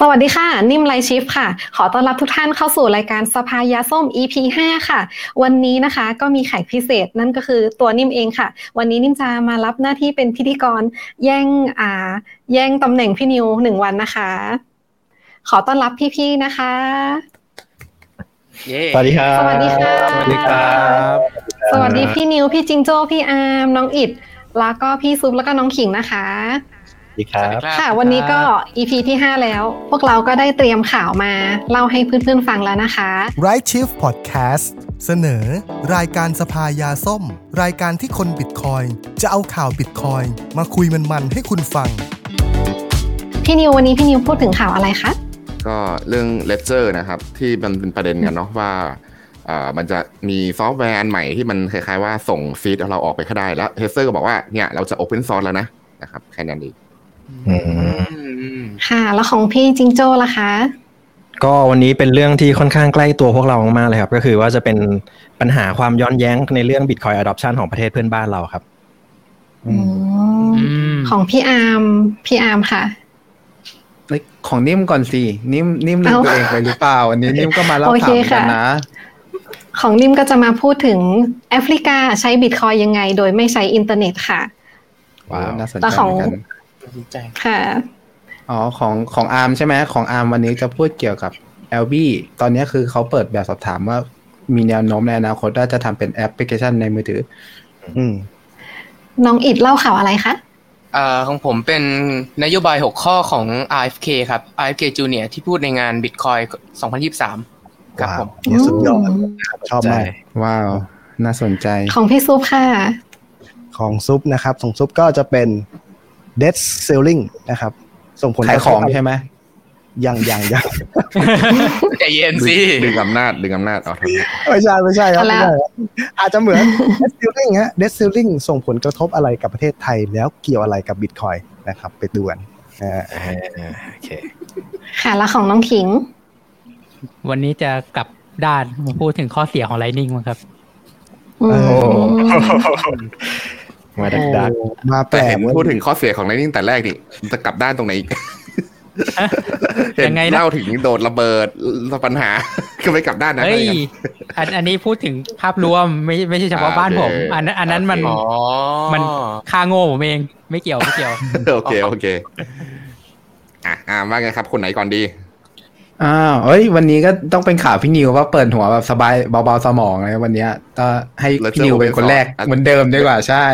สวัสดีค่ะ นิ่มไลชิฟค่ะ ขอต้อนรับทุกท่านเข้าสู่รายการสภายาส้ม EP 5 ค่ะ วันนี้นะคะก็มีแขกพิเศษนั่นก็คือตัวนิ่มเองค่ะ วันนี้นิ่มจะมารับหน้าที่เป็นพิธีกรแย่งอ่าแย่งตำแหน่งพี่นิวหนึ่งวันนะคะ ขอต้อนรับพี่ๆนะคะ สวัสดีครับ สวัสดีค่ะ สวัสดีครับ สวัสดีพี่นิว พี่จิงโจ้ พี่อาร์ม น้องอิด แล้วก็พี่ซุปแล้วก็น้องขิงนะคะสวัส ดีครับค่ะวันนี้ก็ EP ที่ 5 แล้ว พวกเราก็ได้เตรียมข่าวมา เล่าให้เพื่อนๆฟังแล้วนะคะ Right Shift Podcast เสนอ รายการสภายาส้ม รายการที่คนบิตคอยน์จะเอาข่าวบิตคอยน์มาคุยมันๆให้คุณฟัง พี่นิววันนี้พี่นิวพูดถึงข่าวอะไรคะก็เรื่อง Ledger นะครับที่มันเป็นประเด็นกันเนาะว่าอ่ามันจะมีซอฟต์แวร์อันใหม่ที่มันคล้ายๆว่าส่ง seed เราออกไปก็ได้แล้วเฮเซอร์ก็บอกว่าเนี่ยเราจะ Open Source แล้วนะนะครับแค่นั้นเอง ค่ะ แล้วของพี่จิงโจ้ล่ะคะ ก็วันนี้เป็นเรื่องที่ค่อนข้างใกล้ตัวพวกเรามากๆเลยครับ ก็คือว่าจะเป็นปัญหาความย้อนแย้งในเรื่อง Bitcoin Adoption ของประเทศเพื่อนบ้านเราครับอืมของพี่อาร์มพี่อาร์มค่ะเฮ้ยของนิ่มก่อนสิ นิ่มนิ่มลืมเอ้าตัวเองไปหรือเปล่า อันนี้นิ่มก็มาเล่าโอเคข่าวเหมือนกันค่ะนะ ของนิมก็จะมาพูดถึงแอฟริกาใช้บิตคอยน์ยังไง โดยไม่ใช้อินเทอร์เน็ตค่ะ ว้าวน่าสนใจแต่ของเหมือนกันค่ะอ๋อของของอาร์มใช่ไหมของอาร์มวันนี้จะพูดเกี่ยวกับ l b ตอนนี้คือเขาเปิดแบบสอบถามว่ามีแนวโน้มในอนาคตว่าจะทำเป็นแอปพลิเคชันในมือถือ อืมน้องอิดเล่าข่าวอะไรคะเอ่อของผมเป็นนโยบาย 6 ข้อของ RFK ครับ RFK Junior ที่พูดในงาน Bitcoin 2023 ครับผมเนี่ยสุดยอดชอบมากว้าว น่าสนใจ ของพี่ซุปค่ะ ของซุปนะครับ ของซุปก็จะเป็น dead selling นะครับ ส่งผลขายของใช่ไหมยังยังยังใจเย็นสิดึงอำนาจดึงอำนาจเอาทำไม่ใช่ไม่ใช่ครับเอาละไม่ใช่ครับอาจจะเหมือน dead selling ฮะ dead selling ส่งผลกระทบอะไรกับประเทศไทยแล้วเกี่ยวอะไรกับ Bitcoin นะครับ ไปดูกันนะฮะโอเคค่ะแล้วของน้องขิง วันนี้จะกลับด้านมาพูดถึงข้อเสียของ Lightning มั้งครับอื มมาดักดักมาแปลแต่กเห็นเว้ยพูดถึงข้อเสียของ Lightning แต่แรกดิมันจะกลับด้านตรงไหนอีกเห็ยันงไงนะเล่าถึงโดดระเบิดปัญหาก็ไม่กลับด้านนะเฮ้ยได้กันอันอันนี้พูดถึงภาพรวมไม่ไม่ใช่เฉพาะอ่าบ้านผมโอเคอันนั้นอันนั้นมันอ๋อมันค่าโง่ผมเอง ไม่เกี่ยวไม่เกี่ยว โอเคโอเค อะอ่าว่าไงครับ คนไหนก่อนดี อ้าวเอ้ย วันนี้ก็ต้องเป็นข่าวพี่นิวว่าเปิดหัวแบบสบายเบาๆสมองเลยวันเนี้ยก็ให้พี่นิวเป็นคนแรกเหมือนเดิมดีกว่าใช่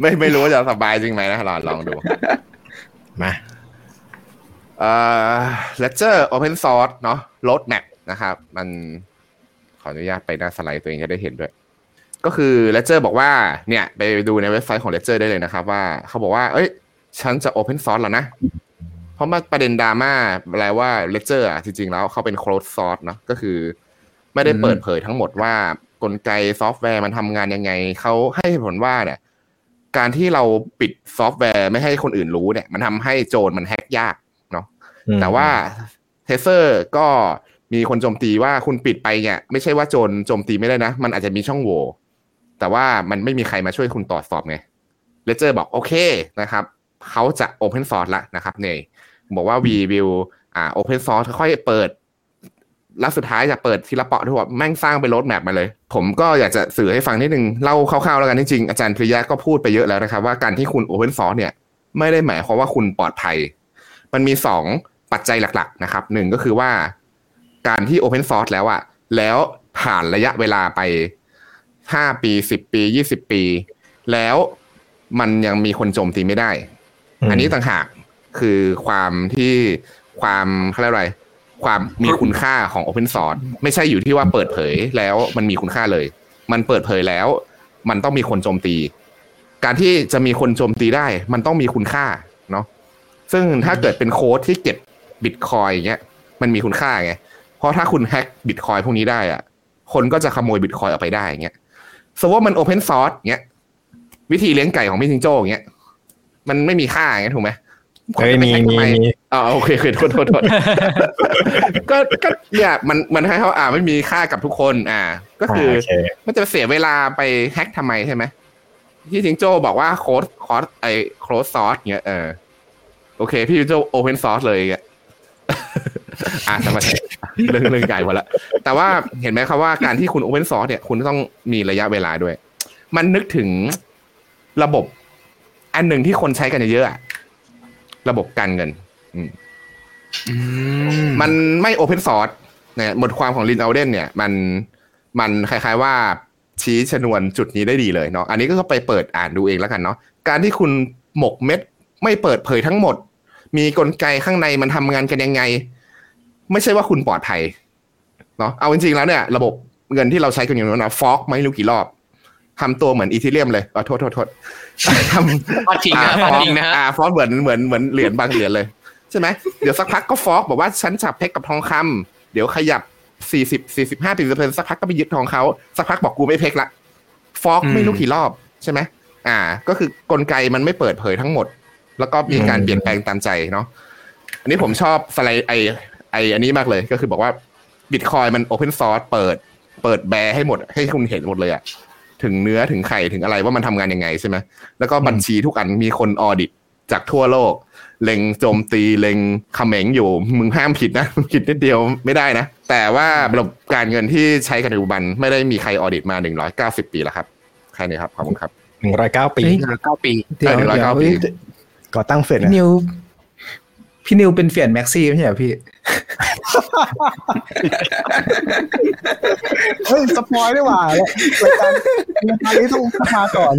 ไม่ไม่รู้ว่าจะสบายจริงไหมนะลองลองดู มาเอ่อ Ledger Open Source เนาะ Roadmap นะครับ มันขออนุญาตไปหน้าสไลด์ตัวเองจะได้เห็นด้วย ก็คือ Ledger บอกว่าเนี่ย ไปดูในเว็บไซต์ของ Ledger ได้เลยนะครับ ว่าเขาบอกว่า เอ้ย ฉันจะ Open Source แล้วนะ เพราะมาประเด็นดราม่าแปลว่า Ledger อะจริงๆแล้วเขาเป็น closed source เนาะก็คือ ไม่ได้เปิดเผยทั้งหมดว่ากลไกซอฟต์แวร์มันทำงานยังไง เขาให้เหตุผลว่าเนี่ย การที่เราปิดซอฟต์แวร์ไม่ให้คนอื่นรู้เนี่ย มันทำให้โจรมันแฮกยากเนาะแต่ว่า Trezor ก็มีคนโจมตีว่าคุณปิดไปเนี่ย ไม่ใช่ว่าโจรโจมตีไม่ได้นะ มันอาจจะมีช่องโหว่แต่ว่ามันไม่มีใครมาช่วยคุณตรวจสอบไง Ledger บอกโอเคนะครับ เขาจะ Open Source ละนะครับเนี่ยบอกว่า we will อ่า Open Source ค่อยเปิดแล้วสุดท้ายจะเปิดทีละเปลาะที่ว่าแม่งสร้างเป็น roadmap มาเลย ผมก็อยากจะสื่อให้ฟังนิดนึงเล่าคร่าวๆแล้วกันจริงๆอาจารย์ปริยะก็พูดไปเยอะแล้วนะครับ ว่าการที่คุณ Open Source เนี่ย ไม่ได้หมายความว่าคุณปลอดภัย มันมีสองปัจจัยหลัก ๆ นะครับหนึ่งก็คือว่า การที่ Open Source แล้วอะแล้วผ่านระยะเวลาไปห้าปีสิบปียี่สิบปี แล้วมันยังมีคนโจมตีไม่ได้ อันนี้ต่างหากคือความที่ความเขาเรียกอะไรความมีคุณค่าของ Open Source ไม่ใช่อยู่ที่ว่าเปิดเผยแล้วมันมีคุณค่าเลย มันเปิดเผยแล้ว มันต้องมีคนโจมตี การที่จะมีคนโจมตีได้ มันต้องมีคุณค่าเนาะซึ่งถ้าเกิดเป็นโค้ดที่เก็บบิตคอยน์อย่างเงี้ยมันมีคุณค่าไงเพราะถ้าคุณแฮ็กบิตคอยน์พวกนี้ได้อะคนก็จะขโมยบิตคอยน์ออกไปได้อย่างเงี้ยสมมติว่ามัน open source เงี้ยวิธีเลี้ยงไก่ของพี่จิงโจ้อย่างเงี้ย มันไม่มีค่าอย่างเงี้ยถูกไหมเฮ้ยมีคนจะไปแฮ็กทำมีไหมอ๋อโอเคโอเคโทษโทษโทษก็ก็เนี่ยมันมันให้เขาอ่าไม่มีค่ากับทุกคนอ่า ก็คือโอเคมันจะเสียเวลาไปแฮ็กทำไมใช่ไหมที่จิงโจ้บอกว่า closed source ไอ closed source เงี้ยเออโอเค พี่จิงโจ้ open source เลยเงี้ยอะทำไมเรื่องเรื่องใหญ่หมดละแต่ว่าเห็นไหมครับว่าการที่คุณ Open Source เนี่ย คุณต้องมีระยะเวลาด้วย มันนึกถึงระบบ อันหนึ่งที่คนใช้กันเยอะๆอะระบบการเงินอืมอืมมันไม่ Open Source เนี่ยบทความของลินเอาเดนเนี่ย มันมันคล้ายๆว่าชี้ชนวนจุดนี้ได้ดีเลยเนาะอันนี้ก็ไปเปิดอ่านดูเองแล้วกันเนาะการที่คุณหมกเม็ดไม่เปิดเผยทั้งหมด มีกลไกข้างในมันทำงานกันยังไง ไม่ใช่ว่าคุณปลอดภัยเนาะเอาจริงๆแล้วเนี่ย ระบบเงินที่เราใช้กันอยู่นั้นนะฟอกไม่รู้กี่รอบ ทำตัวเหมือนอีทีเรียมเลยอ๋อโทษโทษโทษทำพอดทิ้งนะพอดทิ้งนะฮะอ่าฟอกเหมือนเหมือนเหมือนเหรียญบางเหรียญเลยใช่ไหมเดี๋ยวสักพักก็ fork บอกว่าฉันจะ peg กับทองคำเดี๋ยวขยับสี่สิบสี่สิบห้าปีเปอร์สักพักก็ไปยึดทองเขาสักพักบอกกูไม่ peg ละ fork อืมไม่รู้กี่รอบใช่ไหมอ่า ก็คือกลไกมันไม่เปิดเผยทั้งหมด แล้วก็มีการเปลี่ยนแปลงตามใจเนาะอันนี้ผมชอบสไลด์ไอไออันนี้มากเลยก็คือบอกว่าบิตคอยน์มัน open source เปิด เปิดแบร์ให้หมดให้คุณเห็นหมดเลยอะ ถึงเนื้อถึงไข่ถึงอะไรว่ามันทำงานยังไงใช่ไหมแล้วก็บัญชีทุกอันมีคนออดิตจากทั่วโลก เล็งโจมตีเล็งเขม็งอยู่ มึงห้ามผิดนะผิดนิดเดียวไม่ได้นะ แต่ว่าระบบการเงินที่ใช้กันในปัจจุบันไม่ได้มีใครออดิตมาหนึ่งร้อยเก้าสิบปีแล้วครับแค่นี้ครับขอบคุณครับหนึ่งร้อยเก้าปีเฮ้ยเก้าปีเดี๋ยวเออเดี๋ยว109ปีเฮ้ยก่อตั้งเฟดพี่นิว พี่นิวเป็นเฟียนแม็กซี่ไม่ใช่เหรอพี่ เฮ้ยสปอยได้หว่ารายการรายการนี้ต้องมาก่อน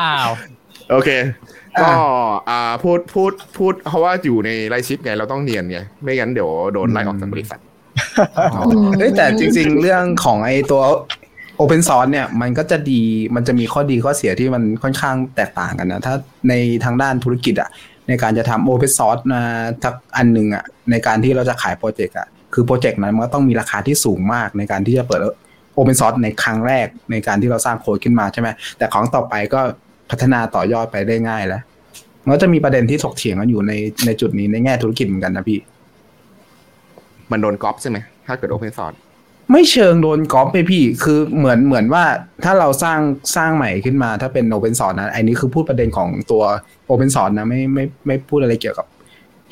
อ้าว โอเคอ่าก็อ่าพูดพูดพูด เพราะว่าอยู่ในไลฟ์ชิปไงเราต้องเนียนไง ไม่งั้นเดี๋ยวโดนไล่ออกจากบริษัทเฮ้ยแต่จริง ๆ เรื่องของไอตัว Open Source เนี่ยมันก็จะดีมันจะมีข้อดีข้อเสียที่มันค่อนข้างแตกต่างกันนะ ถ้าในทางด้านธุรกิจอะ ในการจะทำ Open Source มาทักอันหนึ่งอะในการที่เราจะขายโปรเจกต์อะคือโปรเจกต์นั้นมันก็ต้องมีราคาที่สูงมากในการที่จะเปิด Open Source ในครั้งแรกในการที่เราสร้างโค้ดขึ้นมาใช่ไหมแต่ของต่อไปก็พัฒนาต่อยอดไปได้ง่ายแล้วมันก็จะมีประเด็นที่ถกเถียงกันอยู่ในในจุดนี้ในแง่ธุรกิจเหมือนกันนะพี่ มันโดนก๊อปใช่ไหมถ้าเกิด open source ไม่เชิงโดนก๊อปไปพี่ คือเหมือนเหมือนว่าถ้าเราสร้างสร้างใหม่ขึ้นมาถ้าเป็นโอเ n น o อ c e นะอันนี้คือพูดประเด็นของตัวโอเ n น o อ c e นะไม่ไม่ไม่พูดอะไรเกี่ยวกับ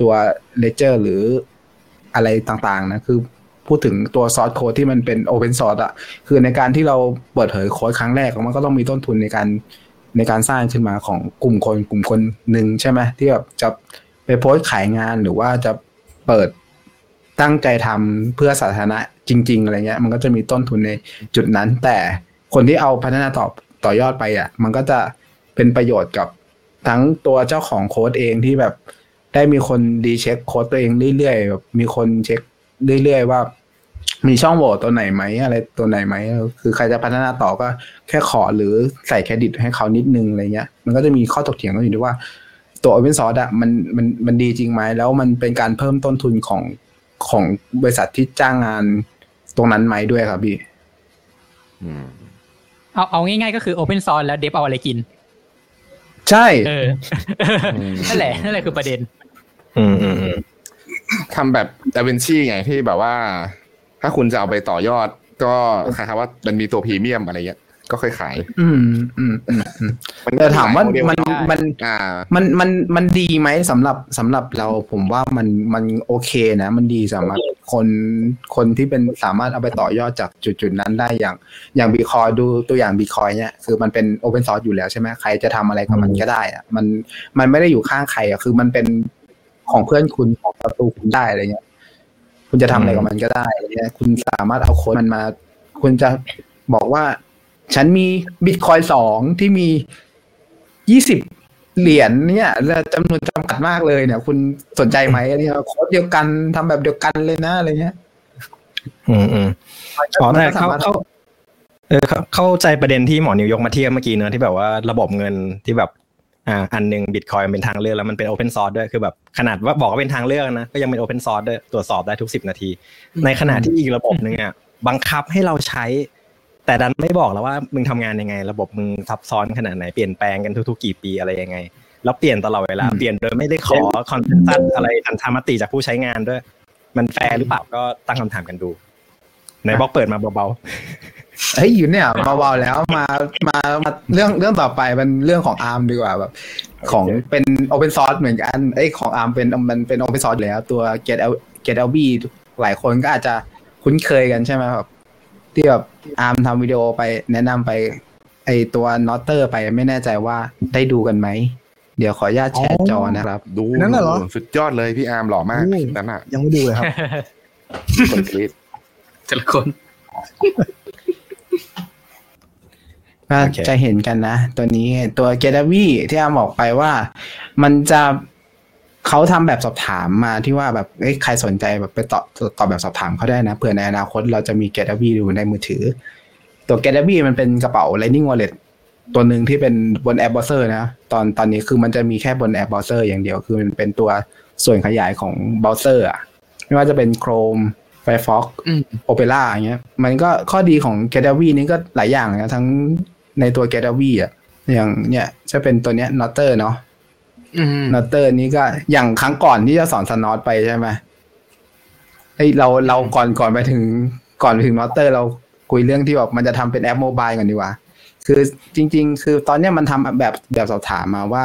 ตัว Ledger หรืออะไรต่างๆนะ คือพูดถึงตัวซอสโค้ดที่มันเป็นโอเ n น o อ c e อะคือในการที่เราเปิดเผยโค้ดครั้งแรกมันก็ต้องมีต้นทุนในการในการสร้างขึ้นมาของกลุ่มคนกลุ่มคนหนึ่งใช่ไหมที่แบบจะไปโพสต์ขายงานหรือว่าจะเปิด ตั้งใจทำเพื่อสาธารณะจริง ๆอะไรเงี้ย มันก็จะมีต้นทุนในจุดนั้น แต่คนที่เอาพัฒนาต่อต่อยอดไปอะ มันก็จะเป็นประโยชน์กับทั้งตัวเจ้าของโค้ดเองที่แบบได้มีคนดีเช็คโค้ดตัวเองเรื่อยๆแบบมีคนเช็คเรื่อยๆว่า มีช่องโหว่ตัวไหนไหมอะไรตัวไหนไหมคือใครจะพัฒนาต่อก็แค่ขอหรือใส่เครดิตให้เขานิดนึงอะไรเงี้ย มันก็จะมีข้อถกเถียงกันอยู่ด้วยว่าตัว Open Source อะมันมันมันดีจริงไหมแล้วมันเป็นการเพิ่มต้นทุนของ ของบริษัทที่จ้างงานตรงนั้นไหมด้วยครับพี่เอาเอาง่ายๆก็คือ Open Source แล้วเดฟเอาอะไรกิน ใช่เอออนั่นแหละนั่นแหละคือประเด็นอืมอืมอืมทำแบบดาวินชีไงที่แบบว่า ถ้าคุณจะเอาไปต่อยอด ก็คล้ายๆว่ามันมีตัวพรีเมียมอะไรเงี้ย ก็ค่อยขาย อืมอืมอืมอืมนก็แต่ถามว่าหลยโมเดลมันมันอ่ามันมันมันดีไหมสำหรับสำหรับเราผมว่ามันมันโอเคนะ มันดีสำหรับคนคนที่เป็นสามารถเอาไปต่อยอดจากจุดจุดๆนั้นได้อย่าง อย่างบีคอยดูตัวอย่างบีคอยเนี่ยคือมันเป็นโอเพนซอร์สอยู่แล้วใช่ไหมใครจะทำอะไรกับมันก็ได้อะมันมันไม่ได้อยู่ข้างใครอะคือมันเป็นของเพื่อนคุณของประตูคุณได้อะไรเงี้ย คุณจะทำอะไรกับมันก็ได้อะไรเงี้ยคุณสามารถเอาโค้ดมันมา คุณจะบอกว่า ฉันมีบิตคอยน์สองที่มียี่สิบเหรียญเนี่ยและจำนวนจำกัดมากเลยเนี่ย คุณสนใจไหมอันนี้โค้ดเดียวกันทำแบบเดียวกันเลยนะอะไรเงี้ย อืมอืมอ๋อแต่มันก็สาเข้ามารถเข้าเออเข้าเข้าใจประเด็นที่หมอนิวยกมาเทียบเมื่อกี้เนอะที่แบบว่าระบบเงินที่แบบ อ่า อันหนึ่งบิตคอยน์เป็นทางเลือกแล้วมันเป็น open source ด้วยคือแบบขนาดว่าบอกว่าเป็นทางเลือกนะก็ยังเป็น open source ด้วยตรวจสอบได้ทุกสิบนาที ในขณะที่อีกระบบหนึ่งอะบังคับให้เราใช้ แต่ดันไม่บอกแล้วว่ามึงทำงานยังไง ระบบมึงซับซ้อนขนาดไหนเปลี่ยนแปลงกันทุกๆกี่ปีอะไรยังไง แล้วเปลี่ยนตลอดเวลาเปลี่ยนโดยไม่ได้ขอ consensus อะไรฉันทามติจากผู้ใช้งานด้วย มันแฟร์หรือเปล่าก็ตั้งคำถามกันดูไหนบอกเปิดมาเบาเฮ้ยอยู่เนี่ยเบาๆแล้วมามามาเรื่องเรื่องต่อไปมันเรื่องของอาร์มดีกว่าแบบ ของเป็น open source เหมือนกันไอ้ยของอาร์มเป็นมันเป็น open source แล้วตัว GetAlby Get LB หลายคนก็อาจจะคุ้นเคยกันใช่ไหมครับ ที่แบบอาร์มทำวิดีโอไปแนะนำไป ไอตัวนอตเตอร์ไปไม่แน่ใจว่าได้ดูกันไหม เดี๋ยวขออนุญาตแชร์จอนะครับ ดูนั่นน่ะเหรอ สุดยอดเลยพี่อาร์มหล่อมากโอ้นั่นน่ะยังไม่ดูเลยครับคนกรี๊ดแต่ละคนก็โอเคจะเห็นกันนะ ตัวนี้ตัวเกดวีที่อาบอกไปว่า มันจะ เขาทำแบบสอบถามมาที่ว่าแบบเอ้ยใครสนใจแบบไปตอบตอบแบบสอบถามเขาได้นะเผื่อในอนาคตเราจะมี GetAlby อยู่ในมือถือ ตัว GetAlby มันเป็นกระเป๋า Lightning Wallet ตัวหนึ่งที่เป็นบนแอปเบราว์เซอร์นะ ตอนตอนนี้คือมันจะมีแค่บนแอปเบราว์เซอร์อย่างเดียวคือมันเป็นตัวส่วนขยายของเบราว์เซอร์อะไม่ว่าจะเป็น Chrome Firefox อืม Opera อย่างเงี้ย มันก็ข้อดีของ g a t a v y นี่ก็หลายอย่างนะทั้งในตัว g a t a v y อะอย่างเนี่ยจะเป็นตัวเนี้ย n o t e r เนาะ อืม n o t e r นี้ก็อย่างครั้งก่อนที่จะสอนสนอตไปใช่ไหมไอยเราเราก่อนก่อนไปถึงก่อนไปถึง n o t e r เราคุยเรื่องที่แบบมันจะทำเป็นแอป mobile กันดีกว่า คือจริง ๆ คือตอนเนี้ยมันทำแบบแบบสอบถามมาว่า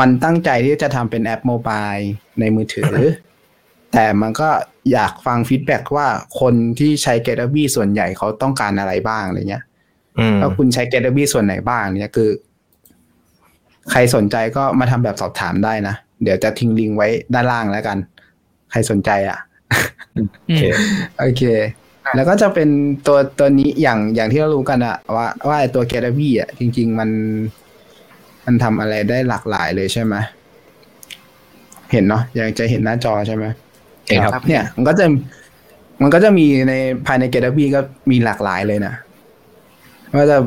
มันตั้งใจที่จะทำเป็นแอป mobile ในมือถือ แต่มันก็อยากฟัง feedback ว่าคนที่ใช้ g a t w y ส่วนใหญ่เขาต้องการอะไรบ้างอะไรเงี้ยอืมถ้าคุณใช้ g a t w y ส่วนไหนบ้างเนี่ยคือ ใครสนใจก็มาทำแบบสอบถามได้นะ เดี๋ยวจะทิ้งลิงก์ไว้ด้านล่างแล้วกัน ใครสนใจอะโอเคโอเค แล้วก็จะเป็นตัวตัวนี้อย่างอย่างที่เรารู้กันอะว่าว่าไอ้ตัว g a t w y อะจริง ๆ มัน มันทำอะไรได้หลากหลายเลยใช่ไหมเห็นเนาะยังจะเห็นหน้าจอใช่ไหมเห็นครับ เนี่ย มันก็จะมันก็จะมีในภายใน g a t w y ก็มีหลากหลายเลยนะ ว่าจะ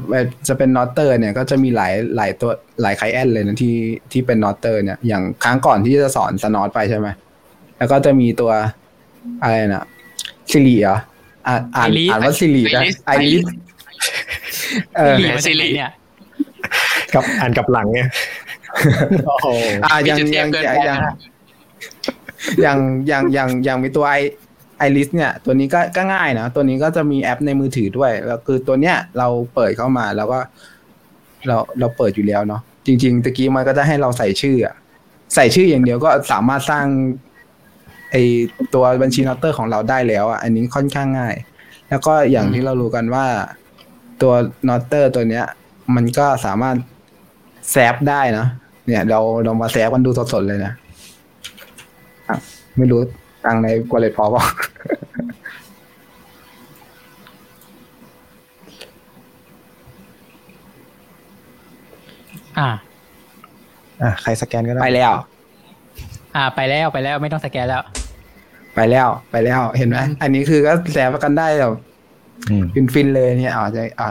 จะเป็นนอตเตอร์เนี่ยก็จะมีหลายหลายตัวหลายไคแอนเลยนะที่ที่เป็นนอตเตอร์เนี่ยอย่างครั้งก่อนที่จะสอนสนอตไปใช่ไหมแล้วก็จะมีตัวอะไรนะซิริเหรออ่านอ่าน Iris อ่านว่าซิรินะไอริสเออหลีมาจากไหนเนี่ยกับอ่านกับหลังเนี่ยโอ้โหอ่ายังมีจุดเทียยับงเกินยังไปยังนะอย่างอย่างอย่างอย่างมีตัวไอ ไอริสเนี่ยตัวนี้ก็ก็ง่ายนะตัวนี้ก็จะมีแอปในมือถือด้วยแล้วคือตัวเนี้ยเราเปิดเข้ามาแล้วก็ เราเราเปิดอยู่แล้วเนาะจริงๆตะกี้มันก็จะให้เราใส่ชื่ออะใส่ชื่ออย่างเดียวก็สามารถสร้างไอตัวบัญชีนอตเตอร์ของเราได้แล้วอะอันนี้ค่อนข้างง่าย แล้วก็อย่างที่เรารู้กันว่า ตัว Nostr ตัวเนี้ย มันก็สามารถ zap ได้นะเนี่ย เราเรามา zap กันดูสดๆเลยนะอะไม่รู้ ตังใน wallet พอป่ะอ่า อะใครสแกนก็ได้ ไปแล้ว อ่า ไปแล้วไปแล้วไม่ต้องสแกนแล้ว ไปแล้วไปแล้ว เห็นไหมอันนี้คือก็ zap กันได้แบบอืมฟินฟินๆเลยเนี่ยอ๋อจะอะ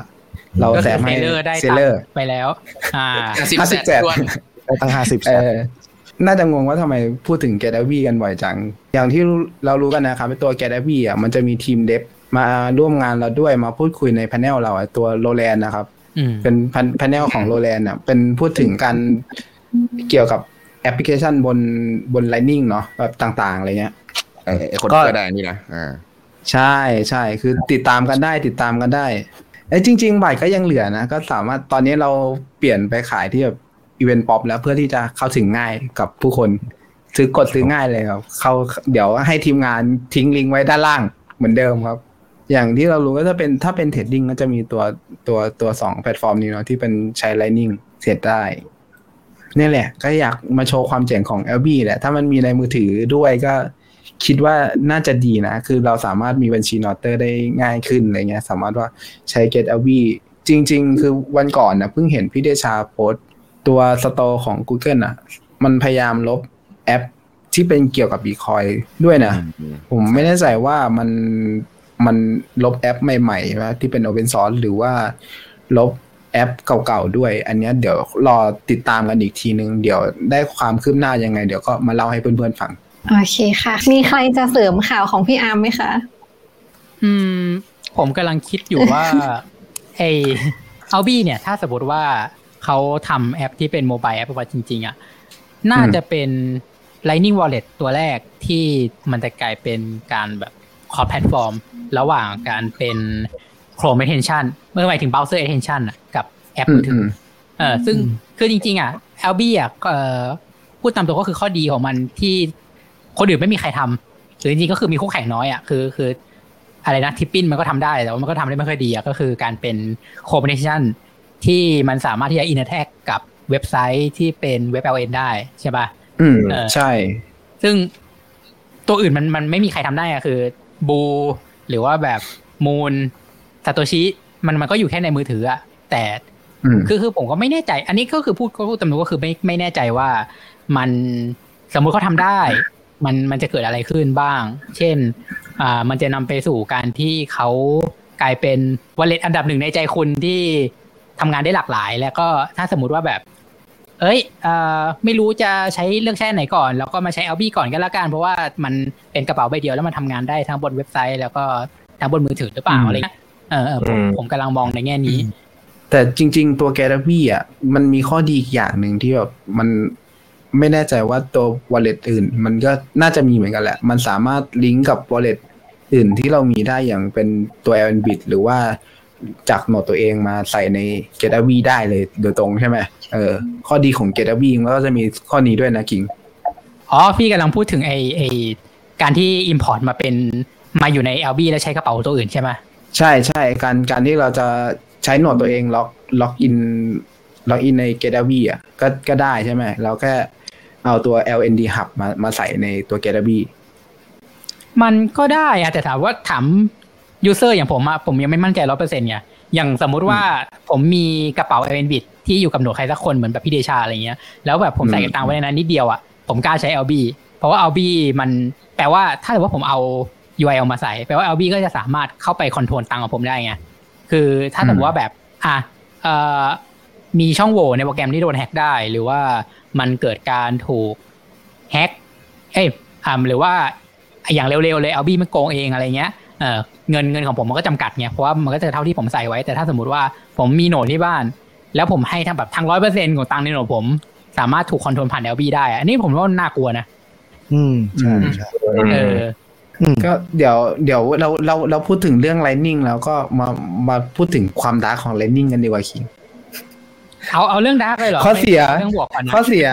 เราก็แซคือฟเซให้เลอร์ได้เซตังเลอร์ค์ไปแล้ว อ่าสิบห้าแสสิบนแปดทวนได้ตั้งห้าสิบเออ น่าจะงงว่าทำไมพูดถึงแกดวีกันบ่อยจัง อย่างที่เรารู้กันนะครับไอ้ตัวแกดวีอะมันจะมีทีมเดฟมาร่วมงานเราด้วยมาพูดคุยในพ n เนลเราอะตัวโรแลนนะครับอืมเป็นพ n เนลของโรแลนอะเป็นพูดถึงการเกี่ยวกับแอปพลิเคชันบนบน Lightning เนาะแบบต่างๆอะไรเงี้ยไอ้ไอ้คนก็ก็ได้นี่นะอ่าใช่ใช่คือติดตามกันได้ติดตามกันได้เอ้ยจริง ๆ บัตรก็ยังเหลือนะ ก็สามารถตอนนี้เราเปลี่ยนไปขายที่แบบ Eventpop แล้วเพื่อที่จะเข้าถึงง่ายกับผู้คน ซื้อกดซื้อง่ายเลยครับ เขาเดี๋ยวให้ทีมงานทิ้งลิงก์ไว้ด้านล่างเหมือนเดิมครับ อย่างที่เรารู้ก็จะเป็นถ้าเป็น trading ก็จะมีตัวตัวตัวสองแพลตฟอร์มนี้เนาะที่เป็นใช้ Lightning เสร็จได้นี่แหละ ก็อยากมาโชว์ความเจ๋งของ Alby แหละ ถ้ามันมีในมือถือด้วยก็คิดว่าน่าจะดีนะ คือเราสามารถมีบัญชี Nostr ได้ง่ายขึ้นอะไรเงี้ย สามารถว่าใช้ GetAlby จริง ๆ คือวันก่อนนะเพิ่งเห็นพี่เดชาโพส ต์ตัว store ของ Google อะ มันพยายามลบแอปที่เป็นเกี่ยวกับ Bitcoin ด้วยนะ ผมไม่แน่ใจว่ามันมันลบแอปใหม่ๆว่าที่เป็น Open Source หรือว่าลบแอปเก่าๆด้วย อันเนี้ยเดี๋ยวรอติดตามกันอีกทีนึง เดี๋ยวได้ความคืบหน้ายังไง เดี๋ยวก็มาเล่าให้เพื่อนๆฟัง โอเคค่ะ มีใครจะเสริมข่าวของพี่อาร์มไหมคะ อืม ผมกำลังคิดอยู่ว่าไอ Alby เนี่ย ถ้าสมมติว่า เขาทำแอปที่เป็น mobile app ว่าจริงๆอะน่าจะเป็น Lightning Wallet ตัวแรกที่มันจะกลายเป็นการแบบcross platform ระหว่างการเป็น Chrome extension เมื่อหมายถึง browser extension อะกับแอปอืมมือถือืมเออซึ่งคือจริง ๆ อะ Alby อะเอ่อพูดตามตัวก็คือข้อดีของมันที่คนอื่นไม่มีใครทำหรือจริงๆก็คือมีคู่แข่งน้อยอะคือคืออะไรนะ Tippin มันก็ทำได้แต่ว่ามันก็ทำได้ไม่ค่อยดีอะก็คือการเป็น combination ที่มันสามารถที่จะ interact กับเว็บไซต์ที่เป็นเว็บ LN ได้ใช่ป่ะ อืมเออใช่ ซึ่งตัวอื่นมันมันไม่มีใครทำได้อะคือบู หรือว่าแบบมูนซาโตชิมันมันก็อยู่แค่ในมือถืออะแต่อืมคือคือผมก็ไม่แน่ใจ อันนี้ก็คือพูดก็พูดตามตรงก็คือไม่ไม่แน่ใจว่ามันสมมุติเขาทำได้ มันมันจะเกิดอะไรขึ้นบ้าง เช่น อ่า มันจะนำไปสู่การที่เขากลายเป็นวอลเล็ตอันดับหนึ่งในใจคุณที่ ทำงานได้หลากหลาย แล้วก็ถ้าสมมติว่าแบบ เอ้ยเอ่อไม่รู้จะใช้เลือกใช้อันไหนก่อน แล้วก็มาใช้ LB ก่อนก็แล้วกันเพราะว่ามันเป็นกระเป๋าใบเดียวแล้วมันทำงานได้ทั้งบนเว็บไซต์ แล้วก็ทั้งบนมือถือหรือเปล่าอืมอะไรเงี้ยเออเออผมอืมผมกำลังมองในแง่นี้ แต่จริง ๆ ตัวแกลบี้อะมันมีข้อดีอีกอย่างหนึ่งที่แบบมันไม่แน่ใจว่าตัว wallet อื่น มันก็น่าจะมีเหมือนกันแหละ มันสามารถลิงก์กับ wallet อื่นที่เรามีได้อย่างเป็นตัว l n b i t หรือว่า จากโหนดตัวเองมาใส่ใน g e t a w i ได้เลยโดยตรงใช่ไหมเออข้อดีของ g e t a w i มันก็จะมีข้อนี้ด้วยนะคิงอ๋อพี่กำลังพูดถึงไอไอการที่ Import มาเป็นมาอยู่ใน Alby แล้วใช้กระเป๋าตัวอื่นใช่ไหมใช่ใช่การการที่เราจะใช้โหนดตัวเองล็อกล็อกอินล็อกอินใน g e t a w i อะก็ก็ได้ใช่ไหมเราแค่เอาตัว LND Hub มามาใส่ในตัว g e t a w i มันก็ได้อะแต่ถามว่าถาม user อย่างผมอะผมยังไม่มั่นใจร้อยเปอร์เซ็นต์ไงอย่างสมมุติว่าผมมีกระเป๋า LNbits ที่อยู่กับโหนดใครสักคนเหมือนแบบพี่เดชาอะไรเงี้ยแล้วแบบผมใส่อืมตังค์ไว้ในนั้นนิดเดียวอะผมกล้าใช้ Alby เพราะว่า Alby มันแปลว่าถ้าเกิดว่าผมเอา URL มาใส่แปลว่า Alby ก็จะสามารถเข้าไป control ตังค์ของผมได้ไงคือถ้าสมมติว่าแบบอะเอ่อมีช่องโหว่ในโปรแกรมที่โดนแฮ็กได้ หรือว่ามันเกิดการถูกแฮ็กเอ้ยอ่าหรือว่าอย่างเร็วๆเลยเอาบี้มันโกงเองอะไรเงี้ย เออเงินเงินของผมมันก็จำกัดไงเพราะว่ามันก็จะเท่าที่ผมใส่ไว้ แต่ถ้าสมมติว่าผมมีโหนดที่บ้าน แล้วผมให้ทั้งแบบทั้งร้อยเปอร์เซ็นของตังค์ในโหนดผม สามารถถูกคอนโทรลผ่าน LB ได้อะอันนี้ผมว่าน่ากลัวนะอืมใช่ใช่เอออืมก็เดี๋ยวเดี๋ยวเราเราเราพูดถึงเรื่อง Lightning แล้วก็มามาพูดถึงความดาร์กของ Lightning กันดีกว่าคิงเอาเอาเรื่อง dark เลยเหรอข้อเสียเรื่องบวกก่อนนะข้อเสีย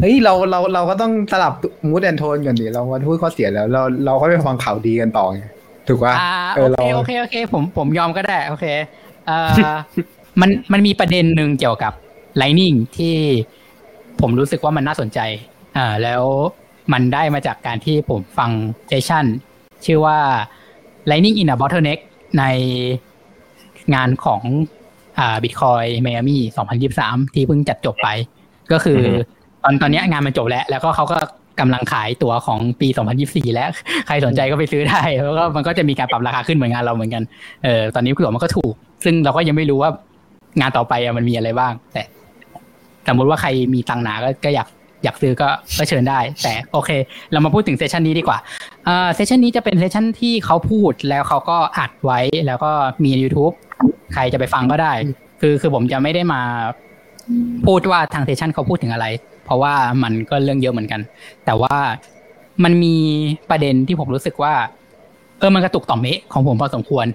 เฮ้ยเราเราเราก็ต้องสลับ mood and tone ก่อนดิเรามาพูดข้อเสียแล้ว เราเราก็ไปฟังข่าวดีกันต่อไง ถูกป่ะอ่าเออเราโอเคโอเคโอเค ผมผมยอมก็ได้โอเคเอ่อมันมันมีประเด็นหนึ่งเกี่ยวกับ Lightning ที่ผมรู้สึกว่ามันน่าสนใจอ่าแล้วมันได้มาจากการที่ผมฟัง session ชื่อว่า Lightning in a Bottleneck ในงานของอ่า Bitcoin Miami 2023 ที่เพิ่งจัดจบไป ก็คืออตอนตอนเนี้ยงานมันจบแล้ว แล้วก็เขาก็ กำลังขายตั๋วของปี 2024 แล้ว ใครสนใจก็ไปซื้อได้ แล้วก็มันก็จะมีการปรับราคาขึ้นเหมือนงานเราเหมือนกัน เออตอนนี้ตั๋วมันก็ถูก ซึ่งเราก็ยังไม่รู้ว่างานต่อไปมันมีอะไรบ้าง แต่สมมติว่าใครมีตังค์หนาก็ก็อยากอยากซื้อก็ก็เชิญได้ แต่โอเค เรามาพูดถึงเซสชันนี้ดีกว่าเอ่อ session นี้จะเป็น session ที่เขาพูดแล้วเขาก็อัดไว้แล้วก็มี YouTube ใครจะไปฟังก็ได้ คือคือผมจะไม่ได้มาพูดว่าทาง session เขาพูดถึงอะไร เพราะว่ามันก็เรื่องเยอะเหมือนกัน แต่ว่ามันมีประเด็นที่ผมรู้สึกว่า เออมันกระตุกต่อมเอ๊ะของผมพอสมควร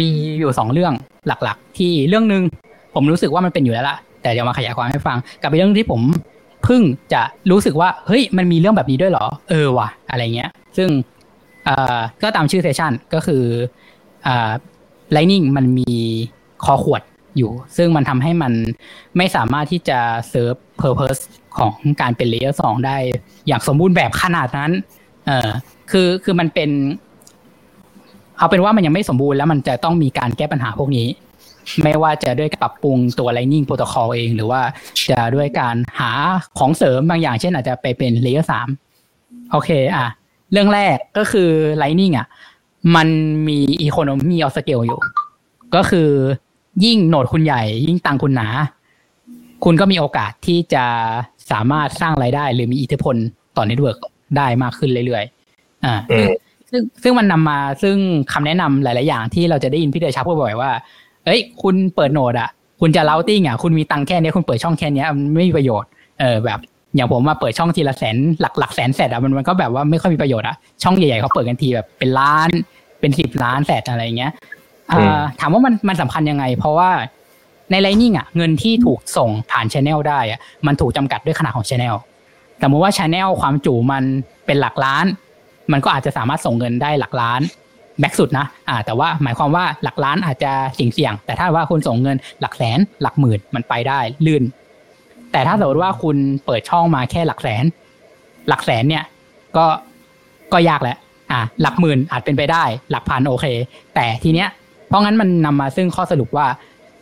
มีอยู่สองเรื่องหลักๆ ที่เรื่องหนึ่งผมรู้สึกว่ามันเป็นอยู่แล้วล่ะแต่เดี๋ยวมาขยายความให้ฟัง กับเรื่องที่ผมเพิ่งจะรู้สึกว่าเฮ้ยมันมีเรื่องแบบนี้ด้วยเหรอ เออว่ะอะไรเงี้ย ซึ่งเอ่อก็ตามชื่อเซสชันก็คืออ่า Lightning มันมีคอขวดอยู่ ซึ่งมันทำให้มันไม่สามารถที่จะเซิร์ฟ Purpose ของการเป็น Layer 2ได้อย่างสมบูรณ์แบบขนาดนั้น เออคือคือมันเป็น เอาเป็นว่ามันยังไม่สมบูรณ์แล้วมันจะต้องมีการแก้ปัญหาพวกนี้ ไม่ว่าจะด้วยปรับปรุงตัว Lightning Protocol เอง หรือว่าจะด้วยการหาของเสริมบางอย่างเช่นอาจจะไปเป็น Layer 3โอเค อะ เรื่องแรกก็คือ Lightning อะ มันมี Economy of Scale อยู่ ก็คือยิ่งโหนดคุณใหญ่ ยิ่งตังค์คุณหนา คุณก็มีโอกาสที่จะ สามารถสร้างรายได้ หรือมีอิทธิพลต่อ network ได้มากขึ้นเรื่อยๆอ่าอืมซึ่งซึ่งมันนำมาซึ่งคำแนะนำหลาย ๆ อย่างที่เราจะได้ยินพี่เดชาพูดบ่อยว่า เอ้ย คุณเปิดโหนดอะ คุณจะ routing อะ คุณมีตังค์แค่เนี้ยคุณเปิดช่องแค่เนี้ยมันไม่มีประโยชน์ เออแบบ อย่างผมมาเปิดช่องทีละแสนหลักหลักแสนแสนอะมันมันก็แบบว่าไม่ค่อยมีประโยชน์อะ ช่องใหญ่ ๆเขาเปิดกันทีแบบเป็นล้าน เป็นสิบล้านแสนอะไรเงี้ยอ่าถามว่ามันมันสำคัญยังไง เพราะว่า ใน Lightning อะเงินที่ถูกส่งผ่านช n นลได้อะมันถูกจำกัดด้วยขนาดของช n นลสมมติว่าช n นลความจุมันเป็นหลักล้าน มันก็อาจจะสามารถส่งเงินได้หลักล้านแม็กสุดนะอ่าแต่ว่าหมายความว่าหลักล้านอาจจะเสี่ยงเสี่ยง แต่ถ้าว่าคุณส่งเงินหลักแสนหลักหมื่นมันไปได้ลื่น แต่ถ้าสมมติว่าคุณเปิดช่องมาแค่หลักแสน หลักแสนเนี่ยก็ก็ยากแหละอ่าหลักหมื่นอาจเป็นไปได้ หลักพันโอเค แต่ทีเนี้ยเพราะงั้นมันนำมาซึ่งข้อสรุปว่า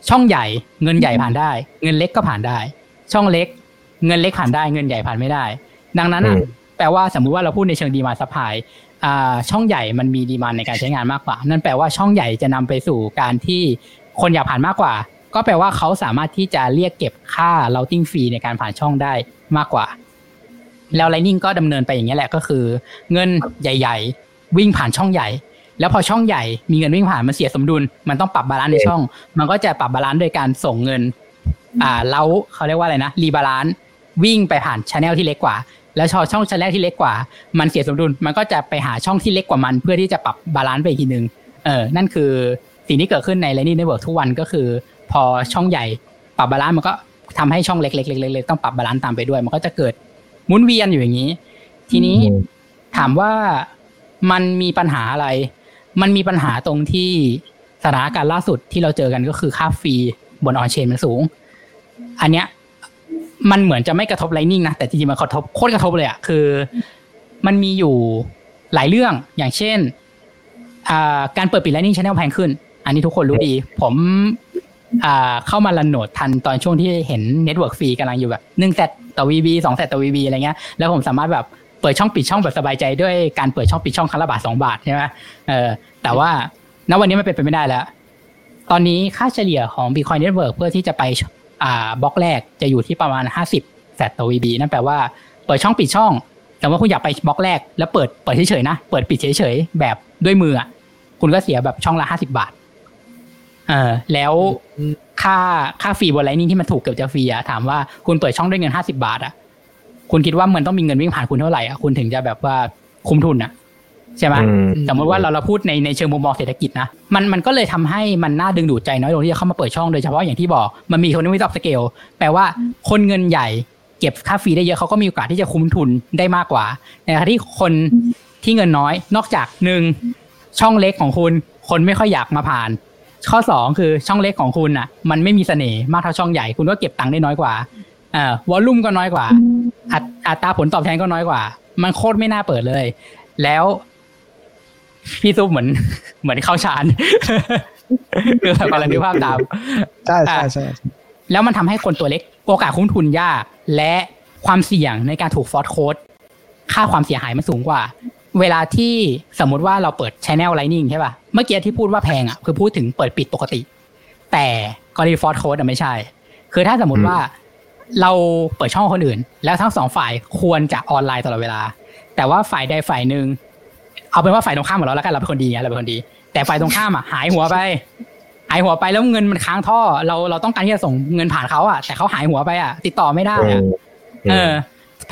ช่องใหญ่เงินใหญ่ผ่านได้ เงินเล็กก็ผ่านได้ ช่องเล็ก เงินเล็กผ่านได้ เงินใหญ่ผ่านไม่ได้ ดังนั้นอะแปลว่าสมมุติว่าเราพูดในเชิง demand supply ช่องใหญ่มันมี demand ในการใช้งานมากกว่า นั่นแปลว่าช่องใหญ่จะนำไปสู่การที่คนอยากผ่านมากกว่า ก็แปลว่าเขาสามารถที่จะเรียกเก็บค่า routing fee ในการผ่านช่องได้มากกว่า แล้ว Lightning ก็ดำเนินไปอย่างนี้แหละก็คือ เงินใหญ่ ๆ วิ่งผ่านช่องใหญ่ แล้วพอช่องใหญ่มีเงินวิ่งผ่านมันเสียสมดุล มันต้องปรับ balance ในช่อง มันก็จะปรับ balance โดยการส่งเงิน อ่าเล้าเขาเรียกว่าอะไรนะ rebalance วิ่งไปผ่าน channel ที่เล็กกว่า แล้วช่องช่อง channel ที่เล็กกว่า มันเสียสมดุล มันก็จะไปหาช่องที่เล็กกว่ามัน เพื่อที่จะปรับ balance ไปอีกทีนึงเออนั่นคือสิ่งที่เกิดขึ้นใน Lightning Network ทุกวันก็คือ พอช่องใหญ่ปรับ balance มันก็ทำให้ช่องเล็กๆๆๆต้องปรับ balance ตามไปด้วย มันก็จะเกิดหมุนเวียนอยู่อย่างนี้ ทีนี้ถามว่ามันมีปัญหาอะไร มันมีปัญหาตรงที่สถานการณ์ล่าสุดที่เราเจอกันก็คือค่า fee บน on-chain มันสูง อันเนี้ยมันเหมือนจะไม่กระทบ Lightning นะ แต่จริงๆมันกระทบโคตรกระทบเลยอะคือ มันมีอยู่หลายเรื่องอย่างเช่นการเปิดปิด Lightning channel แพงขึ้น อันนี้ทุกคนรู้ดี ผมเข้ามารันโหนดทันตอนช่วงที่เห็น network fee กำลังอยู่แบบหนึ่ง sat ต่อ vB สอง sat ต่อ vB อะไรเงี้ยแล้วผมสามารถแบบ เปิดช่องปิดช่องแบบสบายใจด้วยการเปิดช่องปิดช่องครั้งละบาทสองบาทใช่ไหมเออแต่ว่าณวันนี้มันเป็นไปไม่ได้แล้ว ตอนนี้ค่าเฉลี่ยของ Bitcoin Network เพื่อที่จะไปอ่าบล็อกแรกจะอยู่ที่ประมาณห้าสิบแตต่อวีบีนั่นแปลว่าเปิดช่องปิดช่อง แต่ว่าคุณอยากไปบล็อกแรก แล้วเปิดเปิดเฉยๆนะ เปิดปิดเฉยๆแบบด้วยมือคุณก็เสียแบบช่องละห้าสิบาทเออแล้วค่าค่าฟรีบนไลนิ่งที่มันถูกเกือบจะฟรีอะถามว่าคุณเปิดช่องด้วยเงินห้าสิบาทอะ คุณคิดว่ามันต้องมีเงินวิ่งผ่านคุณเท่าไหร่อะคุณถึงจะแบบว่าคุ้มทุนอะใช่ไหมสมมติว่าเราเราพูดในในเชิงมุมมองเศรษฐกิจนะ มันมันก็เลยทำให้มันน่าดึงดูดใจน้อยลงที่จะเข้ามาเปิดช่องโดยเฉพาะอย่างที่บอก มันมีคนที่ไม่ตอบสเกลแปลว่าคนเงินใหญ่เก็บค่าฟรีได้เยอะเขาก็มีโอกาสที่จะคุ้มทุนได้มากกว่า ในขณะที่คนที่เงินน้อยนอกจากหนึ่งช่องเล็กของคุณ คนไม่ค่อยอยากมาผ่าน ข้อสองคือช่องเล็กของคุณอะ มันไม่มีเสน่ห์มากเท่าช่องใหญ่คุณก็เก็บตังค์ได้น้อยกว่า อ่า volume ก็น้อยกว่าอัตราผลตอบแทนก็น้อยกว่า มันโคตรไม่น่าเปิดเลย แล้วพี่ซุปเหมือน เหมือนเข้าฌานคือแบบกำลังนึกภาพตามใช่ใช่ใช่แล้วมันทำให้คนตัวเล็ก โอกาสคุ้มทุนยาก และความเสี่ยงในการถูก force close ค่าความเสียหายมันสูงกว่า เวลาที่สมมุติว่าเราเปิด channel Lightning ใช่ป่ะ เมื่อกี้ที่พูดว่าแพงอะคือพูดถึงเปิดปิดปกติ แต่กรณี force close ไม่ใช่ คือถ้าสมมติว่า เราเปิดช่องคนอื่น แล้วทั้งสองฝ่ายควรจะออนไลน์ตลอดเวลา แต่ว่าฝ่ายใดฝ่ายหนึ่งเอาเป็นว่าฝ่ายตรงข้ามหมดแล้วแล้วกันเราเป็นคนดีไงเราเป็นคนดี แต่ฝ่ายตรงข้ามอะหายหัวไป หายหัวไปแล้วเงินมันค้างท่อ เราเราต้องการที่จะส่งเงินผ่านเขาอะแต่เขาหายหัวไปอะ ติดต่อไม่ได้อะเออ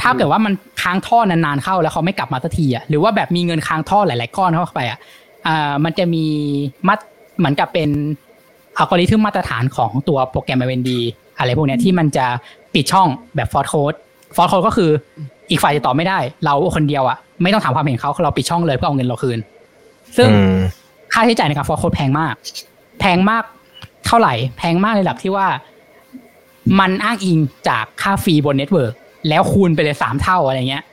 ถ้าเกิดว่ามันค้างท่อนานๆเข้าแล้วเขาไม่กลับมาสักทีอะหรือว่าแบบมีเงินค้างท่อหลายๆก้อนเข้าไปอะอ่ามันจะมีมัดเหมือนกับเป็นอัลกอริทึมมาตรฐานของตัวโปรแกรม i ดีอะไรพวกนี้ที่มันจะ ปิดช่องแบบ force close force close ก็คืออีกฝ่ายจะตอบไม่ได้ เราคนเดียวอะไม่ต้องถามความเห็นเขาเราปิดช่องเลยเพื่อเอาเงินเราคืน ซึ่งค่าใช้จ่ายในการ force close แพงมาก แพงมากเท่าไหร่ แพงมากในระดับที่ว่า มันอ้างอิงจากค่า fee บน network แล้วคูณไปเลยสามเท่าอะไรเงี้ย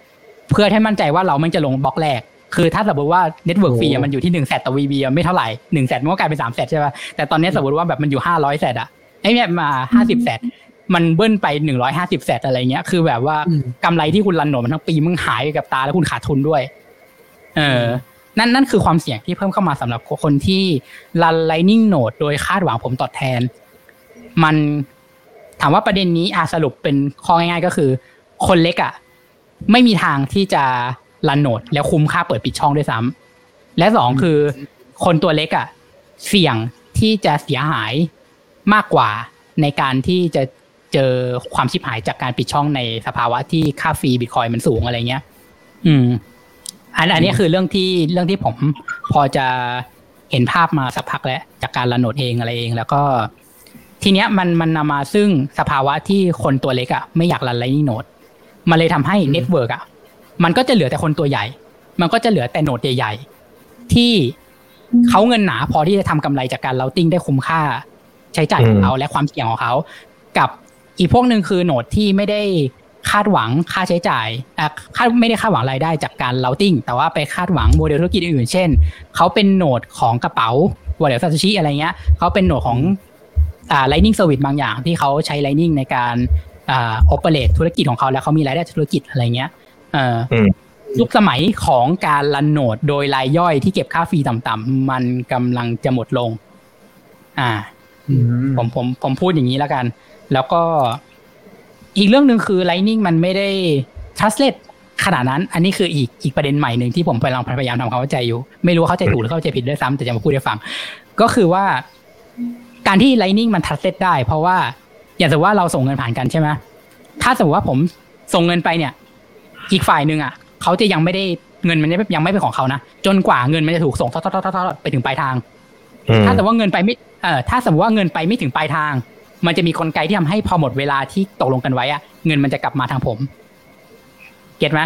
เพื่อให้มั่นใจว่าเราไม่จะลงบล็อกแรก คือถ้าสมมติว่า network fee มันอยู่ที่หนึ่ง sat ต่อ vB ไม่เท่าไหร่หนึ่ง sat มันก็กลายเป็นสาม sat ใช่ป่ะแต่ตอนนี้สมมติว่าแบบมันอยู่ห้าร้อย sat อะไอ้เนี่ยมาห้าสิบ sat มันเบิ้ลไปหนึ่งร้อยห้าสิบ sat อะไรเงี้ย คือแบบว่ากำไรที่คุณ run node มันทั้งปีมึงหายไปกับตาแล้วคุณขาดทุนด้วย เออ นั่นนั่นคือความเสี่ยงที่เพิ่มเข้ามาสำหรับคนที่รันไลนิ่งโหนดโดยคาดหวังผมตอบแทน มันถามว่าประเด็นนี้อาสรุปเป็นข้อง่ายๆก็คือ คนเล็กอะ ไม่มีทางที่จะรันโหนดแล้วคุ้มค่าเปิดปิดช่องด้วยซ้ำและสองคือ คนตัวเล็กอะ เสี่ยงที่จะเสียหายมากกว่าในการที่จะ เจอความชิบหายจากการปิดช่องในสภาวะที่ค่าฟรีบิตคอยมันสูงอะไรเงี้ย อืม อันอันนี้คือเรื่องที่เรื่องที่ผมพอจะเห็นภาพมาสักพักแล้วจากการ run node เองอะไรเอง แล้วก็ ทีเนี้ยมันมันนำมาซึ่งสภาวะที่คนตัวเล็กอะไม่อยาก run Lightning node มันเลยทำให้ network อะมันก็จะเหลือแต่คนตัวใหญ่ มันก็จะเหลือแต่ node ใหญ่ ๆ ที่เขาเงินหนาพอที่จะทำกำไรจากการ routing ได้คุ้มค่า ใช้จ่ายของเขาและความเสี่ยงของเขา กับ อีกพวกหนึ่งคือ node ที่ไม่ได้คาดหวังค่าใช้จ่ายอะคาดไม่ได้คาดหวังรายได้จากการเราติ้งแต่ว่าไปคาดหวังโมเดลธุรกิจอื่นๆเช่น เขาเป็นโหนดของกระเป๋าวอลเล็ตซา t ชิอะไรเงี้ย เขาเป็นโหนดของอ่า Lightning Service บางอย่างที่เขาใช้ Lightning ในการอ่า operate ธุรกิจของเขาแล้วเขามีรายได้ธุรกิจอะไรเงี้ยเอ่ออมยุคสมัยของการรันโหนดโดยรายย่อยที่เก็บค่าฟรีต่ำๆมันกำลังจะหมดลง อ่าผมผมผมพูดอย่างนี้แล้วกัน แล้วก็อีกเรื่องหนึ่งคือ Lightning มันไม่ได้ translate ขนาดนั้น อันนี้คืออีกอีกประเด็นใหม่หนึ่งที่ผมกำลังพยายามทำความเข้าใจอยู่ ไม่รู้ว่าเข้าใจถูกหรือเข้าใจผิดด้วยซ้ำแต่จะมาพูดให้ฟัง ก็คือว่า การที่ Lightning มัน translate ได้ เพราะว่า อย่างสมมติว่าเราส่งเงินผ่านกันใช่ไหมถ้าสมมติว่าผมส่งเงินไปเนี่ย อีกฝ่ายหนึ่งอะเขาจะยังไม่ได้เงินมันยังไม่เป็นของเขานะจนกว่าเงินมันจะถูกส่งทอดๆๆๆไปถึงปลายทางอืมถ้าสมมติว่าเงินไปไม่เอ่อถ้าสมมติว่าเงินไปไม่ถึงปลายทาง มันจะมีกลไกที่ทำให้พอหมดเวลาที่ตกลงกันไว้อะเงินมันจะกลับมาทางผม เก็ตไหม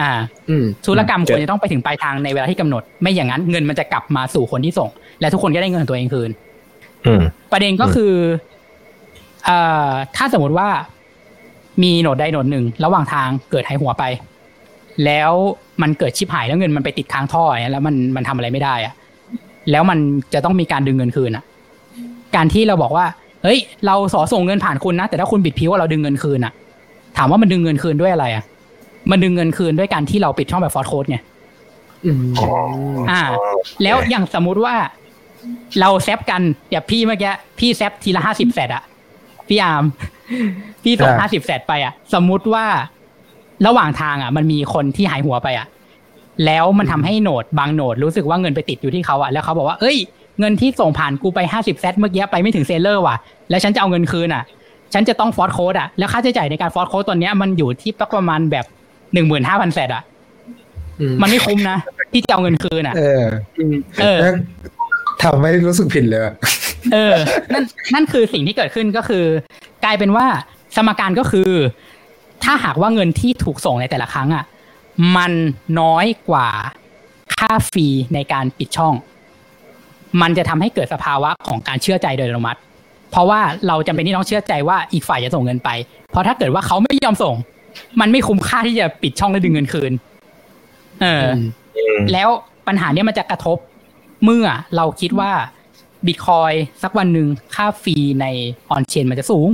อ่าอืมธุรกรรมควรจะต้องไปถึงปลายทางในเวลาที่กำหนด ไม่อย่างนั้นเงินมันจะกลับมาสู่คนที่ส่ง และทุกคนก็ได้เงินของตัวเองคืนอืมประเด็นก็คือเอ่อถ้าสมมติว่ามีโหนดใดโหนดหนึ่งระหว่างทางเกิดหายหัวไป แล้วมันเกิดชิบหายแล้วเงินมันไปติดค้างท่ออย่างเงี้ยแล้วมันมันทำอะไรไม่ได้อะแล้วมันจะต้องมีการดึงเงินคืนอะการที่เราบอกว่า เฮ้ย เราสอส่งเงินผ่านคุณนะ แต่ถ้าคุณบิดพลิ้วว่าเราดึงเงินคืนอะถามว่ามันดึงเงินคืนด้วยอะไรอะมันดึงเงินคืนด้วยการที่เราปิดช่องแบบ force close ไงอ่า แล้วอย่างสมมุติว่า เรา zap กันแบบพี่เมื่อกี้พี่ zap ทีละห้าสิบ sat อะพี่อาร์มพี่ส่งห้าอ่าสิบ sat ไปอะสมมุติว่าระหว่างทางอะมันมีคนที่หายหัวไปอะแล้วมันทำให้ node บาง node รู้สึกว่าเงินไปติดอยู่ที่เขาอะแล้วเขาบอกว่า เอ้ย เงินที่ส่งผ่านกูไปห้าสิบ sat เมื่อกี้ไปไม่ถึง seller ว่ะ แล้วฉันจะเอาเงินคืนอะฉันจะต้อง force close อะแล้วค่าใช้จ่ายในการ force close ตัวเนี้ยมันอยู่ที่ประมาณแบบหนึ่งหมื่นห้าพัน sat อะมันไม่คุ้มนะ ที่จะเอาเงินคืนอะเออ เออแล้วทำให้รู้สึกผิดเลย เออ นั่นนั่นคือสิ่งที่เกิดขึ้นก็คือ กลายเป็นว่าสมการก็คือ ถ้าหากว่าเงินที่ถูกส่งในแต่ละครั้งอะ มันน้อยกว่าค่าฟรีในการปิดช่อง มันจะทำให้เกิดสภาวะของการเชื่อใจโดยอัตโนมัติ เพราะว่าเราจำเป็นที่ต้องเชื่อใจว่าอีกฝ่ายจะส่งเงินไป เพราะถ้าเกิดว่าเขาไม่ยอมส่ง มันไม่คุ้มค่าที่จะปิดช่องและดึงเงินคืน เออ แล้วปัญหาเนี้ยมันจะกระทบเมื่อเราคิดว่าบิตคอยน์สักวันหนึ่งค่า fee ใน on-chain มันจะสูง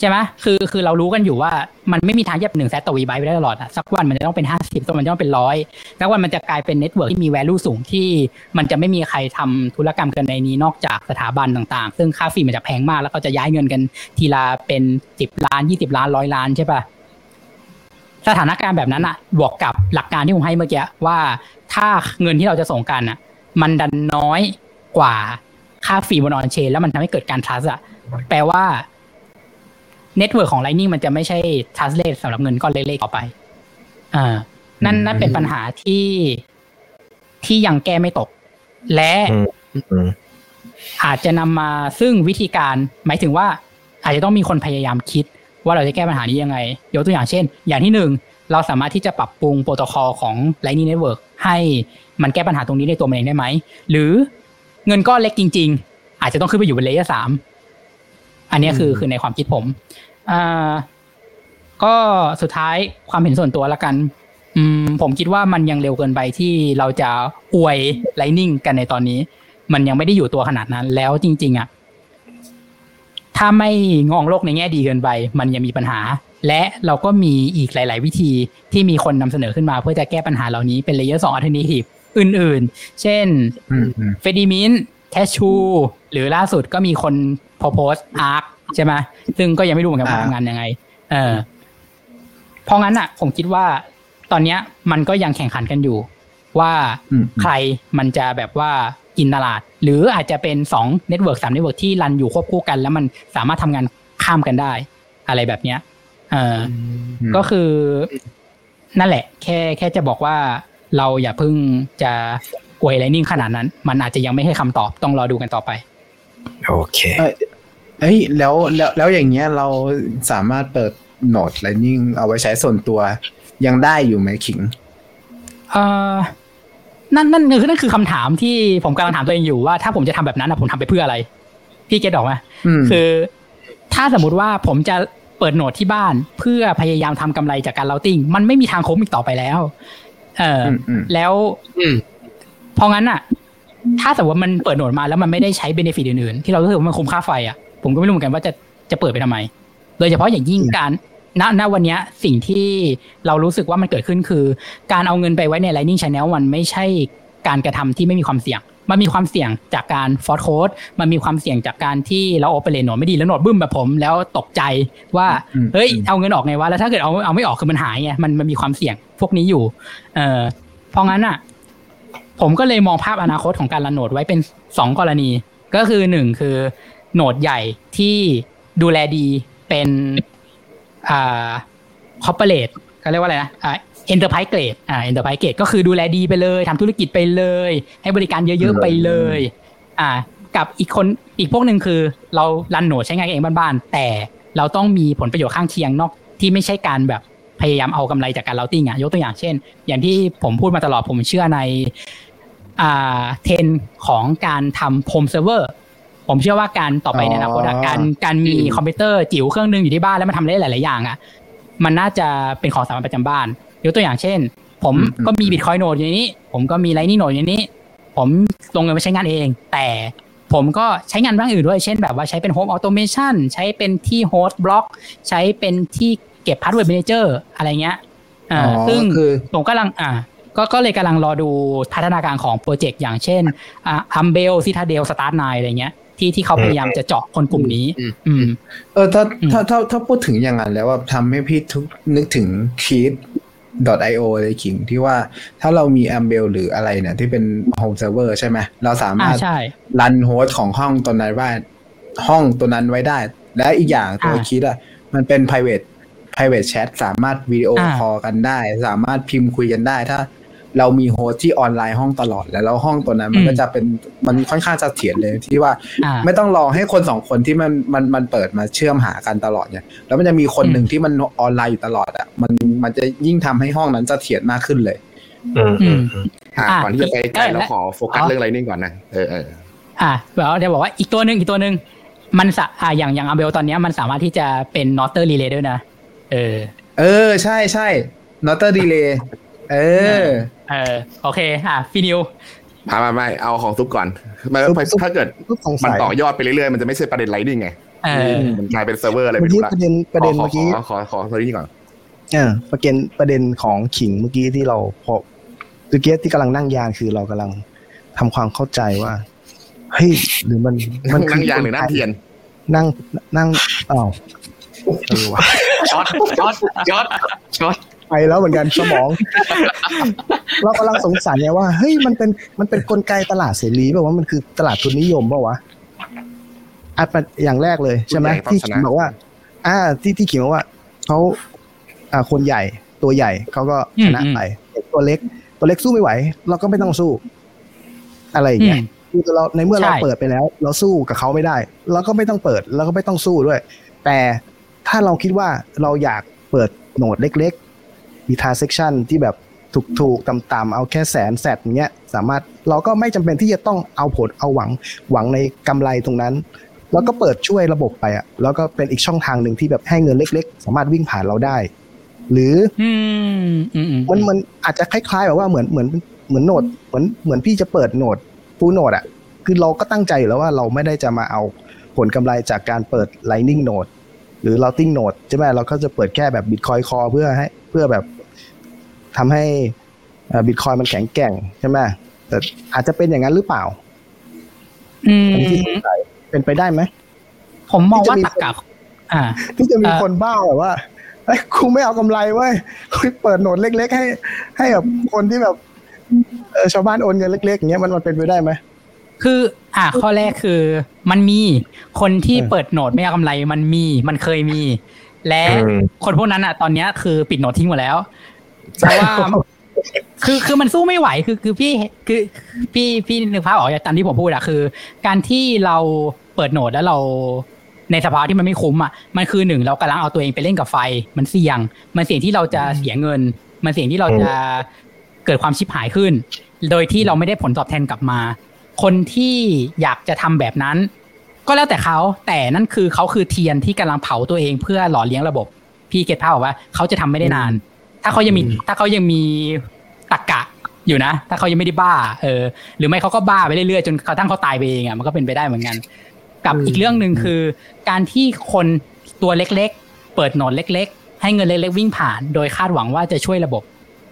ใช่ไหมคือคือเรารู้กันอยู่ว่ามันไม่มีทางที่จะหนึ่ง sat ต่อ vByte ไปได้ตลอดอะสักวันมันจะต้องเป็นห้าสิบสักวันมันจะต้องเป็นร้อยสักวันมันจะกลายเป็น network ที่มี value สูงที่ มันจะไม่มีใครทำธุรกรรมกันในนี้นอกจากสถาบันต่างๆ ซึ่งค่า fee มันจะแพงมาก แล้วก็จะย้ายเงินกันทีละเป็นสิบล้านยี่สิบล้านร้อยล้านใช่ปะสถานการณ์แบบนั้นอะบวกกับหลักการที่ผมให้เมื่อกี้ว่าถ้าเงินที่เราจะส่งกันอะมันดันน้อยกว่าค่า fee บน on-chain แล้วมันทำให้เกิดการ trust อะแปลว่า network ของ Lightning มันจะไม่ใช่ trustless สำหรับเงินก้อนเล็กๆต่อไป อ่า นั่นนั่นเป็นปัญหาที่ที่ยังแก้ไม่ตก และอืมอืมอาจจะนำมาซึ่งวิธีการ หมายถึงว่า อาจจะต้องมีคนพยายามคิด ว่าเราจะแก้ปัญหานี้ยังไง ยกตัวอย่างเช่น อย่างที่หนึ่งเราสามารถที่จะปรับปรุงโปรโตคอลของ Lightning Network ให้มันแก้ปัญหาตรงนี้ในตัวมันเองได้ไหม หรือเงินก้อนเล็กจริง ๆ อาจจะต้องขึ้นไปอยู่บน layer สาม อันเนี้ยคือคือในความคิดผมอ่าก็สุดท้ายความเห็นส่วนตัวละกัน อืม ผมคิดว่ามันยังเร็วเกินไปที่เราจะอวย Lightning กันในตอนนี้ มันยังไม่ได้อยู่ตัวขนาดนั้น แล้วจริง ๆอะถ้าไม่มองโลกในแง่ดีเกินไป มันยังมีปัญหา และเราก็มีอีกหลาย ๆ วิธีที่มีคนนำเสนอขึ้นมา เพื่อจะแก้ปัญหาเหล่านี้เป็น layer สอง alternative อื่น ๆ เช่นอืมอืม Fedimint Cashu หรือล่าสุดก็มีคน propose Ark ใช่ไหมซึ่งก็ยังไม่รู้เหมือนกันว่าอ่าทำงานยังไง เออเพราะงั้นอะ ผมคิดว่า ตอนเนี้ย มันก็ยังแข่งขันกันอยู่ ว่าอืมใครมันจะแบบว่ากินตลาด หรืออาจจะเป็นสอง network สาม network ที่ run อยู่ควบคู่กัน แล้วมันสามารถทำงานข้ามกันได้ อะไรแบบเนี้ย เอออมก็คือนั่นแหละ แค่แค่จะบอกว่าเราอย่าเพิ่งจะ อวย Lightning ขนาดนั้น มันอาจจะยังไม่ให้คำตอบต้องรอดูกันต่อไป โอเคเอ้ยเอ้ยแล้วแล้วแล้วอย่างเงี้ยเราสามารถเปิดโหนด Lightning เอาไว้ใช้ส่วนตัวยังได้อยู่ไหมขิงเอ่อนั่นนั่นคือนั่นคือคำถามที่ผมกำลังถามตัวเองอยู่ว่าถ้าผมจะทำแบบนั้นนะผมทำไปเพื่ออะไร พี่เก็ตออกไหมอืมคือ ถ้าสมมติว่าผมจะเปิดโหนดที่บ้าน เพื่อพยายามทำกำไรจากการเราติ้ง มันไม่มีทางคุ้มอีกต่อไปแล้ว เอออมอืมแล้วอืม เพราะงั้นอะ ถ้าสมมติว่ามันเปิดโหนดมาแล้วมันไม่ได้ใช้เบนฟิตอื่นๆ ที่เรารู้สึกว่ามันคุ้มค่าไฟอะผมก็ไม่รู้เหมือนกันว่าจะจะเปิดไปทำไม โดยเฉพาะอย่างยิ่งการณณวันเนี้ยสิ่งที่เรารู้สึกว่ามันเกิดขึ้นคือ การเอาเงินไปไว้ใน Lightning Channel มันไม่ใช่การกระทำที่ไม่มีความเสี่ยง มันมีความเสี่ยงจากการฟอร์ c โค้ดมันมีความเสี่ยงจากการที่เราโอเปเรตโหนดไม่ดีแล้วโหนดบึ้มแบบผม แล้วตกใจว่าอืมเฮ้ยอืมเอาเงินออกไงวะแล้วถ้าเกิดเอาเอาไม่ออกคือมันหายไงมันมันมีความเสี่ยงพวกนี้อยู่ เออเพราะงั้นอะ ผมก็เลยมองภาพอนาคตของการรันโนดไว้เป็นสองกรณี ก็คือหนึ่งคือ node ใหญ่ที่ดูแลดีเป็นอ่า corporate เขาเรียกว่าอะไรนะอ่า enterprise grade อ่า enterprise grade ก็คือดูแลดีไปเลยทำธุรกิจไปเลย ให้บริการเยอะๆไปเลย อ่า กับอีกคนอีกพวกหนึ่งคือ เรา run node ใช้งานเองบ้านๆแต่เราต้องมีผลประโยชน์ข้างเคียงนอกที่ไม่ใช่การแบบพยายามเอากำไรจากการ routing อะยกตัวอย่างเช่น อย่างที่ผมพูดมาตลอดผมเชื่อใน เทรนด์ของการทำ home server ผมเชื่อว่าการต่อไปในอนาคตอะอ๋อการการมีคอมพิวเตอร์จิ๋วเครื่องหนึงอยู่ที่บ้านแล้วมันทำได้หลาย ๆ อย่างอะมันน่าจะเป็นของสามัญประจำบ้านยกตัวอย่างเช่น ผมก็มี Bitcoin node อยู่ในนี้ ผมก็มี Lightning node อยู่ในนี้ ผมลงเงินไปใช้งานเอง แต่ผมก็ใช้งานอย่างอื่นด้วย เช่นแบบว่าใช้เป็น home automation ใช้เป็นที่ host blog ใช้เป็นที่เก็บ password manager อะไรเงี้ย อ่าอ๋อซึ่งคือผมกำลังอ่า ก็ก็เลยกำลังรอดูพัฒนาการของ project อย่างเช่นอ่า Umbrel Citadel Start9อะไรเงี้ยที่ที่เขาพยายามจะเจาะคนกลุ่มนี้ อืมอืมเออถ้าอืมถ้าถ้าถ้าพูดถึงอย่างนั้นแล้วว่าทำให้พี่ทุกนึกถึง Keet.io เลยขิงที่ว่าถ้าเรามี a m b e l หรืออะไรเนี่ย ที่เป็น Home Server ใช่ไหม เราอ่าสามารถใช่ run host ของห้องตัวนั้นไว้ห้องตัวนั้นไว้ได้ และอีกอย่างตัวอ่า Keet อะ มันเป็น private private chat สามารถวิดีโออ่า call กันได้ สามารถพิมพ์คุยกันได้ ถ้า เรามี host ที่ออนไลน์ห้องตลอดแล้วแล้วห้องตัวนั้นมันก็จะเป็นมันค่อนข้างเสถียรเลยที่ว่าอ่าไม่ต้องรอให้คนสองคนที่มันมันมันเปิดมาเชื่อมหากันตลอดเนี่ยแล้วมันจะมีคนหนึ่งที่มันออนไลน์อยู่ตลอดอะมันมันจะยิ่งทำให้ห้องนั้นเสถียรมากขึ้นเลยอืมอืมอะอะก่อนที่จะไปไกลเออเราและขอโฟกัสอ๋อเรื่อง Lightning ก่อนนะเออเอออ่าแบบเดี๋ยวบอกว่าอีกตัวหนึ่งอีกตัวหนึ่งมันสะอ่าอย่างอย่างอัมเบลตอนเนี้ยมันสามารถที่จะเป็นนอตเตอร์รีเลย์ด้วยนะเออ เออ ใช่ใช่นอตเตอร์ดีเลย์เออ เออโอเคอะฟินิวพามาไม่เอาของซุปก่อนมันซุปซุปถ้าเกิดก็สงมันสัยต่อยอดไปเรื่อยๆมันจะไม่ใช่ประเด็นไลนิ่งไงเออมันกลายเป็นเซิร์ฟเวอร์อะไรเมื่ไม่อกี้รู้ละประเด็นประเด็นขอเมื่อกี้ขอขอขอขอเรื่องนี้ก่อนเออประเด็นประเด็นของขิงเมื่อกี้ที่เราพอเมื่อกี้ที่กำลังนั่งยานคือเรากำลังทำความเข้าใจว่าเฮ้ยหรือมันมันคืนั่งยางหรือนั่งเทียน นั่งนั่งอ้าวเออว่ะช็อตช็อตช็อตช็อต ไปแล้วเหมือนกันสมอง เรากำลังสงสัยไงว่าเฮ้ยมันเป็นมันเป็นกลไกตลาดเสรีแบบว่ามันคือตลาดทุนนิยมเปล่าวะอะเป็นอย่างแรกเลยใช่ไหมผู้ใหญ่ต้องชนะที่ขิงบอกว่า อ่า ที่ที่ขิงบอกว่าเขาอ่าคนใหญ่ตัวใหญ่เขาก็ชนะอืมไปตัวเล็ก ตัวเล็กสู้ไม่ไหว เราก็ไม่ต้องสู้ อะไรอย่างเงี้ยอืมคือเราในเมื่อเราใช่เปิดไปแล้ว เราสู้กับเขาไม่ได้ เราก็ไม่ต้องเปิด เราก็ไม่ต้องสู้ด้วย แต่ถ้าเราคิดว่าเราอยากเปิดโหนดเล็กๆ มีทาเซ c ชันที่แบบถูกๆต่ำๆเอาแค่แสนแสดอย่างเงี้ยสามารถเราก็ไม่จำเป็นที่จะต้องเอาผลเอาหวังหวังในกำไรตรงนั้น แล้วก็เปิดช่วยระบบไปอะแล้วก็เป็นอีกช่องทางหนึ่งที่แบบให้เงินเล็ก ๆ สามารถวิ่งผ่านเราได้ หรืออืมอืมอืมมันมันอาจจะคล้ายๆแบบว่าเหมือนเหมือนเหมือนโหนดเหมือนเหมือนพี่จะเปิดโหนดฟูโหนดอะคือเราก็ตั้งใจอยู่แล้วว่าเราไม่ได้จะมาเอาผลกำไรจากการเปิด Lightning Node หรือ Routing Node ใช่ไหมเราก็จะเปิดแค่แบบ Bitcoin Core เพื่อให้เพื่อแบบ ทำให้บิตคอยมันแข็งแกร่งใช่ไหมแต่อาจจะเป็นอย่างนั้นหรือเปล่า อืมอันนี้ที่สงสัยเป็นไปได้ไหมผมมองว่าที่จะมีตักกะอ่าที่จะมีเอ่อคนบ้าแบบว่าเฮ้ยกูไม่เอากำไรเว้ยกูเปิดโหนดเล็ก ๆ ให้ ให้แบบคนที่แบบเออชาวบ้านโอนเงินเล็ก ๆ อย่างเงี้ยมันมันเป็นไปได้ไหมคือ อ่าข้อแรกคือ มันมีคนที่เออเปิดโหนดไม่เอากำไร มันมีมันเคยมี และอืมคนพวกนั้นอะ ตอนเนี้ยคือปิดโหนดทิ้งหมดแล้ว เพราะว่าคือคือมันสู้ไม่ไหวคือคือพี่คือพี่พี่นึกภาพออกตามที่ผมพูดอะคือ การที่เราเปิดโหนดแล้วเราในสภาวะที่มันไม่คุ้มอะมันคือหนึ่งเรากำลังเอาตัวเองไปเล่นกับไฟ มันเสี่ยง มันเสี่ยงที่เราจะเสียเงิน มันเสี่ยงที่เราจะเกิดความชิบหายขึ้น โดยที่เราไม่ได้ผลตอบแทนกลับมา คนที่อยากจะทำแบบนั้น ก็แล้วแต่เขา แต่นั่นคือเขาคือเทียนที่กำลังเผาตัวเองเพื่อหล่อเลี้ยงระบบ พี่เกตภาพออกว่าเขาจะทำไม่ได้นาน ถ้าเขายังมีถ้าเขายังมีตะกะอยู่นะ ถ้าเขายังไม่ได้บ้า เออ หรือไม่เขาก็บ้าไปเรื่อยๆจนเขาทั้งเขาตายไปเองอะมันก็เป็นไปได้เหมือนกัน กับอีกเรื่องหนึ่งคือ การที่คนตัวเล็กๆ เปิดโหนดเล็ก ๆ ให้เงินเล็กๆวิ่งผ่าน โดยคาดหวังว่าจะช่วยระบบ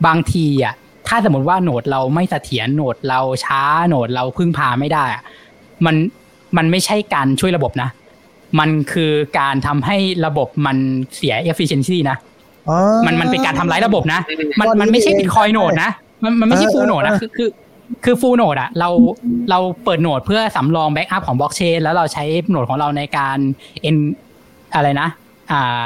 บางทีอะถ้าสมมติว่าโหนดเราไม่เสถียรโหนดเราช้าโหนดเราพึ่งพาไม่ได้อะมันมันไม่ใช่การช่วยระบบนะ มันคือการทำให้ระบบมันเสีย efficiency นะอ๋อ มันมันเป็นการทำร้ายระบบนะ มันก้อนนี้มันไม่ใช่เอง Bitcoin node นะ มันมันไม่ใช่เออ full node นะเออคือคือคือ full node อะเราเราเปิด node เพื่อสำรอง backup ของบล็อกเชนแล้วเราใช้ node ของเราในการเอ็นอะไรนะ อ่า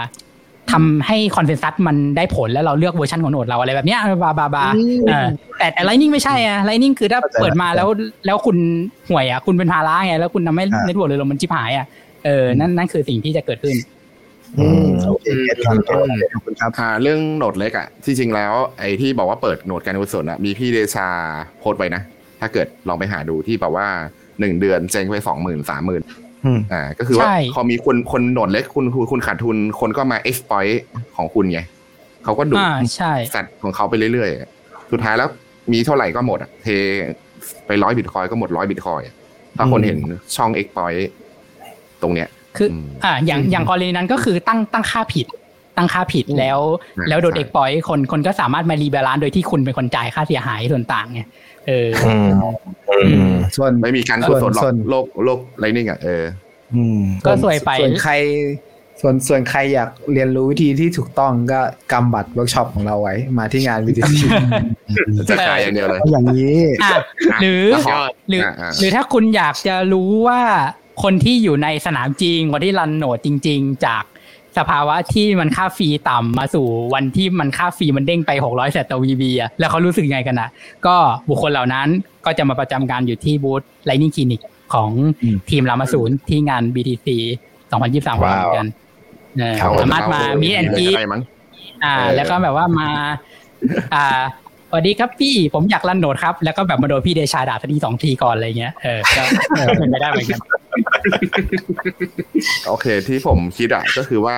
ทำให้ consensus มันได้ผลแล้วเราเลือกเวอร์ชันของ node เราอะไรแบบเนี้ยบาบาบาเออแต่แต่ Lightning ไม่ใช่อะ Lightning คือถ้าเข้าใจเปิดมาแล้วแล้วคุณห่วยอะคุณเป็นภาระไงแล้วคุณทำให้อ่า network เลยลงมันชิบหายอะเออนั่นนั่นคือสิ่งที่จะเกิดขึ้น อืมโอเค get ครับ get ครับขอบคุณครับอ่าเรื่อง node เล็กอะที่จริงแล้ว ไอ้ที่บอกว่าเปิด node การกุศลอะมีพี่เดชาโพสต์ไว้นะ ถ้าเกิดลองไปหาดูที่แบบว่าหนึ่งเดือนเจ๊งไปสองหมื่นสามหมื่นอืมอ่าก็คือว่าใช่พอมีคนคน node เล็กคุณคุณคุณขาดทุนคนก็มา exploit ของคุณไงเขาก็ดูดอ่าใช่ sat ของเขาไปเรื่อยๆ สุดท้ายแล้วมีเท่าไหร่ก็หมดอะเทไปร้อยบิตคอยน์ก็หมดร้อยบิตคอยน์อะถ้าคนเห็นช่อง exploit ตรงเนี้ย คืออืมอ่าอย่างอย่างกรณีนั้นก็คือตั้งตั้งค่าผิด ตั้งค่าผิดแล้วใช่แล้วโดนใช่เด็กปล่อยคนคนก็สามารถมา rebalance โดยที่คุณเป็นคนจ่ายค่าเสียหายส่วนต่างไงเอออืมอืมส่วนไม่มีการกุศลหรอกส่วนโลกโลก Lightning อะเอออืมก็สวยไปส่วนใคร ส่วนส่วนใครอยากเรียนรู้วิธีที่ถูกต้องก็กำบัตรเวิร์กช็อปของเราไว้ มาที่งานวิทยจะขายอย่างเดียวเลยเอาอย่างนี้อะหรือแล้วขอหรืออ่าอ่าหรือถ้าคุณอยากจะรู้ว่า คนที่อยู่ในสนามจริงคนที่ run node จริง ๆ จากสภาวะที่มันค่า fee ต่ำมาสู่วันที่มันค่า fee มันเด้งไป 600 sat ต่อ vB อะแล้วเขารู้สึกไงกันอะก็บุคคลเหล่านั้นก็จะมาประจำการอยู่ที่บูธ Lightning clinic ของอืมทีมรามาศูนย์ที่งาน BTC 2023ของเราเหมือนกันเออเขสามารถมามีแอนเจีได้มั้งอ่าเออแล้วก็แบบว่ามา อ่าส วัสดีครับพี่ผมอยากรันโหนดครับ แล้วก็แบบมาโดนพี่เดชาด่าสักทีสองทีก่อนอะไรเงี้ยเออก็เออเป็นไปได้เหมือนกันโอเค ที่ผมคิดอะก็คือว่า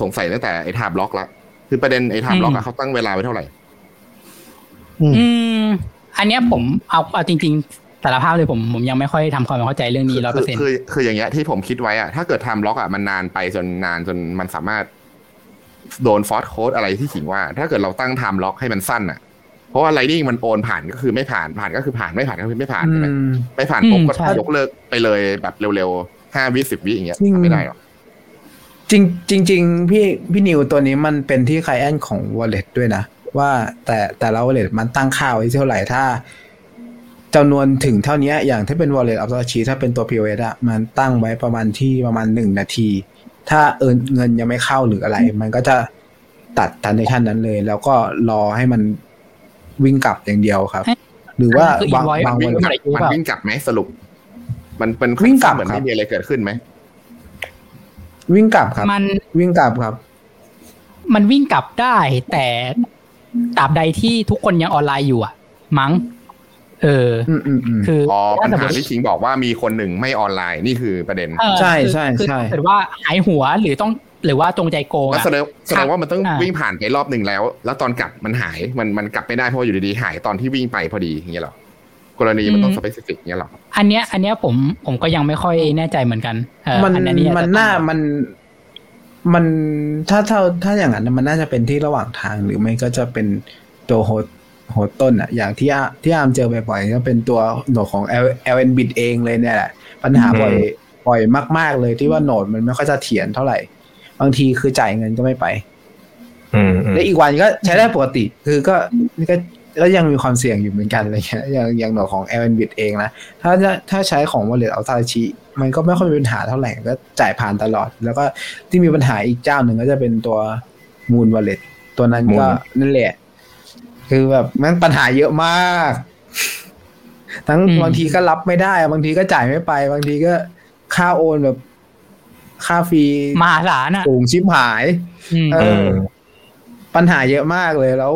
สงสัยตั้งแต่ไอ้ทาบล็อกละคือประเด็นไอ้ทาบล็อกอือะมเขาตั้งเวลาไว้เท่าไหร่ อืม อันเนี้ยผมเอาเอาจริงๆสารภาพเลยผมผมยังไม่ค่อยทำความเข้าใจเรื่องนี้ร้อยเปอร์เซ็นต์คือคืออย่างเงี้ยที่ผมคิดไว้อะถ้าเกิด time lock อะมันนานไปจนนานจนมันสามารถโดน force close อะไรที่ขิงว่า ถ้าเกิดเราตั้ง time lock ให้มันสั้นอะ เพราะว่า Lightning มันโอนผ่านก็คือไม่ผ่านผ่านก็คือผ่านไม่ผ่านก็คือไม่ผ่านอืใช่ไหมมไม่ผ่านอืมปุ๊บก็ใช่ยกเลิกไปเลยแบบเร็วๆห้าวิสิบวิอย่างเงี้ยจริงทำไม่ได้หรอกจริงจริงๆพี่พี่นิวตัวนี้มันเป็นที่ client ของ wallet ด้วยนะ ว่าแต่แต่ละ wallet มันตั้งค่าไว้เท่าไหร่ถ้าจำนวนถึงเท่านี้อย่างถ้าเป็น wallet of the ถ้าเป็นตัว POS อะมันตั้งไว้ประมาณที่ประมาณหนึ่งนาที ถ้าเอินเงินยังไม่เข้าหรืออะไร มันก็จะตัด transaction นั้นเลย แล้วก็รอให้มัน วิ่งกลับอย่างเดียวครับ หรือว่าคือบาง invoice บางวิ่ง wallet กลับมันวิ่งกลับไหมสรุป มันเป็นวิ่งกลับเหมือนครับไม่มีอะไรเกิดขึ้นไหมวิ่งกลับครับ มันวิ่งกลับครับ มันวิ่งกลับได้ แต่ตราบใดที่ทุกคนยังออนไลน์อยู่อะ มั้ง เอออืมอืมอืมคืออ๋อปัถ้าสมมติที่ขิงบอกว่ามีคนหนึ่งไม่ออนไลน์นี่คือประเด็นเออใช่คือใช่คือใช่ถ้าเกิดว่าหายหัวหรือต้อง หรือว่าจงใจโกงก็อะแสดงแสดงว่ามันต้องอ่าวิ่งผ่านไปรอบหนึ่งแล้ว แล้วตอนกลับมันหายมันมันกลับไม่ได้เพราะว่าอยู่ดีๆหายตอนที่วิ่งไปพอดีอย่างเงี้ยเหรอกรณีมันต้อง specific เงี้ยเหรออันเนี้ย อันเนี้ยผมผมก็ยังไม่ค่อยแน่ใจเหมือนกันเออมันอันนี้มันจะต้องน่ามันมันถ้าถ้าถ้าอย่างนั้นมันน่าจะเป็นที่ระหว่างทางหรือไม่ก็จะเป็นตัวโฮสโฮสต้นอะอย่างที่อาที่อามเจอบ่อยๆก็เป็นตัวโหนดของ L L N bit เองเลยเนี่ยแหละ ปัญหาบ่อยบ่อยมาก ๆ เลยที่ว่าโหนดมันไม่ค่อยจะเถียนเท่าไหร่ บางทีคือจ่ายเงินก็ไม่ไปอืมอืมและอีกวันก็ใช้ได้ปกติ คือก็นี่ก็ก็ยังมีความเสี่ยงอยู่เหมือนกันอะไรเงี้ยอย่างอย่างหน่วยของ l อ b i t เองนะ ถ้าจะถ้าใช้ของ Wallet เอาซาชิ มันก็ไม่ค่อยมีปัญหาเท่าไหร่ ก็จ่ายผ่านตลอด แล้วก็ที่มีปัญหาอีกเจ้าหนึ่งก็จะเป็นตัว Moon Wallet ตัวนั้นก็นั่นแหละ คือแบบแมันปัญหาเยอะมาก ทั้งอืมบางทีก็รับไม่ได้ บางทีก็จ่ายไม่ไป บางทีก็ค่าโอนแบบ ค่าฟรีมหาศาลอะสูงชิบหายอืมเอเอออปัญหาเยอะมากเลยแล้ว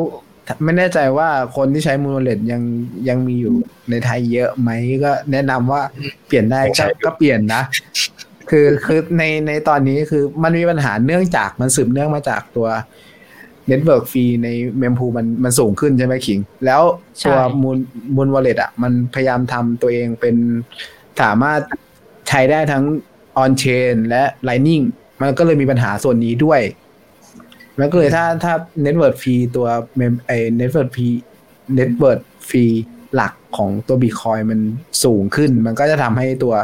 ไม่แน่ใจว่าคนที่ใช้ Muun wallet ยังยังมีอยู่ในไทยเยอะไหมก็แนะนำว่าเปลี่ยนได้ใช่ก็ก็เปลี่ยนนะ คือคือในในตอนนี้คือมันมีปัญหาเนื่องจากมันสืบเนื่องมาจากตัว network fee ใน mempool มันมันสูงขึ้นใช่ไหมขิง แล้วตัวใช่ Muun Muun wallet อะมันพยายามทำตัวเองเป็นสามารถใช้ได้ทั้ง on chain และ lightning มันก็เลยมีปัญหาส่วนนี้ด้วยแล้วก็เลยถ้าถ้า network fee ตัวเมไอ network fee network fee หลักของตัวบิตคอยน์มันสูงขึ้น มันก็จะทำให้ตัว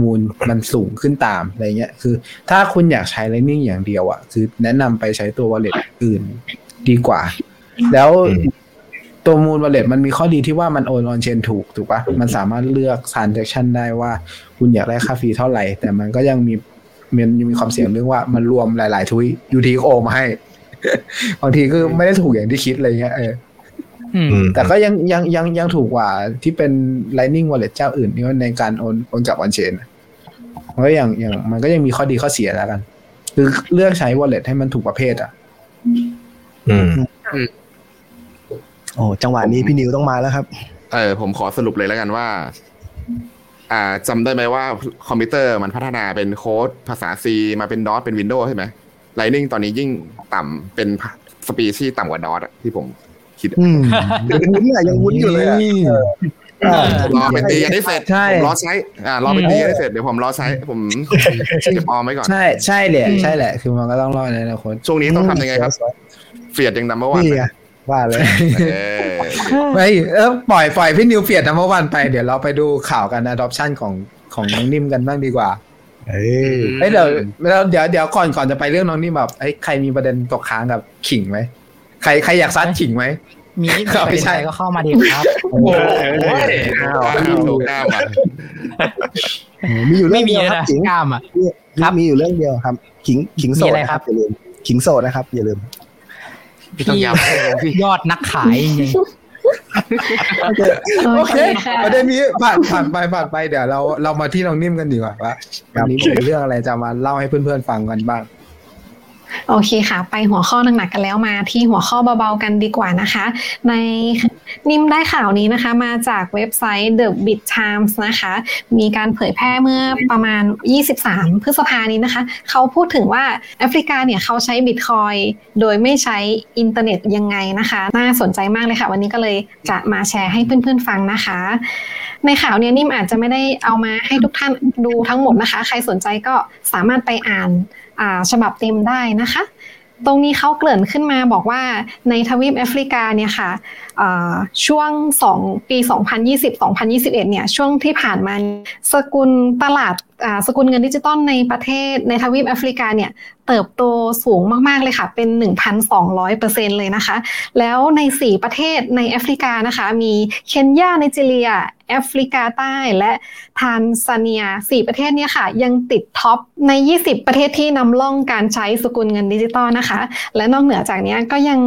Muun มันสูงขึ้นตามอะไรเงี้ย คือ ถ้าคุณอยากใช้ Lightning อย่างเดียวอะ คือแนะนำไปใช้ตัว wallet อื่นดีกว่า แล้ว อืมตัวมูล wallet มันมีข้อดีที่ว่ามันโอน on-chain ถูก ถูกปะมันสามารถเลือก transaction ได้ว่าคุณอยากได้ค่า fee เท่าไหร่ แต่มันก็ยังมีมันยังมีความเสี่ยงเรื่องว่ามันรวมหลาย ๆทุยยูทีโอมาให้บางทีก็ไม่ได้ถูกอย่างที่คิดอะไรเงี้ยเอออืมอืมแต่ก็ยังยังยังยังถูกกว่าที่เป็น Lightning Wallet เจ้าอื่นนี่ว่าในการโอนโอนกลับออนเชนมันก็ยังยังมันก็ยังมีข้อดีข้อเสียแล้วกัน คือเลือกใช้ wallet ให้มันถูกประเภท อะ อืม โอ้จังหวะนี้พี่นิวต้องมาแล้วครับเออผมขอสรุปเลยแล้วกันว่า อ่าจำได้ไหมว่าคอมพิวเตอร์มันพัฒนาเป็นโค้ดภาษา C มาเป็นดอทเป็น Windows ใช่ไหม Lightning ตอนนี้ยิ่งต่ำเป็นสปีชีส์ต่ำกว่าดอทที่ผมคิดอืมยังวุ้นอะยังวุ้นอยู่เลยอะเออรอไปตีกันได้เสร็จใช่ผมรอใช้ อ่ารอไปตีกันได้เสร็จเดี๋ยวผมรอใช้ ผมเก็บออมไว้ก่อน ใช่ใช่แหละใช่แหละคือมันก็ต้องรอดในอนาคตช่วงนี้ต้องทำยังไงครับเฟียดยังนัมเบอร์วันนี่ไง ว่าเลยเออไม่เออปล่อยปล่อยพี่นิวเฟียดนะเมื่อวันไปเดี๋ยวเราไปดูข่าวกัน adoption ของของน้องนิ่มกันบ้างดีกว่าเอ้ยเอ้ยเดี๋ยวเดี๋ยวเดี๋ยวเดี๋ยวก่อนก่อนจะไปเรื่องน้องนิ่มแบบเอ้ยใครมีประเด็นตกค้างกับขิงไหมใครใครอยากซัดขิงไหมมีครับประเด็นใช่อะไรก็เข้ามาดีครับโอ้โหถูกหน้ามามีอยู่เรื่ไม่องมีเดียวเลยครับนะขิงกล้ามอะมีครับมีอยู่เรื่องเดียวครับ ขิงขิงโสมีดอะไรนะคครัรับบอย่าลืมขิงโสดนะครับอย่าลืม พี่ต้องย้ำเลยพี่ยอดนักขายจริงโอเคค่ะประเด็นนี้ผ่านผ่านไปผ่านไปเดี๋ยวเราเรามาที่น้องนิ่มกันดีกว่าว่าวันนี้มีเรื่องอะไรจะมาเล่าให้เพื่อนๆฟังกันบ้าง โอเคค่ะ ไปหัวข้อหนักๆกันแล้วมาที่หัวข้อเบาๆกันดีกว่านะคะ ในนิ่มได้ข่าวนี้นะคะ มาจากเว็บไซต์ The Bit Times นะคะ มีการเผยแพร่เมื่อประมาณ 23 พฤษภานี้นะคะ เขาพูดถึงว่าแอฟริกาเนี่ยเขาใช้บิตคอยน์โดยไม่ใช้อินเทอร์เน็ตยังไงนะคะ น่าสนใจมากเลยค่ะ วันนี้ก็เลยจะมาแชร์ให้เพื่อนๆฟังนะคะ ในข่าวเนี้ยนิ่มอาจจะไม่ได้เอามาให้ทุกท่านดูทั้งหมดนะคะ ใครสนใจก็สามารถไปอ่าน ฉบับเต็มได้นะคะ ตรงนี้เขาเกริ่นขึ้นมาบอกว่าในทวีปแอฟริกาเนี่ยค่ะอ่าช่วง 2 ปี 2020-2021 เนี่ย ช่วงที่ผ่านมาสกุลตลาด สกุลเงินดิจิตอลในประเทศในทวีปแอฟริกาเนี่ยเติบโตสูงมาก ๆ เลยค่ะ เป็น 1,200%เลยนะคะ แล้วใน 4 ประเทศในแอฟริกานะคะ มีเคนยาไนจีเรีย แอฟริกาใต้และทานซาเนีย 4 ประเทศนี้ค่ะ ยังติด top ใน 20 ประเทศที่นำร่องการใช้สกุลเงินดิจิตอลนะคะ และนอกเหนือจากนี้ก็ยัง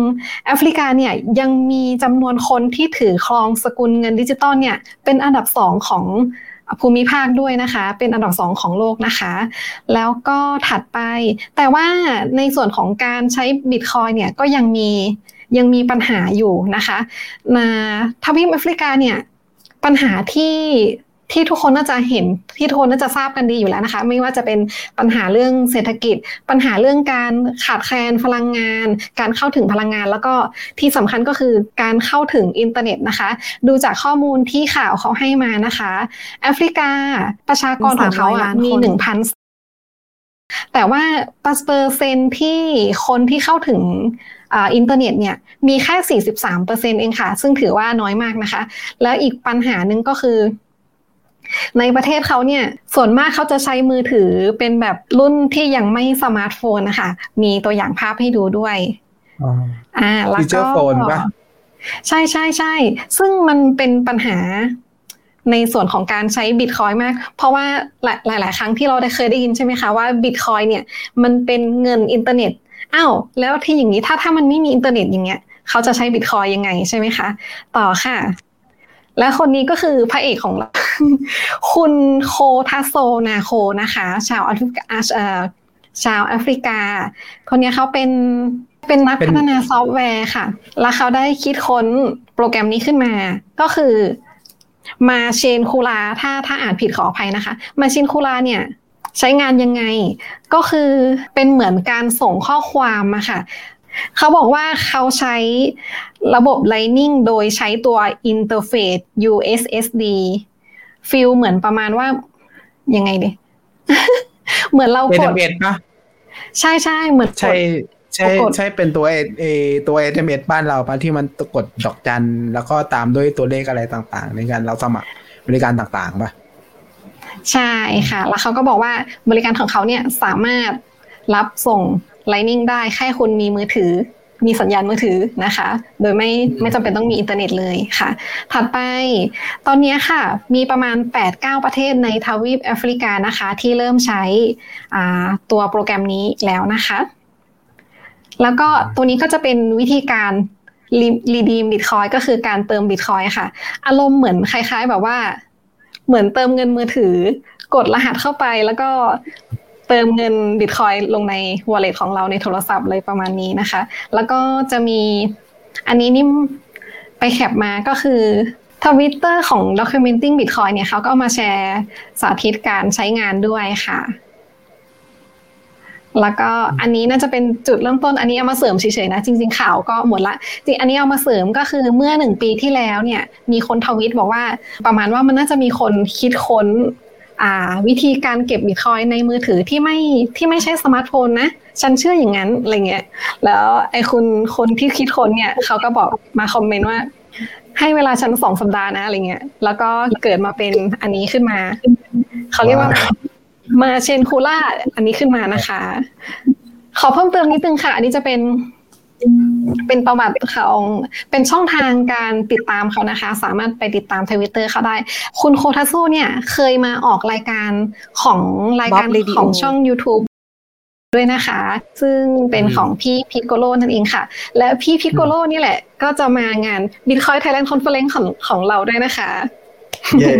แอฟริกาเนี่ยยังมีจำนวนคนที่ถือครองสกุลเงินดิจิตอลเนี่ยเป็นอันดับสองของ ภูมิภาคด้วยนะคะ เป็นอันดับสองของโลกนะคะ แล้วก็ถัดไป แต่ว่าในส่วนของการใช้บิตคอยเนี่ยก็ยังมียังมีปัญหาอยู่นะคะนาทวีปแอฟริกาเนี่ยปัญหาที่ ที่ทุกคนน่าจะเห็นที่ทุกคนน่าจะทราบกันดีอยู่แล้วนะคะ ไม่ว่าจะเป็นปัญหาเรื่องเศรษฐกิจ ปัญหาเรื่องการขาดแคลนพลังงาน การเข้าถึงพลังงาน แล้วก็ที่สำคัญก็คือการเข้าถึงอินเทอร์เน็ตนะคะ ดูจากข้อมูลที่ข่าวเขาให้มานะคะ แอฟริกาประชากรของเขาอะ300ล้านคนมีหนึ่งพันแต่ว่าเปอร์เซ็นต์ที่คนที่เข้าถึงอ่าอินเทอร์เน็ตเนี่ยมีแค่ 43เปอร์เซ็นต์เองค่ะ ซึ่งถือว่าน้อยมากนะคะ แล้วอีกปัญหาหนึ่งก็คือ ในประเทศเขาเนี่ยส่วนมากเขาจะใช้มือถือเป็นแบบรุ่นที่ยังไม่สมาร์ทโฟนนะคะมีตัวอย่างภาพให้ดูด้วยอ่าแล้ว feature phone ปะใช่ใช่ใช่ซึ่งมันเป็นปัญหาในส่วนของการใช้บิตคอยน์มาก เพราะว่าหลายหลาย ๆ ครั้งที่เราได้เคยได้ยินใช่ไหมคะว่าบิตคอยน์เนี่ยมันเป็นเงินอินเทอร์เน็ตอ้าวแล้วที่อย่างนี้ถ้าถ้ามันไม่มีอินเทอร์เน็ตอย่างเงี้ยเขาจะใช้บิตคอยน์ยังไงใช่ไหมคะ ต่อค่ะ และคนนี้ก็คือพระเอกของเรา คุณโคทัสโซนาโคนะคะ ชาวแอฟริกาเอ่อชาวแอฟริกา คนนี้เขาเป็นเป็นนักเป็นพัฒนาซอฟต์แวร์ค่ะ แล้วเขาได้คิดค้นโปรแกรมนี้ขึ้นมา ก็คือ Machankura ถ้าถ้าอ่านผิดขออภัยนะคะ Machankura เนี่ยใช้งานยังไง ก็คือเป็นเหมือนการส่งข้อความอะค่ะ เขาบอกว่าเขาใช้ระบบ Lightning โดยใช้ตัวอินเทอร์เฟซ USSD ฟิลเหมือนประมาณว่า ยังไงดีเหมือนเราเอกดเมดปะใช่ใช่เหมือนกดใช่ใช่กดใช่เป็นตัวเอเอตัวเอเมดบ้านเราปะที่มันกดดอกจัน แล้วก็ตามด้วยตัวเลขอะไรต่างๆ ในการเราสมัครบริการต่างๆปะใช่ค่ะ แล้วเขาก็บอกว่าบริการของเขาเนี่ยสามารถรับส่ง Lightning ได้แค่คุณมีมือถือ มีสัญญาณมือถือนะคะ โดยไม่ไม่จำเป็นต้องมีอินเทอร์เน็ตเลยค่ะ ถัดไปตอนนี้ค่ะ มีประมาณ 8-9 ประเทศในทวีปแอฟริกานะคะ ที่เริ่มใช้ตัวโปรแกรมนี้แล้วนะคะ แล้วก็ตัวนี้ก็จะเป็นวิธีการ redeem บิตคอยน์ก็คือการเติมบิตคอยน์ค่ะ อารมณ์เหมือนคล้าย ๆ แบบว่า เหมือนเติมเงินมือถือ กดรหัสเข้าไปแล้วก็ เติมเงินบิตคอยลงใน wallet ของเราในโทรศัพท์เลยประมาณนี้นะคะ แล้วก็จะมีอันนี้นิ่มไปแคปมาก็คือทวิตเตอร์ของ documenting bitcoin เนี่ยเขาก็ามาแชร์สาธิตการใช้งานด้วยค่ะ แล้วก็อันนี้น่าจะเป็นจุดเริ่มต้น อันนี้เอามาเสริมเฉยๆนะ จริง ๆข่าวก็หมดละ จริงอันนี้เอามาเสริมก็คือเมื่อหนึ่งปีที่แล้วเนี่ย มีคนทวิตบอกว่า ประมาณว่ามันน่าจะมีคนคิดค้น วิธีการเก็บบิตคอยน์ในมือถือที่ไม่ที่ไม่ใช่สมาร์ทโฟนนะ ฉันเชื่ออย่างนั้นอะไรเงี้ย แล้วไอ้คุณคนที่คิดค้นเนี่ยเขาก็บอกมา comment ว่า ให้เวลาฉันสองสัปดาห์นะอะไรเงี้ย แล้วก็เกิดมาเป็นอันนี้ขึ้นมา เขาเรียกว่า Machankura อันนี้ขึ้นมานะคะ ขอเพิ่มเติมนิดนึงค่ะ อันนี้จะเป็น เป็นประวัติของเป็นช่องทางการติดตามเขานะคะ สามารถไปติดตามทวิตเตอร์เขาได้ คุณโคทัสุเนี่ยเคยมาออกรายการของรายการ Bob Radio ของช่อง YouTube ด้วยนะคะ ซึ่งเป็นของพี่พิโกโลนั่นเองค่ะ และพี่พิโกโลนี่แหละ ก็จะมางาน Bitcoin Thailand Conference ของของเราด้วยนะคะเย้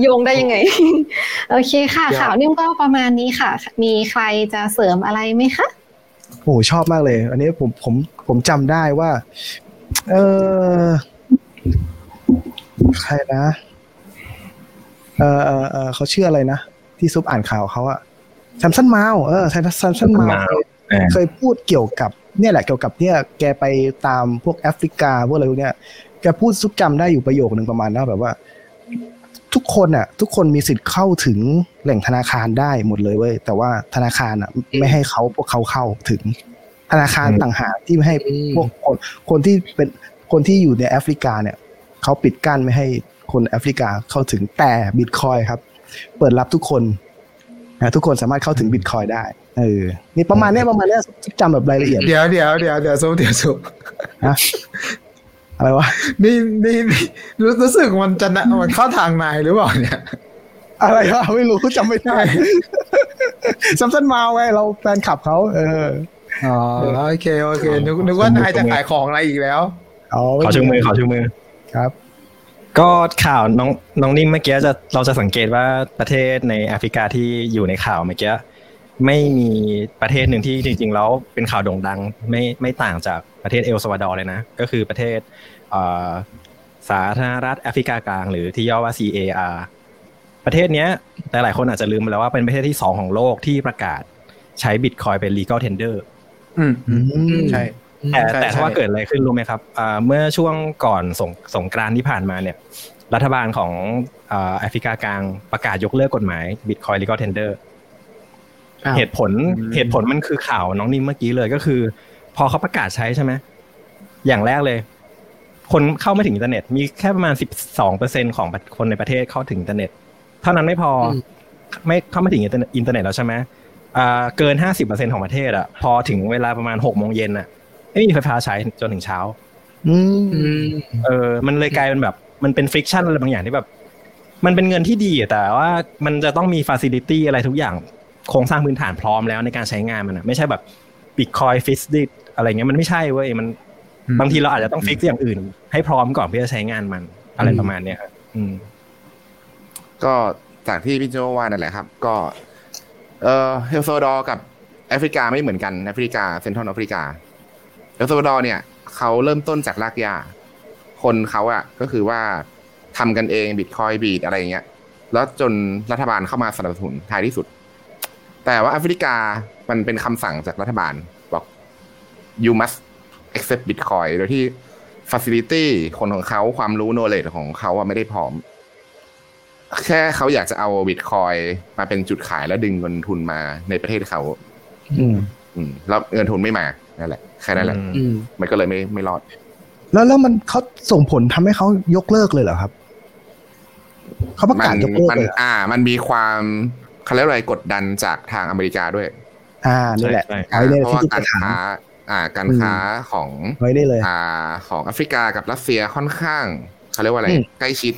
โยงได้ยังไง โอเคค่ะ ข่าวนิ่มก็ประมาณนี้ค่ะ มีใครจะเสริมอะไรไหมคะ โอ้โหชอบมากเลย อันนี้ผมผมผมจำได้ว่า เออใครนะ เออเออเออเขาชื่ออะไรนะ ที่ซุปอ่านข่าวเขาอะแซมสันมาเออแซมสันมา Mao เออเคยพูดเกี่ยวกับเนี่ยแหละเกี่ยวกับเนี่ยแกไปตามพวกแอฟริกาพวกอะไรพวกเนี้ยแกพูดซุปจำได้อยู่ประโยคหนึ่งประมาณนะแบบว่า ทุกคนอะ ทุกคนมีสิทธิ์เข้าถึงแหล่งธนาคารได้หมดเลยเว้ยแต่ว่าธนาคารอะ ไม่ให้เขาพวกเขาเข้าถึง ธนาคารอืมต่างหากที่ไม่ให้พวกคนคนที่เป็นคนที่อยู่ในแอฟริกาเนี่ยเขาปิดกั้นไม่ให้คนแอฟริกาเข้าถึงแต่บิตคอยครับ เปิดรับทุกคนนะทุกคนสามารถเข้าถึงบิตคอยได้เออนี่ประมาณเนี้ยประมาณเนี้ยจำแบบรายละเอียด เดี๋ยวเดี๋ยวเดี๋ยวเดี๋ยวซุปเดี๋ยวซุปฮะ อะไรวะนี่นี่นี่รู้รู้สึกมันจะนะมันเข้าทางนายหรือเปล่าเนี่ย อะไรวะไม่รู้จำไม่ได้ซัมซันมาไว้เราแฟนคลับเขาเอออ๋อโอเคโอเคนึกนึกว่านายจะขายของอะไรอีกแล้วเอาขอชูมือขอชูมือครับ ก็ข่าวน้องน้องนิ่มเมื่อกี้จะเราจะสังเกตว่าประเทศในแอฟริกาที่อยู่ในข่าวเมื่อกี้ ไม่มีประเทศหนึ่งที่จริง ๆ แล้วเป็นข่าวโด่งดัง ไม่ไม่ต่างจากประเทศเอลซาวาดอร์เลยนะ ก็คือประเทศเอ่อสาธารณรัฐแอฟริกากลาง หรือที่ย่อว่า CAR ประเทศเนี้ยแต่หลายคนอาจจะลืมไปแล้วว่าเป็นประเทศที่สองของโลกที่ประกาศใช้บิตคอยเป็น legal tender อืมอืมใช่แต่ใช่แต่ใช่ว่าเกิดอะไรขึ้นรู้ไหมครับอ่าเมื่อช่วงก่อนสงสงกรานต์ที่ผ่านมาเนี่ย รัฐบาลของอ่าแอฟริกากลางประกาศยกเลิกกฎหมาย Bitcoin Legal Tender อ้าวเหตุผลเหตุผลมันคือข่าวน้องนิ่มเมื่อกี้เลยก็คือ พอเขาประกาศใช้ใช่ไหมอย่างแรกเลย คนเข้าไม่ถึงอินเทอร์เน็ต มีแค่ประมาณสิบสองเปอร์เซ็นต์ของคนในประเทศเข้าถึงอินเทอร์เน็ต เท่านั้นไม่พออมไม่เข้าไม่ถึงอินเทอร์เน็ตอินเทอร์เน็ตแล้วใช่ไหมอ่าเกินห้าสิบเปอร์เซ็นต์ของประเทศอะพอถึงเวลาประมาณหกโมงเย็นอะไม่มีไฟฟ้าใช้จนถึงเช้าอืมอืมเออ มันเลยกลายเป็นแบบ มันเป็น friction อะไรบางอย่างที่แบบ มันเป็นเงินที่ดีอะแต่ว่ามันจะต้องมีฟ a ซิลิตี้อะไรทุกอย่าง โครงสร้างพื้นฐานพร้อมแล้วในการใช้งานมันอะไม่ใช่แบบ Bitcoin fix this อะไรเงี้ยมันไม่ใช่เว้ยมันอืมบางทีเราอาจจะต้อง fixอย่างอื่น ให้พร้อมก่อนเพื่อจะใช้งานมัน อะไรประมาณเนี้ยครับอืมก็จากที่พี่โจว่านั่นแหละครับ ก็ เออเอลซัลวาดอร์กับแอฟริกาไม่เหมือนกันแอฟริกา Central Africa เอลซัลวาดอร์เนี่ยเขาเริ่มต้นจากรากหญ้าคนเขาอะก็คือว่าทำกันเอง Bitcoin Beach อะไรอย่างเงี้ย แล้วจนรัฐบาลเข้ามาสนับสนุนท้ายที่สุด แต่ว่าแอฟริกามันเป็นคำสั่งจากรัฐบาล บอก you must accept bitcoin โดยที่ facility คนของเขาความรู้ knowledge ของเขาอะไม่ได้พร้อม แค่เขาอยากจะเอาบิตคอยมาเป็นจุดขายแล้วดึงเงินทุนมาในประเทศเขา อืม อืม แล้วเงินทุนไม่มานั่นแหละแค่นั้นแหละอืมมันก็เลยไม่ไม่รอด แล้วแล้วมันเขาส่งผลทำให้เขายกเลิกเลยเหรอครับเขาประมักาศยกเลิกมันเลยเหรออ่า มันมีความ เขาเรียกอะไรกดดันจากทางอเมริกาด้วย อ่านี่แหละใช่ใช่เอาไว้เนี่ยเพราะที่ว่าจะการถามค้าอ่าการค้าของไว้ได้เลยอ่าของแอฟริกากับรัสเซียค่อนข้างเขาเรียกว่าอะไรอืมใกล้ชิด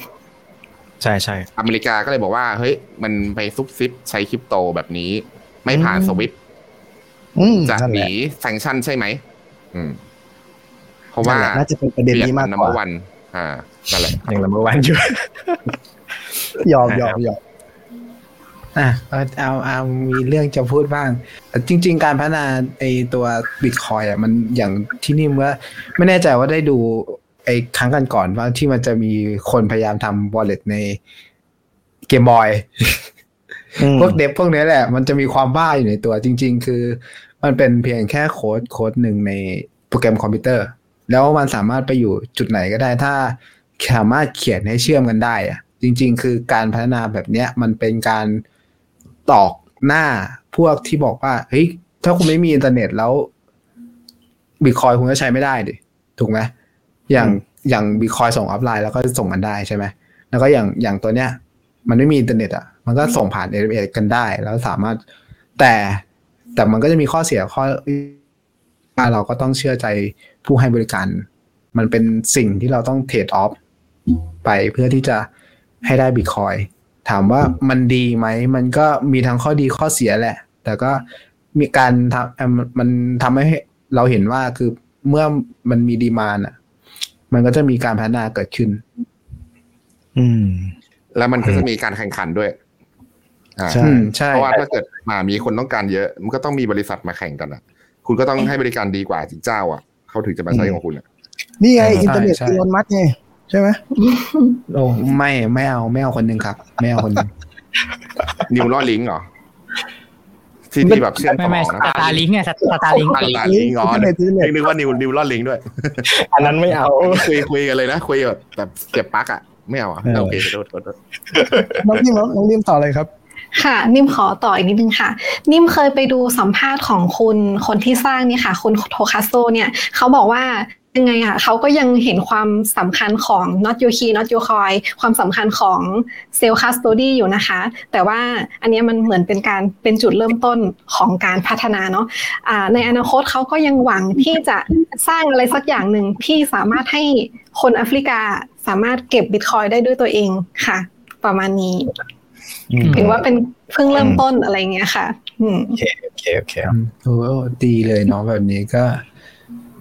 ใช่ใช่อเมริกาก็เลยบอกว่า เฮ้ย มันไปซุบซิบใช้คริปโตแบบนี้ ไม่ผ่านสวิฟอืมจะนั่นหแหนีละแซงชั่นใช่ไหมอืมเพราะว่านั่นแหละน่าจะเป็นประเด็นนี้มากนัมกเบอว่าร์วัน อ่านั่นแหละยังลำบากวันอยู่ยอมยอมยอม อะเอาเอาเอามีเรื่องจะพูดบ้างแต่จริง ๆ การพัฒนาไอตัวบิตคอยอะมันอย่างที่นี่ว่าไม่แน่ใจว่าได้ดูไอครั้งกันก่อนๆว่าที่มันจะมีคนพยายามทำ wallet ในเกมบอยอืมพวก dev พวกนี้แหละ มันจะมีความบ้าอยู่ในตัวจริง ๆ คือ มันเป็นเพียงแค่โค้ดโค้ดหนึ่งในโปรแกรมคอมพิวเตอร์ แล้วมันสามารถไปอยู่จุดไหนก็ได้ ถ้าสามารถเขียนให้เชื่อมกันได้อะจริง ๆ คือการพัฒนาแบบเนี้ย มันเป็นการ ตอกหน้าพวกที่บอกว่าเฮ้ยถ้าคุณไม่มีอินเทอร์เน็ตแล้วบิตคอยน์คุณก็ใช้ไม่ได้ดิถูกไหมอย่างอย่างบิตคอยน์ส่งอัพไลน์แล้วก็ส่งกันได้ใช่ไหมแล้วก็อย่างอย่างตัวเนี้ย มันไม่มีอินเทอร์เน็ตอะมันก็ส่งผ่าน SMS กันได้ แล้วสามารถแต่แต่มันก็จะมีข้อเสียข้อว่าเราก็ต้องเชื่อใจผู้ให้บริการ มันเป็นสิ่งที่เราต้องเทรดออฟไปเพื่อที่จะให้ได้บิตคอย ถามว่ามันดีไหม มันก็มีทั้งข้อดีข้อเสียแหละ แต่ก็มีการทำเอ่อมันทำให้เราเห็นว่าคือเมื่อมันมี demand อะ มันก็จะมีการพัฒนาเกิดขึ้น อืม แล้วมันก็จะมีการแข่งขันด้วยอ่าใช่อืมใช่เพราะว่าถ้าเกิดมามีคนต้องการเยอะ มันก็ต้องมีบริษัทมาแข่งกันอะ คุณก็ต้องให้บริการดีกว่าถึงเจ้า อะ เขาถึงจะมาใช้ของคุณอะ นี่ไงใช่อินเทอร์เน็ตใช่อีลอนมัสก์ไง ใช่ไหมโอ้ไม่ไม่เอาไม่เอาคนหนึ่งครับ ไม่เอาคนหนึ่ง Neuralink เหรอที่ที่แบบเชื่อมไม่ต่ไม่อสนะตาร์ลิงไงสตาร์ลิงตาลิงอ๋ออินเทอร์เน็ตอินเทอร์เน็ตนึกว่านิวนิวรอลิงด้วย อันนั้นไม่เอาคุยคุยกันเลยนะคุยแบบแบบเก็บปลั๊กอะไม่เอาอะเออโอเคขอโทษขอโทษน้องนิ่มครับน้องนิ่มต่อเลยครับค่ะนิ่มขอต่ออีกนิดนึงค่ะ นิ่มเคยไปดูสัมภาษณ์ของคุณคนที่สร้างเนี่ยค่ะ คุณโทคัสโซเนี่ยเขาบอกว่า ยังไงอะเขาก็ยังเห็นความสำคัญของ not your key not your coin ความสำคัญของ self custody อยู่นะคะ แต่ว่าอันเนี้ยมันเหมือนเป็นการเป็นจุดเริ่มต้นของการพัฒนาเนาะอ่าในอนาคตเขาก็ยังหวังที่จะสร้างอะไรสักอย่างหนึ่งที่สามารถให้คนแอฟริกาสามารถเก็บบิตคอยได้ด้วยตัวเองค่ะ ประมาณนี้ถือว่าเป็นเพิ่งเริ่มต้นอะไรเงี้ยค่ะอืมโอเคโอเคโอเคอืมโอ้ดีเลยเนาะแบบนี้ก็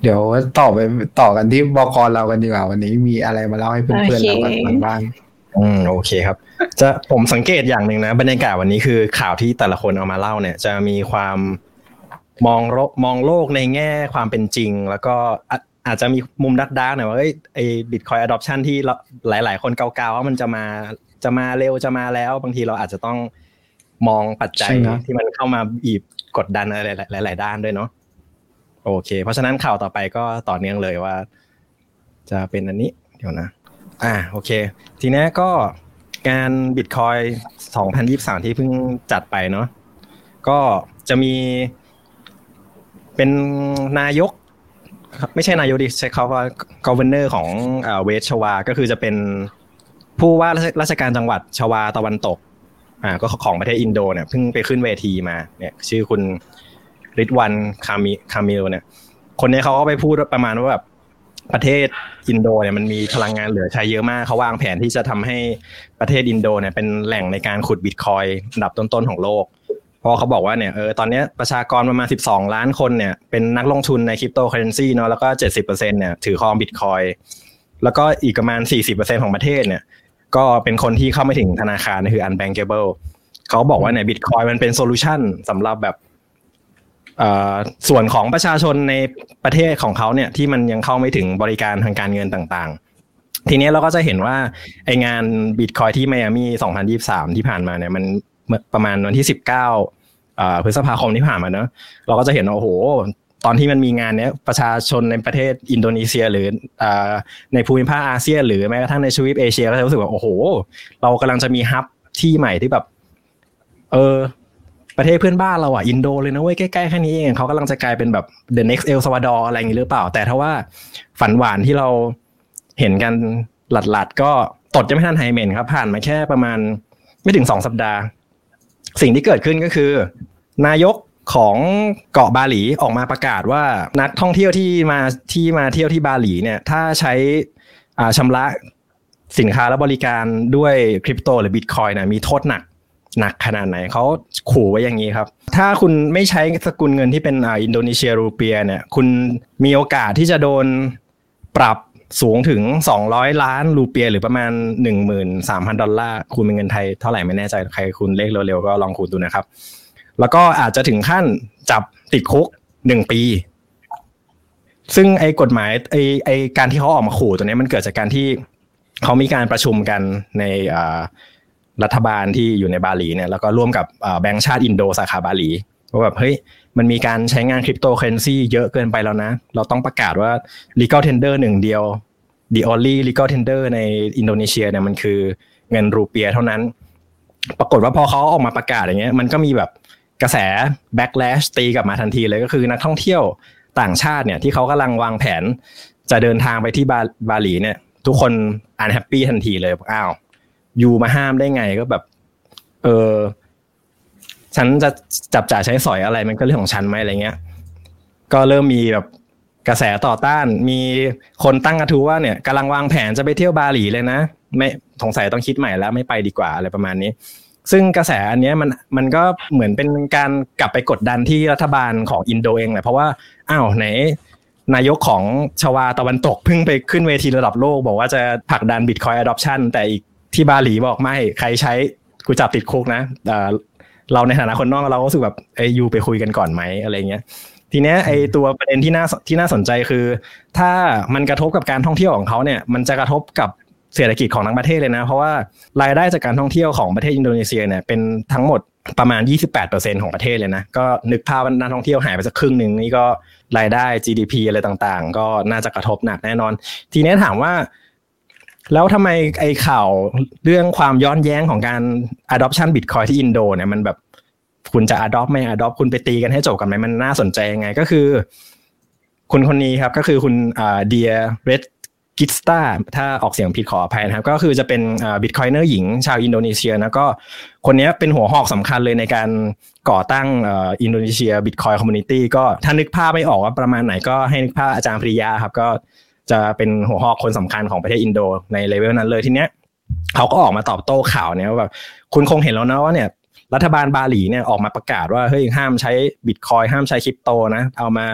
เดี๋ยวต่อไปต่อกันที่บกเรากันดีกว่าวันนี้มีอะไรมาเล่าให้เพื่อนๆเรากันฟังบ้างอืมโอเคครับ จะผมสังเกตอย่างหนึ่งนะบรรยากาศวันนี้คือข่าวที่แต่ละคนเอามาเล่าเนี่ย จะมีความมองโลกมองโลกในแง่ความเป็นจริง แล้วก็อาอาจจะมีมุมดักดาร์กหน่อยว่าเอ้ยไอ้บิตคอยอะดอปชันที่เราหลาย ๆ คนเกาๆว่ามันจะมาจะมาเร็วจะมาแล้ว บางทีเราอาจจะต้องมองปัจจัยใช่นะที่มันเข้ามาบีบกดดันอะไรหลาย ๆ ด้านด้วยเนาะ โอเค เพราะฉะนั้นข่าวต่อไปก็ต่อเนื่องเลยว่า จะเป็นอันนี้เดี๋ยวนะ อ่าโอเค ทีนี้ก็งานบิตคอย2023 ที่เพิ่งจัดไปเนาะก็จะมีเป็นนายก ไม่ใช่นายกดิใช้คำว่า governor ของเวชชวา ก็คือจะเป็นผู้ว่าราชการจังหวัดชวาตะวันตก อ่าก็ของประเทศอินโดเนี่ยเพิ่งไปขึ้นเวทีมาเนี่ย ชื่อคุณ ริดวันคามิคามิลเนี่ย คนนี้เขาก็ไปพูดประมาณว่าแบบประเทศอินโดเนี่ยมันมีพลังงานเหลือใช้เยอะมากเขาวางแผนที่จะทำให้ประเทศอินโดเนี่ยเป็นแหล่งในการขุดบิตคอยน์อันดับต้นๆของโลก เพราะเขาบอกว่าเนี่ยเออตอนนี้ประชากรประมาณ 12 ล้านคนเนี่ยเป็นนักลงทุนในคริปโตเคอเรนซีเนาะแล้วก็ 70%เนี่ยถือครองบิตคอยน์แล้วก็อีกประมาณ 40%ของประเทศเนี่ย ก็เป็นคนที่เข้าไม่ถึงธนาคารคือ unbankable เขาบอกว่าเนี่ยบิตคอยน์มันเป็น solution สำหรับแบบ ส่วนของประชาชนในประเทศของเขาเนี่ยที่มันยังเข้าไม่ถึงบริการทางการเงินต่างๆ ทีนี้เราก็จะเห็นว่าไองานบิตคอยน์ที่ไมอามี่ 2023 ที่ผ่านมาเนี่ยมันประมาณวันที่ 19พฤษภาคมที่ผ่านมาเนอะเราก็จะเห็นว่าโอ้โหตอนที่มันมีงานเนี้ยประชาชนในประเทศอินโดนีเซียหรือในภูมิภาคอาเซียนหรือแม้กระทั่งในทวีปเอเชียก็จะรู้สึกว่าโอ้โห เรากำลังจะมีฮับที่ใหม่ที่แบบ เออ ประเทศเพื่อนบ้านเราอะอินโดเลยนะเว้ยใกล้ๆแค่นี้เองเขากำลังจะกลายเป็นแบบ the next El Salvador อะไรอย่างนี้หรือเปล่า แต่ถ้าว่าฝันหวานที่เราเห็นกันหลัดๆ ก็ตดจะไม่ทันไฮเมนครับผ่านมาแค่ประมาณไม่ถึงสองสัปดาห์ สิ่งที่เกิดขึ้นก็คือ นายกของเกาะบาหลีออกมาประกาศว่านักท่องเที่ยวที่มาที่มาเที่ยวที่บาหลีเนี่ยถ้าใช้ชำระสินค้าและบริการด้วยคริปโตหรือบิตคอยนะมีโทษหนัก หนักขนาดไหนเขาขู่ไว้อย่างนี้ครับ ถ้าคุณไม่ใช้สกุลเงินที่เป็นอินโดนีเซียรูเปียเนี่ย คุณมีโอกาสที่จะโดนปรับสูงถึง 200 ล้านรูเปียหรือประมาณ 13,000 ดอลลาร์คุณเป็นเงินไทยเท่าไหร่ไม่แน่ใจใครคุณเลขเร็วๆก็ลองคูณดูนะครับ แล้วก็อาจจะถึงขั้นจับติดคุกหนึ่งปี ซึ่งไอ้กฎหมายไอ้ไอ้การที่เขาออกมาขู่ตัวนี้มันเกิดจากการที่เขามีการประชุมกันใน รัฐบาลที่อยู่ในบาหลีเนี่ยแล้วก็ร่วมกับแบงก์ชาติอินโดสาขาบาหลีว่าแบบเฮ้ยมันมีการใช้งานคริปโตเคอเรนซีเยอะเกินไปแล้วนะ เราต้องประกาศว่า legal tender หนึ่งเดียว the only legal tender ในอินโดนีเซียเนี่ยมันคือเงินรูเปียเท่านั้น ปรากฏว่าพอเขาออกมาประกาศอย่างเงี้ยมันก็มีแบบกระแส backlash ตีกลับมาทันทีเลยก็คือนักท่องเที่ยวต่างชาติเนี่ยที่เขากำลังวางแผน จะเดินทางไปที่บาหลีเนี่ย ทุกคนอันแฮปปี้ทันทีเลยอ้าว ยูมาห้ามได้ไงก็แบบ เออฉันจะจับจ่ายใช้สอยอะไรมันก็เรื่องของฉันไหมอะไรเงี้ย ก็เริ่มมีแบบกระแสต่อต้าน มีคนตั้งกระทู้ว่าเนี่ยกำลังวางแผนจะไปเที่ยวบาหลีเลยนะ ไม่สงสัยต้องคิดใหม่แล้วไม่ไปดีกว่าอะไรประมาณนี้ ซึ่งกระแสอันนี้มันมันก็เหมือนเป็นการกลับไปกดดันที่รัฐบาลของอินโดเองแหละเพราะว่าอ้าวไหนนายกของชวาตะวันตกเพิ่งไปขึ้นเวทีระดับโลก บอกว่าจะผลักดันบิตคอย adoption แต่อีก ที่บาหลีบอกไม่ใครใช้กูจับติดคุกนะเราในฐานะคนนอกเราก็รู้สึกแบบไอ้ยูไปคุยกันก่อนไหมอะไรเงี้ยทีเนี้ยไอ้ตัวประเด็นที่น่าที่น่าสนใจคือ ถ้ามันกระทบกับการท่องเที่ยวของเขาเนี่ยมันจะกระทบกับเศรษฐกิจของทั้งประเทศเลยนะ เพราะว่ารายได้จากการท่องเที่ยวของประเทศอินโดนีเซียเนี่ยเป็นทั้งหมดประมาณ 28%ของประเทศเลยนะ ก็นึกภาพว่านักท่องเที่ยวหายไปสักครึ่งหนึ่งนี่ก็รายได้ GDP อะไรต่างๆ ก็น่าจะกระทบหนักแน่นอน ทีนี้ถามว่า แล้วทำไมไอ้ข่าวเรื่องความย้อนแย้งของการ adoption bitcoin ที่อินโดเนี่ยมันแบบคุณจะ adopt ไม่ adopt คุณไปตีกันให้จบกันไหมมันน่าสนใจยังไงก็คือ คุณคนนี้ครับก็คือคุณเดียเรดกิสตาถ้าออกเสียงผิดขออภัยนะครับ ก็คือจะเป็น bitcoiner หญิงชาวอินโดนีเซียนะก็คนนี้เป็นหัวหอกสำคัญเลยในการก่อตั้ง Indonesia Bitcoin Community ก็ถ้านึกภาพไม่ออกว่าประมาณไหนก็ให้นึกภาพอาจารย์ปริยาครับ ก็ จะเป็นหัวหอกคนสำคัญของประเทศอินโดในเลเวลนั้นเลยทีเนี้ยเขาก็ออกมาตอบโต้ข่าวเนี่ยว่าแบบคุณคงเห็นแล้วนะว่าเนี่ยรัฐบาลบาหลีเนี่ยออกมาประกาศว่าเฮ้ยห้ามใช้บิตคอยห้ามใช้คริปโตนะ เอามา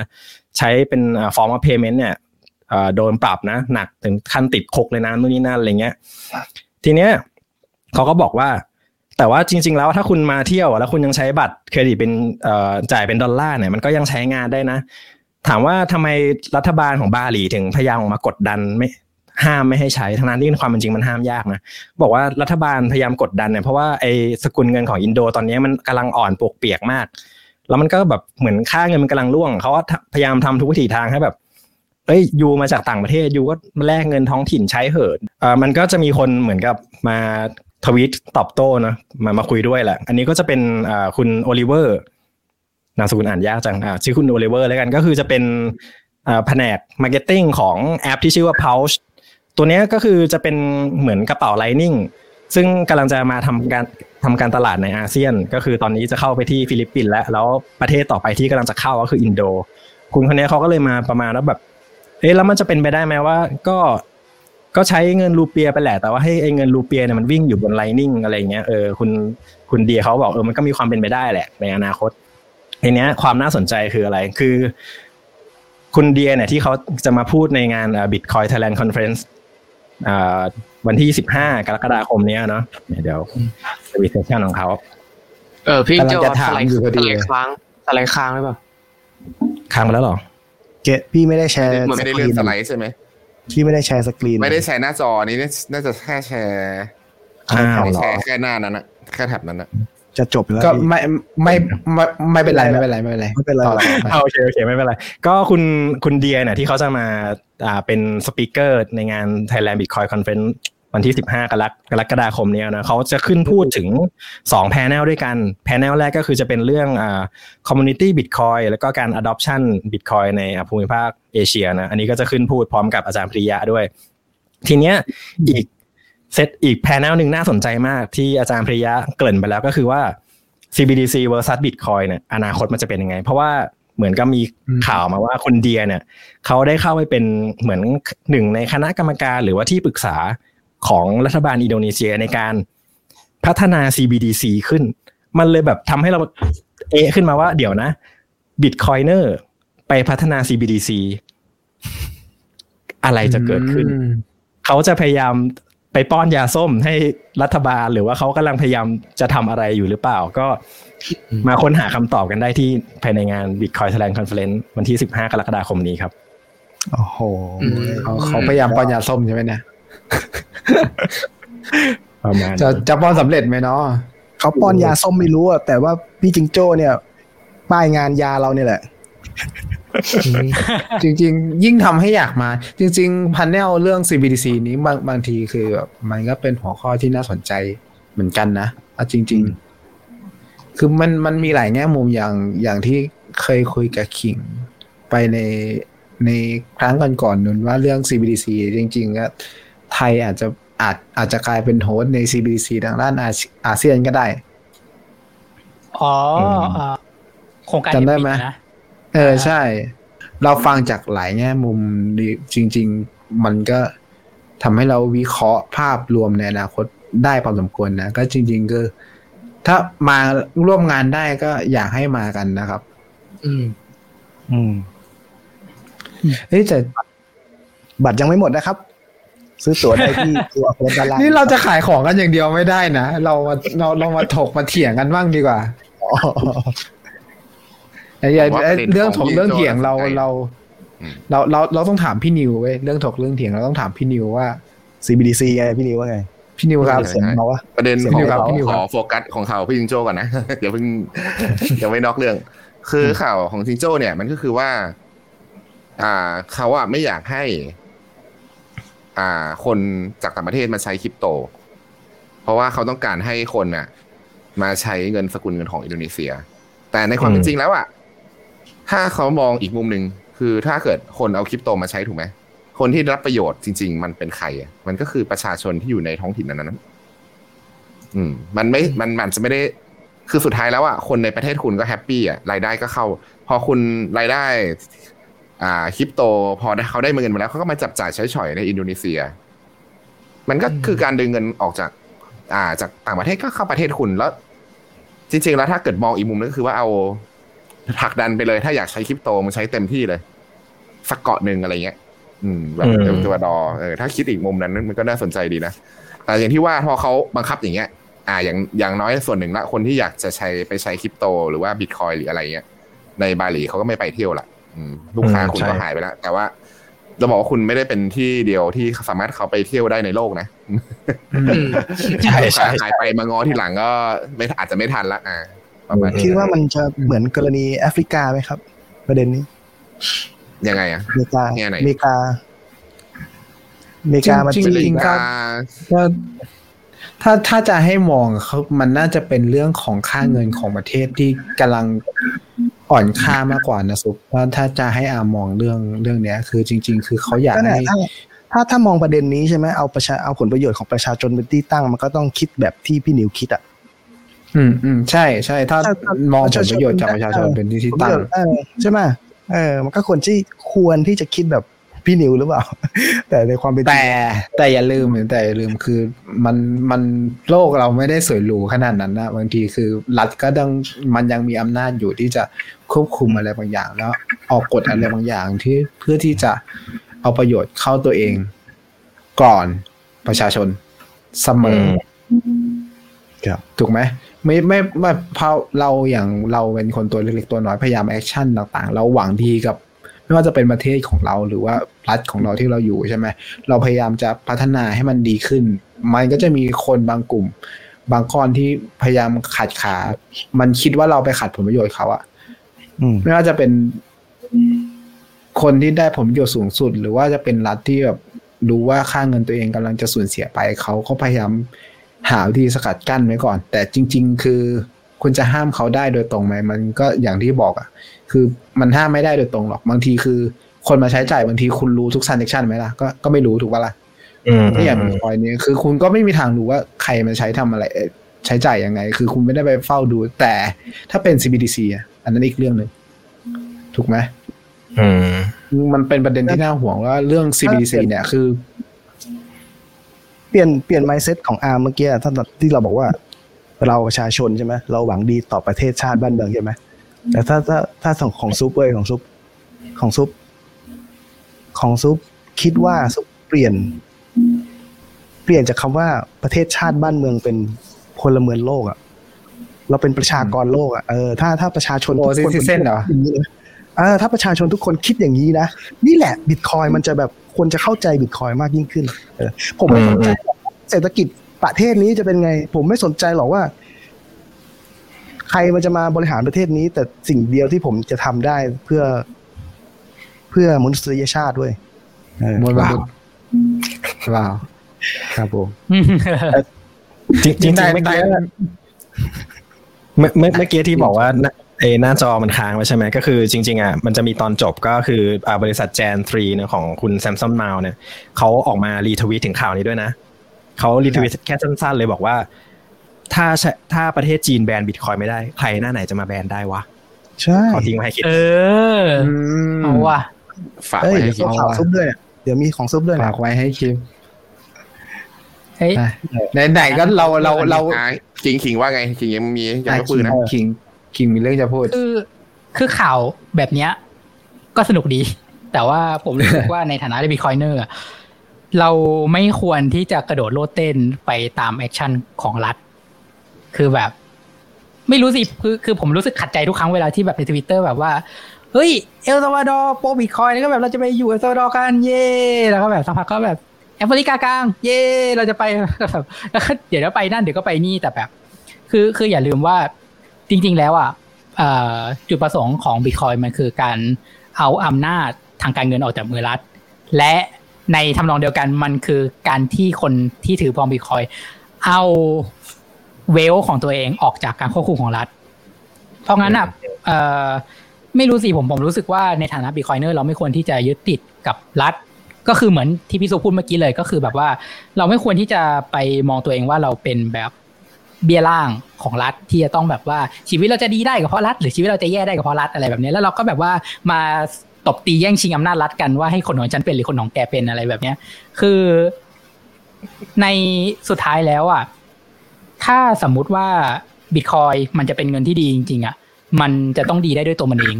ใช้เป็นฟอร์มเพย์เมนต์เนี่ยโดนปรับนะ หนักถึงขั้นติดคุกเลยนะนู่นนี่นั่นอะไรเงี้ย ทีเนี้ยเขาก็บอกว่า แต่ว่าจริง ๆ แล้วถ้าคุณมาเที่ยวแล้วคุณยังใช้บัตรเครดิตเป็นจ่ายเป็นดอลลาร์เนี่ยมันก็ยังใช้งานได้นะ ถามว่าทำไมรัฐบาลของบาหลีถึงพยายามออกมากดดันไม่ห้ามไม่ให้ใช้ทั้งนั้นที่ความเป็นจริงมันห้ามยากนะบอกว่ารัฐบาลพยายามกดดันเนี่ยเพราะว่าไอ้สกุลเงินของอินโดตอนนี้มันกำลังอ่อนปวกเปียกมาก แล้วมันก็แบบเหมือนค่าเงินมันกำลังร่วงเขาพยายามทำทุกวิถีทางให้แบบเอ้ย you มาจากต่างประเทศ you ก็แลกเงินท้องถิ่นใช้เหินอ่ามันก็จะมีคนเหมือนกับมาทวิตตอบโต้นะมามาคุยด้วยแหละ อันนี้ก็จะเป็นอ่าคุณโอลิเวอร์ นามสกุลอ่านยากจังชื่อคุณโอลิเวอร์แล้วกันก็คือจะเป็นแผนก marketing ของแอปที่ชื่อว่า Pouch ตัวนี้ก็คือจะเป็นเหมือนกระเป๋า Lightning ซึ่งกำลังจะมาทำการทำการตลาดในอาเซียน ก็คือตอนนี้จะเข้าไปที่ฟิลิปปินส์แล้ว แล้วประเทศต่อไปที่กำลังจะเข้าก็คืออินโด คุณคนนี้เขาก็เลยมาประมาณแล้วแบบ เอ๊ะแล้วมันจะเป็นไปได้ไหมว่า ก็ก็ใช้เงินรูเปียไปแหละ แต่ว่าให้ไอ้เงินรูเปียเนี่ยมันวิ่งอยู่บน Lightning อะไรเงี้ยเออคุณคุณเดียเขาบอกเออมันก็มีความเป็นไปได้แหละ ในอนาคต ทีเนี้ยความน่าสนใจคืออะไรคือ คุณเดียเนี่ยที่เขาจะมาพูดในงาน Bitcoin Thailand Conference อ่าวันที่ 15 กรกฎาคมเนี้ยเนาะเดี๋ยวจะมี session ของเขาเออพี่กำลังโจจะถามสไลด์อยู่พอดีสไลด์ค้างสไลด์ค้างหรือเปล่าค้างไปแล้วเหรอเกะพี่ไม่ได้แชร์มันไม่ได้เลื่อนสไลด์ใช่ไหมพี่ไม่ได้แชร์สกรีน ไม่ได้แชร์หน้าจอนี้น่าจะแค่แชร์อ้าวไม่เหรอแชร์แค่หน้านั้นอะแค่ tab นั้นอะ จะจบอยู่แล้วก็พี่ไม่ไม่ไม่ไม่เป็นไรไม่เป็นไรไม่เป็นไรไม่เป็นไรต่อต่อไปอ่าโอเคโอเคไม่เป็นไร ก็คุณคุณเดียเนี่ยที่เขาจะมาอ่าเป็นสปีกเกอร์ในงาน Thailand Bitcoin Conference วันที่ 15 กรกกรกฎาคมเนี้ยนะเขาจะขึ้นพูดถึง2 panel ด้วยกัน panel แรกก็คือจะเป็นเรื่องอ่า community Bitcoin แล้วก็การ adoption Bitcoin ในอ่าภูมิภาคเอเชียนะอันนี้ก็จะขึ้นพูดพร้อมกับอาจารย์ปริยะด้วย ทีเนี้ยอีก เซตอีกแพนแนลหนึ่งน่าสนใจมากที่อาจารย์พริยะเกริ่นไปแล้วก็คือว่า CBDC versus Bitcoin เนี่ยอนาคตมันจะเป็นยังไง เพราะว่าเหมือนกับมีข่าวมาว่าคุณเดียเนี่ยเขาได้เข้าไปเป็นเหมือนหนึ่งในคณะกรรมการหรือว่าที่ปรึกษาของรัฐบาลอินโดนีเซียในการพัฒนา CBDC ขึ้น มันเลยแบบทำให้เราเอะขึ้นมาว่าเดี๋ยวนะ Bitcoiner ไปพัฒนา CBDC อะไรจะเกิดขึ้นอืมเขาจะพยายาม ไปป้อนยาส้มให้รัฐบาล หรือว่าเขากำลังพยายามจะทำอะไรอยู่หรือเปล่า ก็มาค้นหาคำตอบกันได้ที่ภายในงาน Bitcoin Thailand Conference วันที่ 15 กรกฎาคมนี้ครับ โอ้โหอืมเขาเขาพยายามป้อนยาส้มใช่ไหมเนี่ยประมาณจะจะป้อนสำเร็จไหมเนาะเขาป้อนยาส้มไม่รู้อะแต่ว่าพี่จิงโจ้เนี่ย ป้ายงานยาเราเนี่ยแหละ จริง ๆ ยิ่งทำให้อยากมา จริง ๆ panel เรื่อง CBDC นี้บางบางทีคือแบบมันก็เป็นหัวข้อที่น่าสนใจเหมือนกันนะเอาจริง ๆ คือมันมันมีหลายแง่มุมอย่างอย่างที่เคยคุยกับขิง ไปในในครั้งก่อนๆนู้นว่าเรื่อง CBDC จริงๆก็ไทยอาจจะอาจอาจจะกลายเป็น host ใน CBDC ทางด้านอาเซีย อาเซียนก็ได้ อ๋ออ่าโครงการจำได้ไหมเอพิกนะ เออใช่ เราฟังจากหลายแง่มุมดีจริง ๆ มันก็ทำให้เราวิเคราะห์ภาพรวมในอนาคตได้พอสมควรนะ ก็จริง ๆ ก็ถ้ามาร่วมงานได้ก็อยากให้มากันนะครับ อืม อืมเฮ้ยแต่บัตรยังไม่หมดนะครับ ซื้อตั๋วได้ที่ตัวโค้ดด้านล่างนี่เราจะขายของกันอย่างเดียวไม่ได้นะ เรามาเราเรามาถกมาเถียงกันบ้างดีกว่าอ๋อ ไอ้ไอ้ผมว่าไอ้ประเด็นเรื่องถของกพี่เรื่องโจ้เถียงเราน่าสนใจเราอืมเราเราเราต้องถามพี่นิวเว้ยเรื่องถกเรื่องเถียงเราต้องถามพี่นิวว่า CBDC ไงพี่นิวว่าไงพี่นิวครับเสียงเบาวะประเด็นเสียงของพี่นิวครับขอพี่นิวครับขอโฟกัสของข่าวพี่จิงโจ้ก่อนนะเดี๋ยวเพิ่งยังไม่นอกเรื่อง คือข่าวของจิงโจ้เนี่ย มันก็คือว่า อ่าเขาอะไม่อยากให้ อ่า คนจากต่างประเทศมาใช้คริปโต เพราะว่าเขาต้องการให้คนน่ะ มาใช้เงินสกุลเงินของอินโดนีเซีย แต่ในความเป็นจริงแล้วอะ ถ้าเขามองอีกมุมหนึ่งคือถ้าเกิดคนเอาคริปโตมาใช้ถูกไหมคนที่รับประโยชน์จริง ๆ มันเป็นใครอะมันก็คือประชาชนที่อยู่ในท้องถิ่นนั้นๆอืม มันไม่มันมันจะไม่ได้คือสุดท้ายแล้วอะคนในประเทศคุณก็ happy อะรายได้ก็เข้า พอคุณรายได้ อ่าคริปโต พอได้เขาได้เงินมาแล้วเขาก็มาจับจ่ายใช้สอยในอินโดนีเซีย มันก็คือการดึงเงินออกจาก อ่า จากต่างประเทศก็เข้าประเทศคุณแล้ว จริง ๆ แล้วถ้าเกิดมองอีกมุมนึงก็คือว่าเอา ผลักดันไปเลย ถ้าอยากใช้คริปโตมันใช้เต็มที่เลย สักเกาะหนึ่งอะไรเงี้ย อืม แบบอืมเอลตัวดอเออถ้าคิดอีกมุมนั้นมันก็น่าสนใจดีนะแต่อย่างที่ว่าพอเขาบังคับอย่างเงี้ย อ่า อย่างอย่างน้อยส่วนหนึ่งละคนที่อยากจะใช้ไปใช้คริปโต หรือว่าบิตคอยหรืออะไรเงี้ยในบาหลีเขาก็ไม่ไปเที่ยวละอืมลูกค้าอืมคุณใช่ก็หายไปแล้วแต่ว่าเราบอกว่าคุณไม่ได้เป็นที่เดียวที่สามารถเขาไปเที่ยวได้ในโลกนะอืมใช่ลูกใช่ค้าหายไปมาง้อที่หลังก็ไม่อาจจะไม่ทันละอ่า ประมาณนี้คิดว่ามันจะเหมือนกรณีแอฟริกาไหมครับ ประเด็นนี้ ยังไงอะอเมริกาแง่ไหนอเมริกาอเมริกามันจริงจะๆลิงก์ก็ก็ถ้าถ้าจะให้มองเขามันน่าจะเป็นเรื่องของค่าเงินของประเทศที่กำลังอ่อนค่ามากกว่านะซุปว่าถ้าจะให้อามองเรื่องเรื่องเนี้ย คือจริง ๆ คือเขาอยากก็เนี่ยให้ถ้าถ้าถ้ามองประเด็นนี้ใช่ไหมเอาประชาเอาผลประโยชน์ของประชาชนเป็นที่ตั้งมันก็ต้องคิดแบบที่พี่นิวคิดอะ อืมอืมใช่ใช่ถ้าถ้าถ้ามองผลประโยชน์จากประชาชนเป็นที่ที่ตั้งเออใช่ไหมเออ มันก็ควรที่ควรที่จะคิดแบบพี่นิวหรือเปล่า แต่ในความเป็นจริงแต่ แต่อย่าลืมแต่อย่าลืมคือมันมันโลกเราไม่ได้สวยหรูขนาดนั้นนะบางทีคือรัฐก็ต้องมันยังมีอำนาจอยู่ที่จะควบคุมอะไรบางอย่าง แล้วออกกฎอะไรบางอย่างที่เพื่อที่จะเอาประโยชน์เข้าตัวเองก่อนประชาชนเสมอครับถูกไหม ไม่ไม่ไม่เพราะเราอย่างเราเป็นคนตัวเล็กๆตัวน้อยพยายาม action ต่างๆ เราหวังดีกับ ไม่ว่าจะเป็นประเทศของเราหรือว่ารัฐของเราที่เราอยู่ใช่ไหมเราพยายามจะพัฒนาให้มันดีขึ้น มันก็จะมีคนบางกลุ่ม บางก้อนที่พยายามขัดขา มันคิดว่าเราไปขัดผลประโยชน์เขาอะอืมไม่ว่าจะเป็นคนที่ได้ผลประโยชน์สูงสุด หรือว่าจะเป็นรัฐที่แบบรู้ว่าค่าเงินตัวเองกำลังจะสูญเสียไปเขาก็พยายาม หาวิธีสกัดกั้นไว้ก่อน แต่จริง ๆ คือคุณจะห้ามเขาได้โดยตรงไหมมันก็อย่างที่บอกอะคือมันห้ามไม่ได้โดยตรงหรอกบางทีคือ คนมาใช้จ่ายบางทีคุณรู้ทุก transaction ไหมล่ะก็ก็ไม่รู้ถูกปะล่ะอืมก็อย่างบิตคอยนี้คือคุณก็ไม่มีทางรู้ว่าใครมันใช้ทำอะไรเอ่อใช้จ่ายยังไง คือคุณไม่ได้ไปเฝ้าดู แต่ถ้าเป็น CBDC อะอันนั้นอีกเรื่องหนึ่งถูกไหมอืมมันเป็นประเด็นที่น่าห่วงว่าเรื่อง CBDC เนี่ยคือ เปลี่ยนเปลี่ยน mindset ของอาร์มเมื่อกี้ท่านที่เราบอกว่า เราประชาชนใช่ไหมเราหวังดีต่อประเทศชาติบ้านเมืองใช่ไหมแต่ถ้าถ้าถ้าของของซุปเว้ยของซุปของซุปของซุปคิดว่าซุปเปลี่ยน เปลี่ยนจากคำว่าประเทศชาติบ้านเมืองเป็นพลเมืองโลกอะเราเป็นประชากรโลกอะเออถ้าถ้าประชาชนโอ้ทุกคน citizen เหรอย่างนี้นะเออถ้าประชาชนทุกคนคิดอย่างนี้นะนี่แหละบิตคอยมันจะแบบ คนจะเข้าใจบิตคอยมากยิ่งขึ้นเออผมไม่สนใจหรอกเศรษฐกิจประเทศนี้จะเป็นไง ผมไม่สนใจหรอกว่า ใครมันจะมาบริหารประเทศนี้ แต่สิ่งเดียวที่ผมจะทำได้เพื่อ เพื่อมนุษยชาติด้วยเออมวลมนุษย์ว้าวครับผมจริงจริงได้ๆเมื่อได้กี้เมื่อเมื่อเมื่อกี้ที่บอกว่าหน้า เออหน้าจอมันค้างไว้ใช่ไหมก็คือจริง ๆอะมันจะมีตอนจบก็คืออ่าบริษัทแจนทรีเนี่ยของคุณแซมซัมนาวเนี่ยเขาออกมารีทวีตถึงข่าวนี้ด้วยนะเขารีทวีตแค่สั้นๆเลยบอกว่า ถ้าใช่ถ้าประเทศจีนแบนบิตคอยไม่ได้ใครหน้าไหนจะมาแบนได้วะใช่ขอทิ้งไว้ให้คิดเออเอาว่ะฝากเอ้ยไว้เดี๋ให้ยวคิดเขาข่าวซุปด้วยเดี๋ยวมีของซุปด้วยฝานะกไว้ให้คิดเฮ้ยไหนๆก็เราเราเราอะขิงขิงว่าไงขิงยังมียังไม่คุยนะคิง คิงมีเรื่องจะพูด คือคือข่าวแบบเนี้ย ก็สนุกดี แต่ว่าผมรู้สึกว่าในฐานะที่ Bitcoiner เราไม่ควรที่จะกระโดดโลดเต้นไปตาม action ของรัฐ คือแบบ ไม่รู้สิคือคือผมรู้สึกขัดใจทุกครั้งเวลาที่แบบในทวิตเตอร์แบบว่า เฮ้ย เอลซาวาดอร์ pro Bitcoin แล้วก็แบบเราจะไปอยู่เอลซาวาดอร์กันเย่แล้วก็แบบสักพักก็แบบแอฟริกากลาง เย่เราจะไปแบบแล้วเดี๋ยวก็ไปนั่นเดี๋ยวก็ไปนี่แต่แบบ คือคืออย่าลืมว่า จริง ๆ แล้วอะจุดประสงค์ของบิตคอยมันคือการเอาอำนาจทางการเงินออกจากมือรัฐ และในทำนองเดียวกันมันคือการที่คนที่ถือพอมบิตคอยเอาเวลของตัวเองออกจากการควบคุมของรัฐ เพราะงั้นอะไม่รู้สิผมผมรู้สึกว่าในฐานะบิตคอยเนอร์เราไม่ควรที่จะยึดติดกับรัฐ ก็คือเหมือนที่พี่สุพูดเมื่อกี้เลยก็คือแบบว่าเราไม่ควรที่จะไปมองตัวเองว่าเราเป็นแบบ เบี้ยล่างของรัฐที่จะต้องแบบว่าชีวิตเราจะดีได้ก็เพราะรัฐ หรือชีวิตเราจะแย่ได้ก็เพราะรัฐอะไรแบบนี้แล้วเราก็แบบว่ามาตบตีแย่งชิงอำนาจรัฐกันว่าให้คนของฉันเป็นหรือคนของแกเป็นอะไรแบบเนี้ย คือ ในสุดท้ายแล้วอะถ้าสมมุติว่าบิตคอยมันจะเป็นเงินที่ดีจริง ๆอะมันจะต้องดีได้ด้วยตัวมันเอง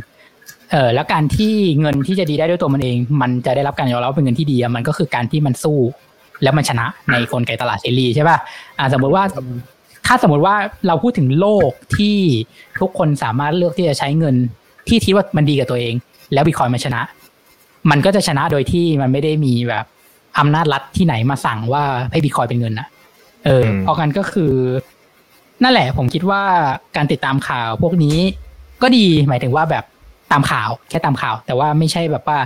เออแล้วการที่เงินที่จะดีได้ด้วยตัวมันเอง มันจะได้รับการยอมรับเป็นเงินที่ดีมันก็คือการที่มันสู้ แล้วมันชนะในกลไกตลาดเสรีใช่ป่ะอ่าสมมติว่า ถ้าสมมติว่าเราพูดถึงโลกที่ทุกคนสามารถเลือกที่จะใช้เงิน ที่คิดว่ามันดีกับตัวเอง แล้วบิตคอยมันชนะ มันก็จะชนะโดยที่มันไม่ได้มีแบบอำนาจรัฐที่ไหนมาสั่งว่าให้บิตคอยเป็นเงินนะเอออืมเพราะงั้นก็คือ นั่นแหละ ผมคิดว่าการติดตามข่าวพวกนี้ก็ดีหมายถึงว่าแบบตามข่าวแค่ตามข่าว แต่ว่าไม่ใช่แบบว่า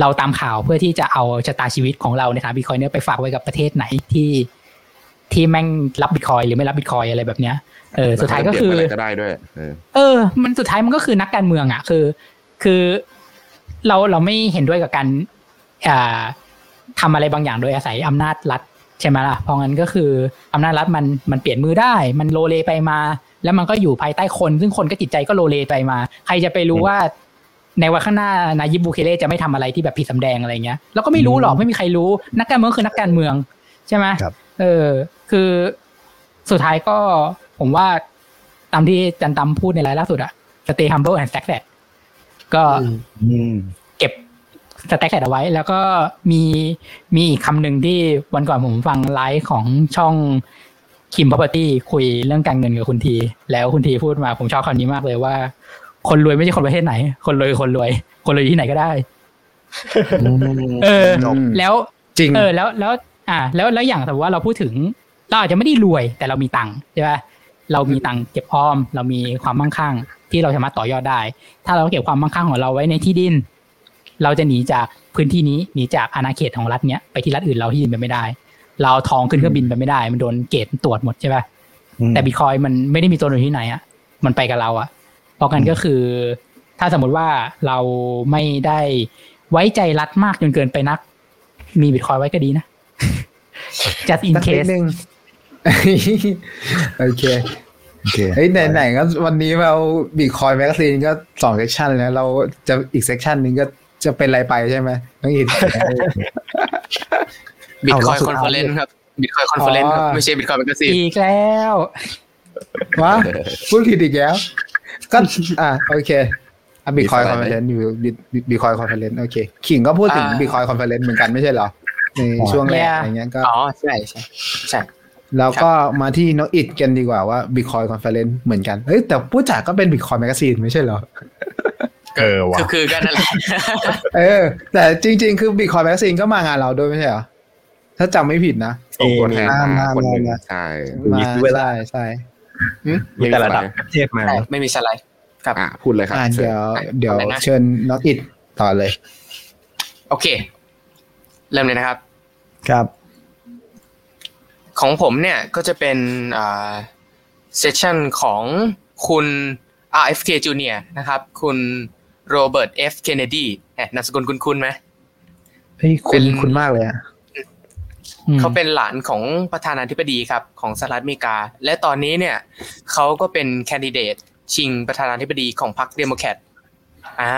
เราตามข่าวเพื่อที่จะเอาชะตาชีวิตของเราในฐานะบิตคอยเนอร์ไปฝากไว้กับประเทศไหนที่ ที่แม่งรับบิตคอยหรือไม่รับบิตคอยอะไรแบบเนี้ยเออสุดท้ายก็คือเปลี่ยนเมื่อไหร่ก็ได้ด้วยเออเออ มันสุดท้ายมันก็คือนักการเมืองอะ คือ คือเราเราไม่เห็นด้วยกับการอ่าทำอะไรบางอย่างโดยอาศัยอำนาจรัฐใช่ไหมล่ะ เพราะงั้นก็คืออำนาจรัฐมันมันเปลี่ยนมือได้ มันโลเลไปมา แล้วมันก็อยู่ภายใต้คน ซึ่งคนก็จิตใจก็โลเลไปมา ใครจะไปรู้ว่าในวันข้างหน้านายยิบบูเคเล่จะไม่ทำอะไรที่แบบผิดสำแดงอะไรเงี้ยเราก็ไม่รู้หรอกไม่มีใครรู้ นักการเมืองคือนักการเมือง ใช่ไหมครับเออ คือสุดท้ายก็ผมว่าตามที่จันตำพูดในรายล่าสุดอะ stay humble and stack that ก็อืมเก็บสแต็กแเอาไว้ แล้วก็มีมีอีกคำหนึ่งที่วันก่อนผมฟังไลฟ์ของช่องคิม property คุยเรื่องการเงินกับคุณที แล้วคุณทีพูดมาผมชอบคำนี้มากเลยว่า คนรวยไม่ใช่คนประเทศไหน คนรวยคือคนรวย คนรวยอยู่ที่ไหนก็ได้ เออจบแล้วจริงเออแล้วแล้ว อ่า แล้วแล้วอย่างสมมติว่าเราพูดถึง เราอาจจะไม่ได้รวยแต่เรามีตังค์ใช่ป่ะเรามีตังค์เก็บออม เรามีความมั่งคั่ง ที่เราสามารถต่อยอดได้ ถ้าเราเก็บความมั่งคั่งของเราไว้ในที่ดิน เราจะหนีจากพื้นที่นี้หนีจากอาณาเขตของรัฐเนี้ยไปที่รัฐอื่นเราที่ดินไปไม่ได้ เราเอาทองขึ้นเครื่องบินไปไม่ได้ มันโดน gate ตรวจหมดใช่ป่ะแต่บิตคอยมันไม่ได้มีตัวอยู่ที่ไหนอะมันไปกับเราอะเพราะงั้นก็คือ ถ้าสมมติว่าเราไม่ได้ไว้ใจรัฐมากจนเกินไปนัก มีบิตคอยไว้ก็ดีนะ just in สักนิด case นึง โอเคโอเคเฮ้ยไหนๆก็วันนี้เรา Bitcoin Magazine ก็สอง session แล้ว เราจะอีก session หนึ่งก็จะเป็นอะไรไปใช่ไหมน้องอินบิตเอาคอยล่าสุด conference ครับ Bitcoin Conference ครับอ๋อไม่ใช่ Bitcoin Magazine อีกแล้ววะพูดผิดอีกแล้วก็อะโอเคอะบิตคอย Bitcoin คอนเฟอเรนซ์อยู่ Bitcoin Conference โอเคขิงก็พูดถึง Bitcoin Conference เหมือนกันไม่ใช่เหรอในช่วงแรกอะไรเงี้ยก็อ๋อใช่ใช่ใช่ แล้วก็มาที่น้องอิดกันดีกว่าว่าบิตคอยคอนเฟอเรนซ์เหมือนกันเฮ้ยแต่ผู้จัดก็เป็น Bitcoin Magazine ไม่ใช่เหรอเออว่ะคือคือกันนั่นแหละเออ แต่จริง ๆ คือบิตคอยแมกซีนก็มางานเราด้วยไม่ใช่เหรอถ้าจำไม่ผิดนะส่งตัวแทนมามามาคนหนึ่งมาใช่มาเวลาใช่ใช่มีแต่ระดับเทพมาใช่ไม่มีสไลด์ครับอะพูดเลยครับอ่าเดี๋ยวชิญเดี๋ยวอะไรนะเชิญน้องอิดต่อเลย โอเค เริ่มเลยนะครับ ครับ ของผมเนี่ยก็จะเป็นอ่าsession ของคุณ RFK Jr. นะครับ คุณโรเบิร์ต F. Kennedy แหมนามสกุลคุณคุณไหมเฮ้ยคุณเป็นคุณมากเลยอะอืมเขาเป็นหลานของประธานาธิบดีครับ ของสหรัฐอเมริกา และตอนนี้เนี่ยเขาก็เป็นแคนดิเดตชิงประธานาธิบดีของพรรคเดโมแครตอ่า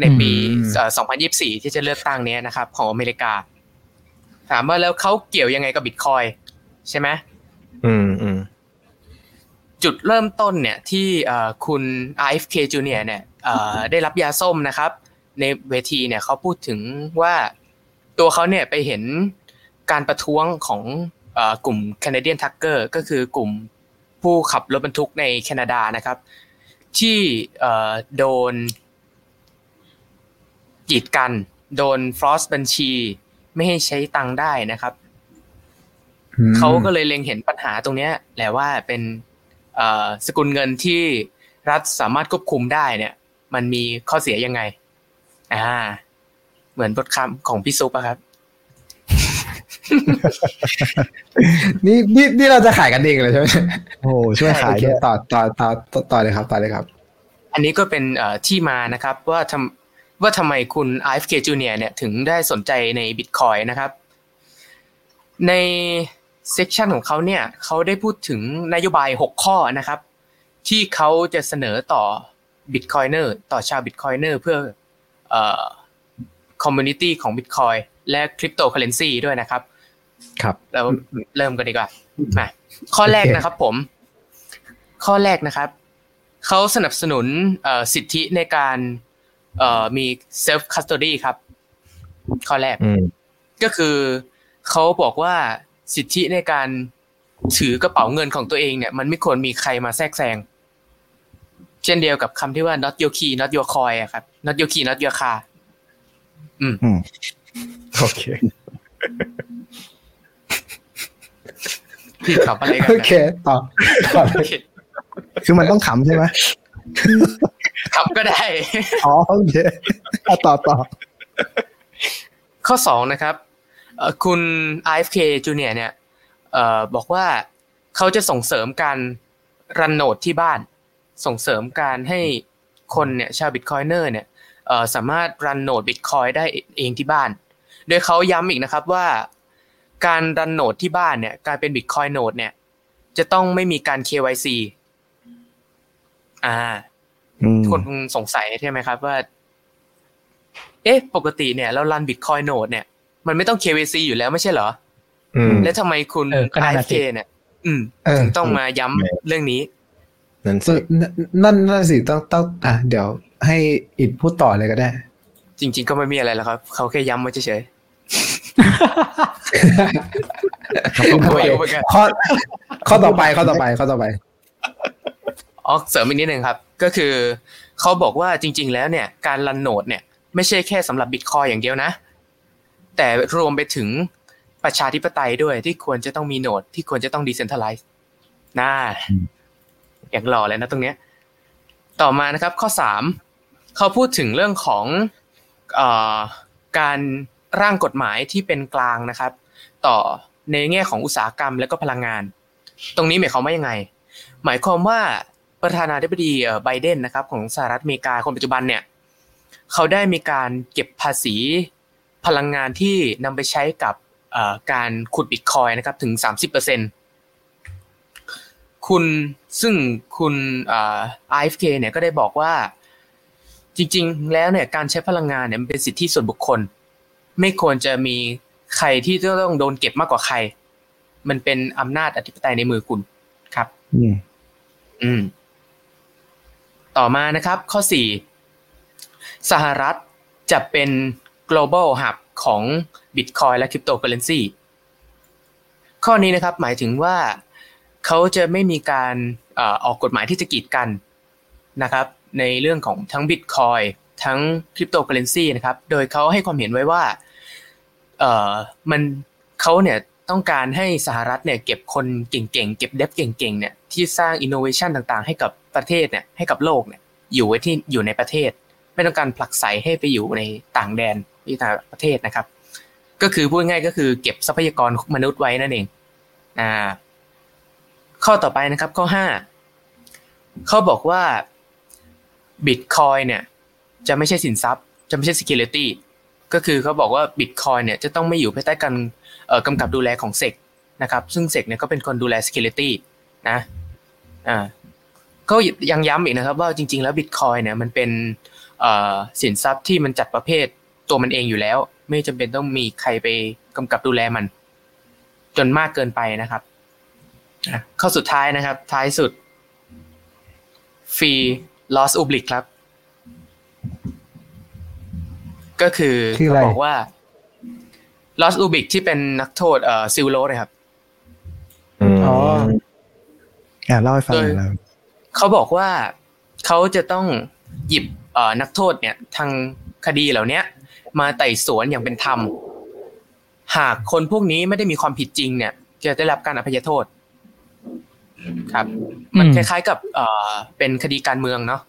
ในปีอืมเอ่อ2024 ที่จะเลือกตั้งเนี้ยนะครับ ของอเมริกา ถามว่าแล้วเขาเกี่ยวยังไงกับบิตคอยใช่ไหมอืมอืมจุดเริ่มต้นเนี่ยที่เอ่อคุณ RFK Jr. เนี่ยเอ่อได้รับยาส้มนะครับ ในเวทีเนี่ยเขาพูดถึงว่าตัวเขาเนี่ยไปเห็นการประท้วงของเอ่อกลุ่ม Canadian Tucker ก็คือกลุ่มผู้ขับรถบรรทุกในแคนาดานะครับ ที่เอ่อโดนกีดกัน โดนฟรอสบัญชี ไม่ให้ใช้ตังค์ได้นะครับอืมเขาก็เลยเล็งเห็นปัญหาตรงเนี้ยแหละว่าเป็นเอ่อสกุลเงินที่รัฐสามารถควบคุมได้เนี่ย มันมีข้อเสียยังไง อ่า เหมือนบทคำของพี่ซุปอะครับ นี่นี่นี่เราจะขายกันเองเลยใช่ไหมโอ้โหช่วยขายโอเคด้วยต่อต่อต่อต่อต่อเลยครับ ต่อเลยครับ อันนี้ก็เป็นเอ่อที่มานะครับ ว่าทำ ว่าทำไมคุณ RFK Jr. เนี่ยถึงได้สนใจใน Bitcoin นะครับ ใน session ของเขาเนี่ยเขาได้พูดถึงนโยบาย 6 ข้อนะครับ ที่เขาจะเสนอต่อ Bitcoiner ต่อชาว Bitcoiner เพื่อเอ่อ community ของ Bitcoin และคริปโตเคอเรนซีด้วยนะครับ ครับเราเริ่มกันดีกว่ามาข้อแรกโอเคนะครับผม ข้อแรกนะครับ เขาสนับสนุนเอ่อสิทธิในการ เอ่อมี self custody ครับ ข้อแรกอืมก็คือเขาบอกว่าสิทธิในการถือกระเป๋าเงินของตัวเองเนี่ย มันไม่ควรมีใครมาแทรกแซงเช่นเดียวกับคำที่ว่า not your key not your coin อะครับ not your key not your car อืมอืมโอเคพี่ขับอะไรกันโอนะเคต่อต่อเลยโอเคคือมันต้องขำใช่ไหม ขับก็ได้ อ๋อโอเคเอาต่อต่อ ข้อสองนะครับเอ่อคุณ RFK Jr. เนี่ยเอ่อบอกว่าเขาจะส่งเสริมการรันโนดที่บ้าน ส่งเสริมการให้คนเนี่ยชาวบิตคอยเนอร์เนี่ยเอ่อสามารถรันโนดบิตคอยได้เองที่บ้าน โดยเขาย้ำอีกนะครับว่าการรันโนดที่บ้านเนี่ยการเป็นบิตคอยโนดเนี่ยจะต้องไม่มีการ KYC อ่าอืม คนคงสงสัยใช่ไหมครับ ว่า เอ๊ะ ปกติเนี่ยเรารันบิตคอยโนดเนี่ย มันไม่ต้อง KYC อยู่แล้วไม่ใช่เหรออืมแล้วทำไมคุณเออก็นั่นน่ะ IFK สิเนี่ยอืมเออถึงต้องมาย้ำเรื่องนี้ นั่นเอสิอนั่นนั่นนั่นสิต้องต้องอะเดี๋ยวให้อิดพูดต่อเลยก็ได้ จริง ๆ ก็ไม่มีอะไรแล้วครับ เขาแค่ย้ำไว้เฉยผมก็ไม่รู้เหมือนกันข้อข้อต่อไปข้อต่อไปข้อต่อไปๆ อ๋อเสริมอีกนิดนึงครับ ก็คือเขาบอกว่าจริง ๆ แล้วเนี่ยการรันโนดเนี่ยไม่ใช่แค่สำหรับบิตคอยอย่างเดียวนะ แต่รวมไปถึงประชาธิปไตยด้วยที่ควรจะต้องมีโนดที่ควรจะต้องดิเซนทัลไลซ์น่าอย่างหล่อเลยนะตรงเนี้ย ต่อมานะครับ ข้อสามเขาพูดถึงเรื่องของอการร่างกฎหมายที่เป็นกลางนะครับ ต่อในแง่ของอุตสาหกรรมและก็พลังงาน ตรงนี้หมายความว่ายังไง หมายความว่า ประธานาธิบดีเอ่อไบเดนนะครับของสหรัฐอเมริกาคนปัจจุบันเนี่ยเขาได้มีการเก็บภาษีพลังงานที่นำไปใช้กับเอ่อการขุดบิตคอยนะครับถึง 30%คุณซึ่งคุณเอ่อ IFK เนี่ยก็ได้บอกว่าจริงๆ แล้วเนี่ยการใช้พลังงานเนี่ยมันเป็นสิทธิส่วนบุคคล ไม่ควรจะมีใครที่จะต้องโดนเก็บมากกว่าใคร มันเป็นอำนาจอธิปไตยในมือคุณครับ อืมอืม ต่อมานะครับข้อ 4 สหรัฐจะเป็น global hub ของ Bitcoin และ cryptocurrency ข้อนี้นะครับหมายถึงว่าเขาจะไม่มีการอออกกฎหมายที่จะกีดกันนะครับในเรื่องของทั้ง Bitcoin ทั้ง cryptocurrency นะครับโดยเขาให้ความเห็นไว้ว่าเออมันเขาเนี่ยต้องการให้สหรัฐเนี่ยเก็บคนเก่งๆ เก็บเดฟเก่งๆเนี่ยที่สร้างอินโนเวชันต่างๆ ให้กับประเทศเนี่ยให้กับโลกเนี่ยอยู่ไว้ที่อยู่ในประเทศ ไม่ต้องการผลักไสให้ไปอยู่ในต่างแดนที่ต่างประเทศนะครับ ก็คือพูดง่ายก็คือเก็บทรัพยากรมนุษย์ไว้นั่นเองอ่าข้อต่อไปนะครับข้อห้าเขาบอกว่าบิตคอยเนี่ยจะไม่ใช่สินทรัพย์ จะไม่ใช่ security ก็คือเขาบอกว่าบิตคอยเนี่ยจะต้องไม่อยู่ภายใต้การเอ่อกำกับดูแลของเซกนะครับ ซึ่งเซกเนี่ยก็เป็นคนดูแล security นะอ่า ก็ยังย้ำอีกนะครับ ว่าจริง ๆ แล้วบิตคอยเนี่ยมันเป็นเอ่อสินทรัพย์ที่มันจัดประเภทตัวมันเองอยู่แล้ว ไม่จำเป็นต้องมีใครไปกำกับดูแลมัน จนมากเกินไปนะครับอะข้อสุดท้ายนะครับ ท้ายสุดฟรี loss oblique ครับ ก็คือคืออะไรเขาบอกว่า loss oblique ที่เป็นนักโทษเอ่อซิลโลนะครับอ๋ออ่าเล่าให้ฟังหน่อยโดยแล้ว เขาบอกว่าเขาจะต้องหยิบเอ่อนักโทษเนี่ยทางคดีเหล่าเนี้ยมาไต่สวนอย่างเป็นธรรม หากคนพวกนี้ไม่ได้มีความผิดจริงเนี่ย จะได้รับการอภัยโทษ ครับ มันอืมคล้ายๆกับเอ่อเป็นคดีการเมืองเนาะ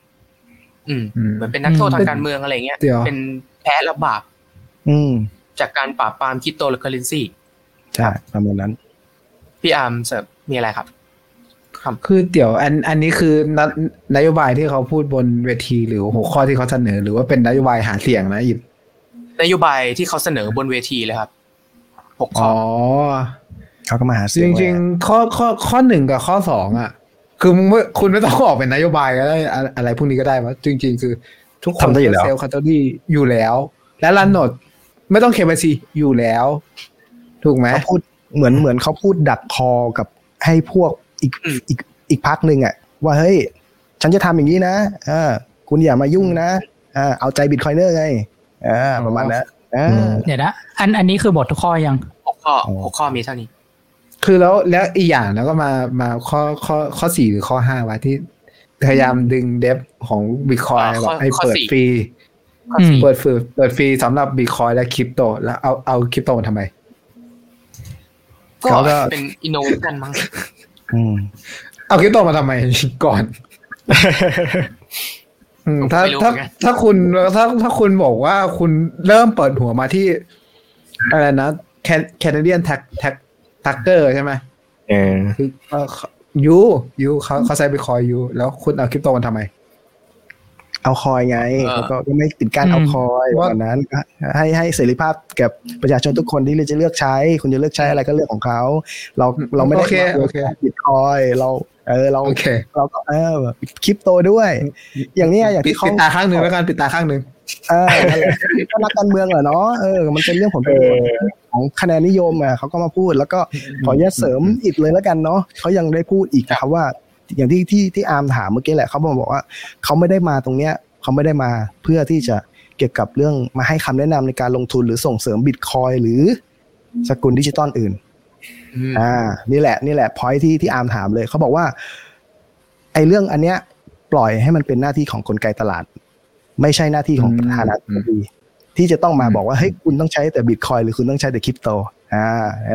อืมอืมเหมือนเป็นนักโทษทางการเมืองอะไรเงี้ยเดี๋ยวเป็นแพ้รับบาปอืม จากการปราบปรามคริปโตเคอเรนซีใช่ประมาณนั้น พี่อาร์มเสิร์ฟมีอะไรครับ ครับคือเดี๋ยวอันอันนี้คือนนโยบายที่เขาพูดบนเวทีหรือหัวข้อที่เขาเสนอ หรือว่าเป็นนโยบายหาเสียงนะอิบนโยบายที่เขาเสนอบนเวทีเลยครับหกข้อ๋ออเขาก็มาหาจเสียงริงๆข้อข้อข้อหนึ่งกับข้อสองอะ คือมึงไม่คุณไม่ต้องออกเป็นนโยบายก็ได้อะอะไรพวกนี้ก็ได้วะจริง ๆ คือ ทุกคนทำได้อยู่แล้ว self-custody อยู่แล้ว และ run node ไม่ต้อง KYC อยู่แล้ว ถูกไหมเขาพูดเหมือนเหมือนเขาพูดดักคอกับให้พวก อีกอืมอีกอีกพักหนึ่งอะว่าเฮ้ย ฉันจะทำอย่างนี้นะอ่าคุณอย่ามายุ่งนะอ่าเอาใจ Bitcoiner ไงอ่าประมาณนั้นอ่าเดี๋ยวนะอันอันนี้คือหมดทุกข้อยังหกข้ออ๋อหกข้อมีเท่านี้ คือแล้วแล้วอีกอย่างแล้วก็มามาข้อข้อข้อสี่หรือข้อห้าวะที่พยายามดึง dev ของบิตคอยอ่าข้บออกให้ข้อเปิดสี่ฟรีข้อสี่เปิดฟรีเปิดฟรีสำหรับบิตคอยและคริปโต แล้วเอาเอาคริปโตมาทำไมก็เขาก็เป็นอินโนเวชันมั้งอืม เอาคริปโตมาทำไมก่อนอืมผมถ้าไม่รู้ถ้าเหมือนกันถ้าคุณถ้าถ้าคุณบอกว่าคุณเริ่มเปิดหัวมาที่อะไรนะ Canadian truck truck trucker ใช่ไหมเออคือเออยูยูเขาเขาใช้บิตคอยยูแล้วคุณเอาคริปโตมาทำไม เอาคอยไงเออเขาก็ก็ไม่ปิดกั้นอืมเอาคอยว่าวันนั้นก็ให้ให้เสรีภาพแก่ประชาชนทุกคนที่จะเลือกใช้ คุณจะเลือกใช้อะไรก็เรื่องของเขา เราเราไม่ได้โอเคโอเคบิตคอยเราเออเราโอเคเราก็เออคริปโตด้วย อย่างเนี้ยอย่างปิดที่เขาปิดตาข้างหนึ่งแล้วกันปิดตาข้างหนึ่งเออนั่นแหละก็นักการเมืองแหละเนาะเออมันเป็นเรื่องผลประโยชน์ของคะแนนนิยมอะเขาก็มาพูดแล้วก็ขออนุญาตเสริมอีกเลยแล้วกันเนาะเขายังได้พูดอีกนะครับว่า อย่างที่ที่ที่อาร์มถามเมื่อกี้แหละเขาบอกว่าเขาไม่ได้มาตรงเนี้ยเขาไม่ได้มาเพื่อที่จะเกี่ยวกับเรื่องมาให้คำแนะนำในการลงทุนหรือส่งเสริมบิตคอยหรือสกุลดิจิตอลอื่นอืมอ่า นี่แหละ นี่แหละพอยที่ที่อาร์มถามเลยเขาบอกว่า ไอ้เรื่องอันเนี้ย ปล่อยให้มันเป็นหน้าที่ของกลไกตลาด ไม่ใช่หน้าที่ของประธานาธิบดีที่จะต้องมาบอกว่าเฮ้ยคุณต้องใช้แต่บิตคอยหรือคุณต้องใช้แต่คริปโตอ่า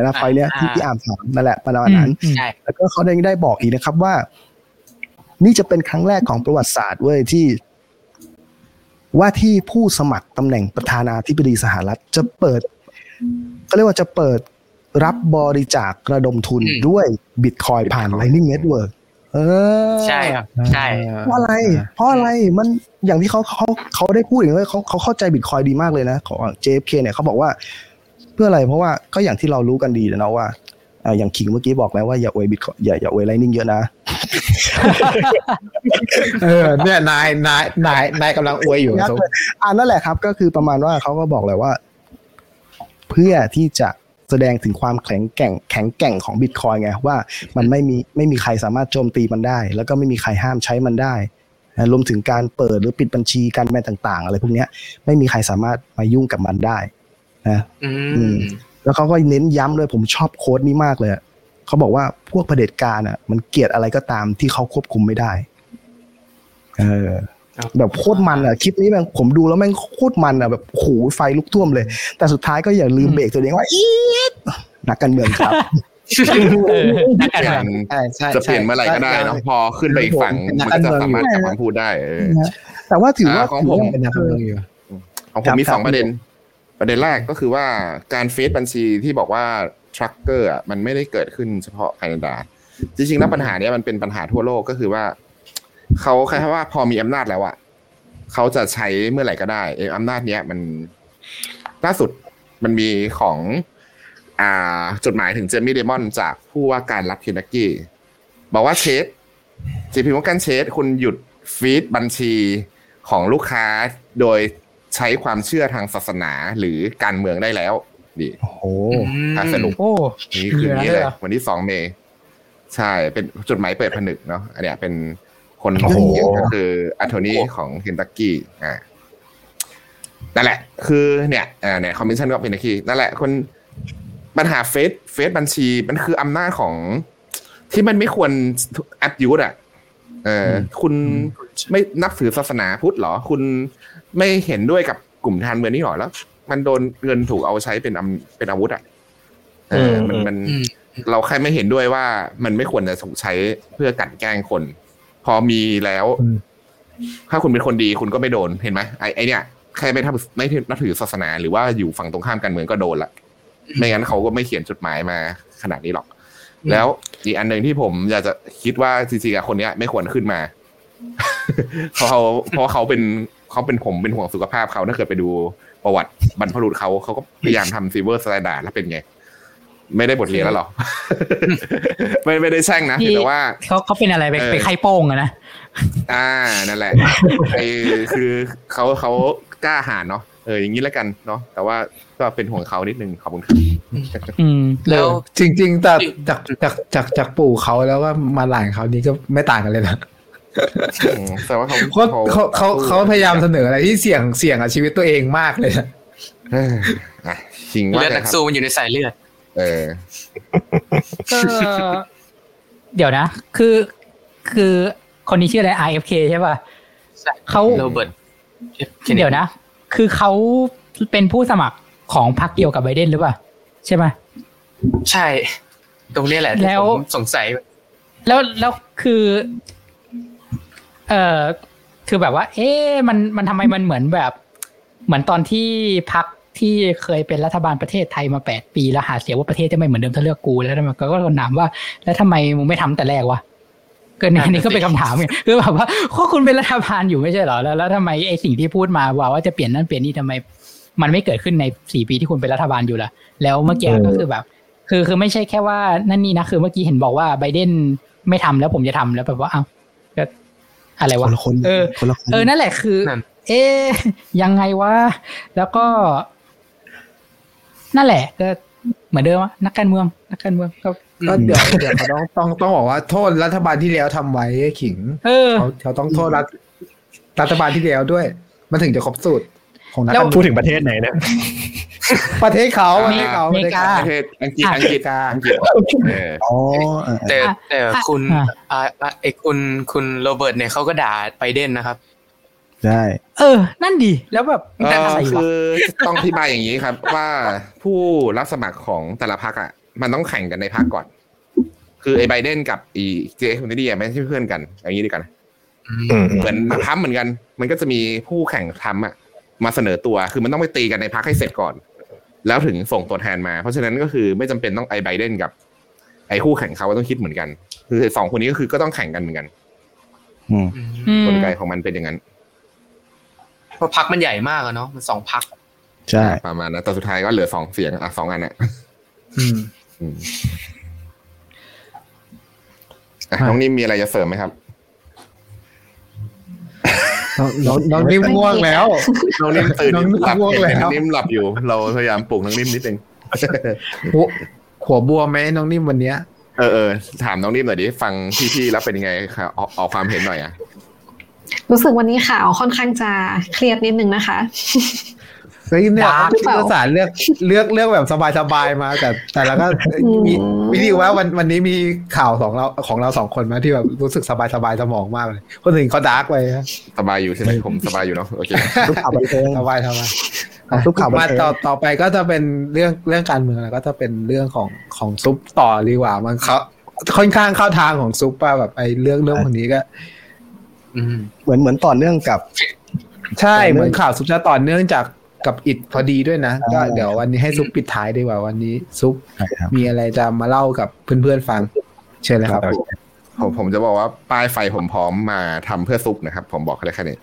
แล้วพอยเนี้ยที่ที่อาร์มถามนั่นแหละประมาณนั้นอืมใช่แล้วก็เขาได้ได้บอกอีกนะครับว่า นี่จะเป็นครั้งแรกของประวัติศาสตร์เว้ยที่ ว่าที่ผู้สมัครตำแหน่งประธานาธิบดีสหรัฐ จะเปิดเขาเรียกว่าจะเปิดรับบริจาคระดมทุนอืมด้วยบิตคอยผ่าน Lightning Network เออใช่ครับใช่เพราะอะไร เพราะอะไรมันอย่างที่เขาเขาเขาได้พูดอย่างนี้เขาเขาเข้าใจบิตคอยดีมากเลยนะของ JFK เนี่ยเขาบอกว่า เพื่ออะไรเพราะว่าก็อย่างที่เรารู้กันดีนะว่า อ่าอย่างคิงเมื่อกี้บอกแล้วว่าอย่าอวยบิตคอยอย่าอย่าอวยไลนิ่งเยอะนะเออเนี่ยนายนายนายนายกำลังอวยอยู่ยักสมเลยอ่านั่นแหละครับ ก็คือประมาณว่าเขาก็บอกเลยว่า เพื่อที่จะแสดงถึงความแข็งแกร่งแข็งแกร่งของบิตคอยไงว่ามันไม่มีไม่มีใครสามารถโจมตีมันได้ แล้วก็ไม่มีใครห้ามใช้มันได้นะรวมถึงการเปิดหรือปิดบัญชีการแบนต่าง ๆ อะไรพวกเนี้ยไม่มีใครสามารถมายุ่งกับมันได้นะอือืมม แล้วเขาก็เน้นย้ำเลยผมชอบโค้ดนี้มากเลยอะเขาบอกว่าพวกเผด็จการอะ มันเกลียดอะไรก็ตามที่เขาควบคุมไม่ได้ เออแบบโคตรมันอะคลิปนี้แม่งผมดูแล้วแม่งโคตรมันอะแบบโอ้โหไฟลุกท่วมเลย แต่สุดท้ายก็อย่าลืมเบรกตัวเองว่าอีดนักการเมืองครับเออนักการเมืองใช่ใช่จะเปลี่ยนเมื่อไหร่ก็ได้เนอะพอขึ้นไปอีกฝั่งมันก็จะสามารถกลับมาพูดได้เออแต่ว่าถือว่าอ่าของผมเป็นนักการเมืองอยู่ของผครัมบมีครับสองประเด็น ประเด็นแรกก็คือว่าการ freeze บัญชีที่บอกว่า trucker มันไม่ได้เกิดขึ้นเฉพาะแคนาดา จริงๆแล้วปัญหานี้มันเป็นปัญหาทั่วโลกก็คือว่าเขาแคล้ายๆว่าพอมีอำนาจแล้วอะเขาจะใช้เมื่อไหร่ก็ได้เอออำนาจเนี้ยมันล่าสุดมันมีของอ่าจดหมายถึงเจมี่เดมอนจากผู้ว่าการรัฐเคนตักกี้บอกว่าเชสจีพีมอกันเชสคุณหยุดฟีดบัญชีของลูกค้าโดย ใช้ความเชื่อทางศาสนาหรือการเมืองได้แล้วดีโอ้โหอะสรุปโอ้นี่คืนนี้มีเลอะไรยเหรอวันที่สองเมษใช่ เป็นจดหมายเปิดผนึกเนาะอันเนี้ยเป็นคนโอ้โหเขียนก็คืออั t โทนีของเคนตักกี้อ่านั่นแหละ คือเนี่ยอ่าเนี่ยคอมมิชชั่นก็เป็นนักขี้นั่นแหละคนปัญหาเฟซเฟซบัญชี มันคืออำนาจของที่มันไม่ควรแอดยูดอะเอออคุณไม่นับถือศาสนาพุทธเหรอ คุณ ไม่เห็นด้วยกับกลุ่มทานเมืองนี่หรอแล้ว มันโดนเงินถูกเอาใช้เป็นอำเป็นอาวุธอะเอออมมันมันอืมเราแค่ไม่เห็นด้วยว่ามันไม่ควรจะถูกใช้เพื่อกลั่นแกล้งคน พอมีแล้วอืมถ้าคุณเป็นคนดีคุณก็ไม่โดนเห็นไหมไอ้ไอเนี่ยใครไม่ทำไม่นับถือศาสนาหรือว่าอยู่ฝั่งตรงข้ามกันเมืองก็โดนละไม่งั้นเขาก็ไม่เขียนจดหมายมาขนาดนี้หรอก แล้วอีกอันหนึ่งที่ผมอยากจะคิดว่าจริงๆอะคนเนี้ย ไม่ควรขึ้นมาเพราะเขาเพราะเขาเป็น เขาเป็นผมเป็นห่วงสุขภาพเขาถ้าเกิดไปดูประวัติบรรพบุรุษเขาเขาก็พยายามทำซีเวอร์สไตดาแล้วเป็นไง ไม่ได้บทเรียนแล้วหรอ ไม่ไม่ได้แช่งนะที่แต่ว่าเขาเขาเป็นอะไรไปเออไปไข้โป้งอะนะอ่านั่นแหละไอคือเขาเขากล้าหาญเนาะเอออย่างนี้แล้วกันเนาะแต่ว่าก็เป็นห่วงเขานิดนึงขอบคุณครับอืมแล้วจริง ๆ แต่จากจากจากจากปู่เขาแล้วก็มาหลานเขานี่ก็ไม่ต่างกันเลยนะอืม แต่ว่าเขาเพราะเขาเขาเขาพยายามเสนออะไรที่เสี่ยงเสี่ยงกับชีวิตตัวเองมากเลยนะเอออะชิงว่าเลือดไงนักครับสู้มันอยู่ในสายเลือด เออก็เดี๋ยวนะ คือ คือคนนี้ชื่ออะไร RFK ใช่ป่ะเขาโรเบิร์ตเดี๋ยวนะ คือเขาเป็นผู้สมัครของพรรคเดียวกับไบเดนหรือเปล่า ใช่ไหมใช่ ตรงเนี้ยแหละที่แล้วผมสงสัย แล้วแล้วคือ เออคือแบบว่า เอ๊ะมันมันทำไมมันเหมือนแบบ เหมือนตอนที่พักที่เคยเป็นรัฐบาลประเทศไทยมาแปดปีแล้วหาเสียงว่าประเทศจะไม่เหมือนเดิมถ้าเลือกกูแล้วมันก็ก็ถามว่า แล้วทำไมมึงไม่ทำแต่แรกวะเกินอันนี้ก็เป็นคำถามไงคือแบบว่าก็คุณเป็นรัฐบาลอยู่ไม่ใช่เหรอแล้วแล้วทำไมไอ้สิ่งที่พูดมาว่าว่าจะเปลี่ยนนั่นเปลี่ยนนี่ทำไม มันไม่เกิดขึ้นในสี่ปีที่คุณเป็นรัฐบาลอยู่ล่ะ แล้วเมื่อกี้ก็คือแบบ คือคือไม่ใช่แค่ว่านั่นนี่นะคือเมื่อกี้เห็นบอกว่าไบเดนไม่ทำแล้วผมจะทำแล้วแบบว่าเอ้าก็ อะไรควะนละคนเออคนละคนเออนั่นแหละคือนั่นเอ๊ะยังไงวะแล้วก็ นั่นแหละ ก็เหมือนเดิมอะนักการเมือง นักการเมืองก็ก็เดี๋ยวเดี๋ยวเขาต้องต้องต้องบอกว่าโทษรัฐบาลที่แล้วทำไว้ขิง เออเขาเขาต้องโทษรัฐรัฐบาลที่แล้วด้วย มันถึงจะครบสูตร ของนักแล้กาวรพูเมืองดถึงประเทศไหนเนี่ยประเทศเขาประเทศเขาอเมริกาประเทศอังกฤษอะอังกฤษอังกฤษเอออ๋อเออแต่แต่อะคุณอะอ่าอะไอ้คุณคุณโรเบิร์ตเนี่ยเขาก็ด่าไบเดนนะครับใช่เออ นั่นดีแล้วแบบเอนั่นออะไรคืวะอต้องอธิบายอย่างนี้ครับ ว่าผู้รับสมัครของแต่ละพรรคอะ มันต้องแข่งกันในพรรคก่อน คือไอ้ไบเดนกับอีเจคคนนี้ไม่ใช่เพื่อนกันอย่างนี้ดีกว่านะอืมเหมือนทำเหมือนกัน มันก็จะมีผู้แข่งทำอะ มาเสนอตัวคือมันต้องไปตีกันในพรรคให้เสร็จก่อน แล้วถึงส่งตัวแทนมา เพราะฉะนั้นก็คือไม่จำเป็นต้องไอ้ไบเดนกับ ไอ้คู่แข่งเขาต้องคิดเหมือนกัน คือสองคนนี้ก็คือก็ต้องแข่งกันเหมือนกันอืมอืมกลไกของมันเป็นอย่างนั้นเพราะพักมันใหญ่มากอะเนาะมันสองพักใช่ประมาณนั้นแต่สุดท้ายก็เหลือสองเสียงอะสองอันอะอืมอืมอะน้องนิ่มมีอะไรจะเสริมไหมครับ น้องน้องน้องนิ่มง่วงแล้ว น้องนิ่มตื่นน้องนิ่มหลับง่วงเห็นแล้วน้องนิ่มหลับอยู่ เราพยายามปลุกน้องนิ่มนิดนึงหัวหัวบัวไหมน้องนิ่มวันเนี้ยเออเออถามน้องนิ่มหน่อยดิฟังพี่ๆแล้วเป็นยังไงครับออกออกความเห็นหน่อยอะรู้สึกวันนี้ข่าวค่อนข้างจะเครียดนิดนึงนะคะ เฮ้ยเนี่ย dark พี่ภาษาเลือกเลือกเลือกแบบสบายๆมา แต่แต่แล้วก็มีอืมวิธีว่าวันวันนี้มีข่าวของเราของเราสองคนมาที่แบบรู้สึกสบายสบายๆสมองมากเลย คนอื่นเขา dark ไปนะสบายอยู่ใช่ไหมผมสบายอยู่เนาะโอเคทุกข่าวบันเทิงสบายสบายเอาทุกข่าวบันมาเทิงต่อต่อไปก็จะเป็นเรื่องเรื่องการเมืองแล้วก็จะเป็นเรื่องของของซุปต่อดีกว่ามันเขาค่อนข้างเข้าทางของซุปป่ะแบบไอ้เรื่องเรื่องคนนี้ก็อืมเหมือนเหมือนต่อเนื่องกับ ใช่ต่อเนื่องเหมือนข่าวซุปจะต่อเนื่องจาก กับอิดพอดีด้วยนะ ก็อ่าเดี๋ยววันนี้ให้ซุปปิดท้ายดีกว่าวันนี้ ซุปใช่ครับมีอะไรจะมาเล่ากับเพื่อนๆฟัง เชิญเลยครับผมผมจะบอกว่าป้ายไฟผมพร้อมมาทำเพื่อซุปนะครับ ผมบอกได้แค่นี้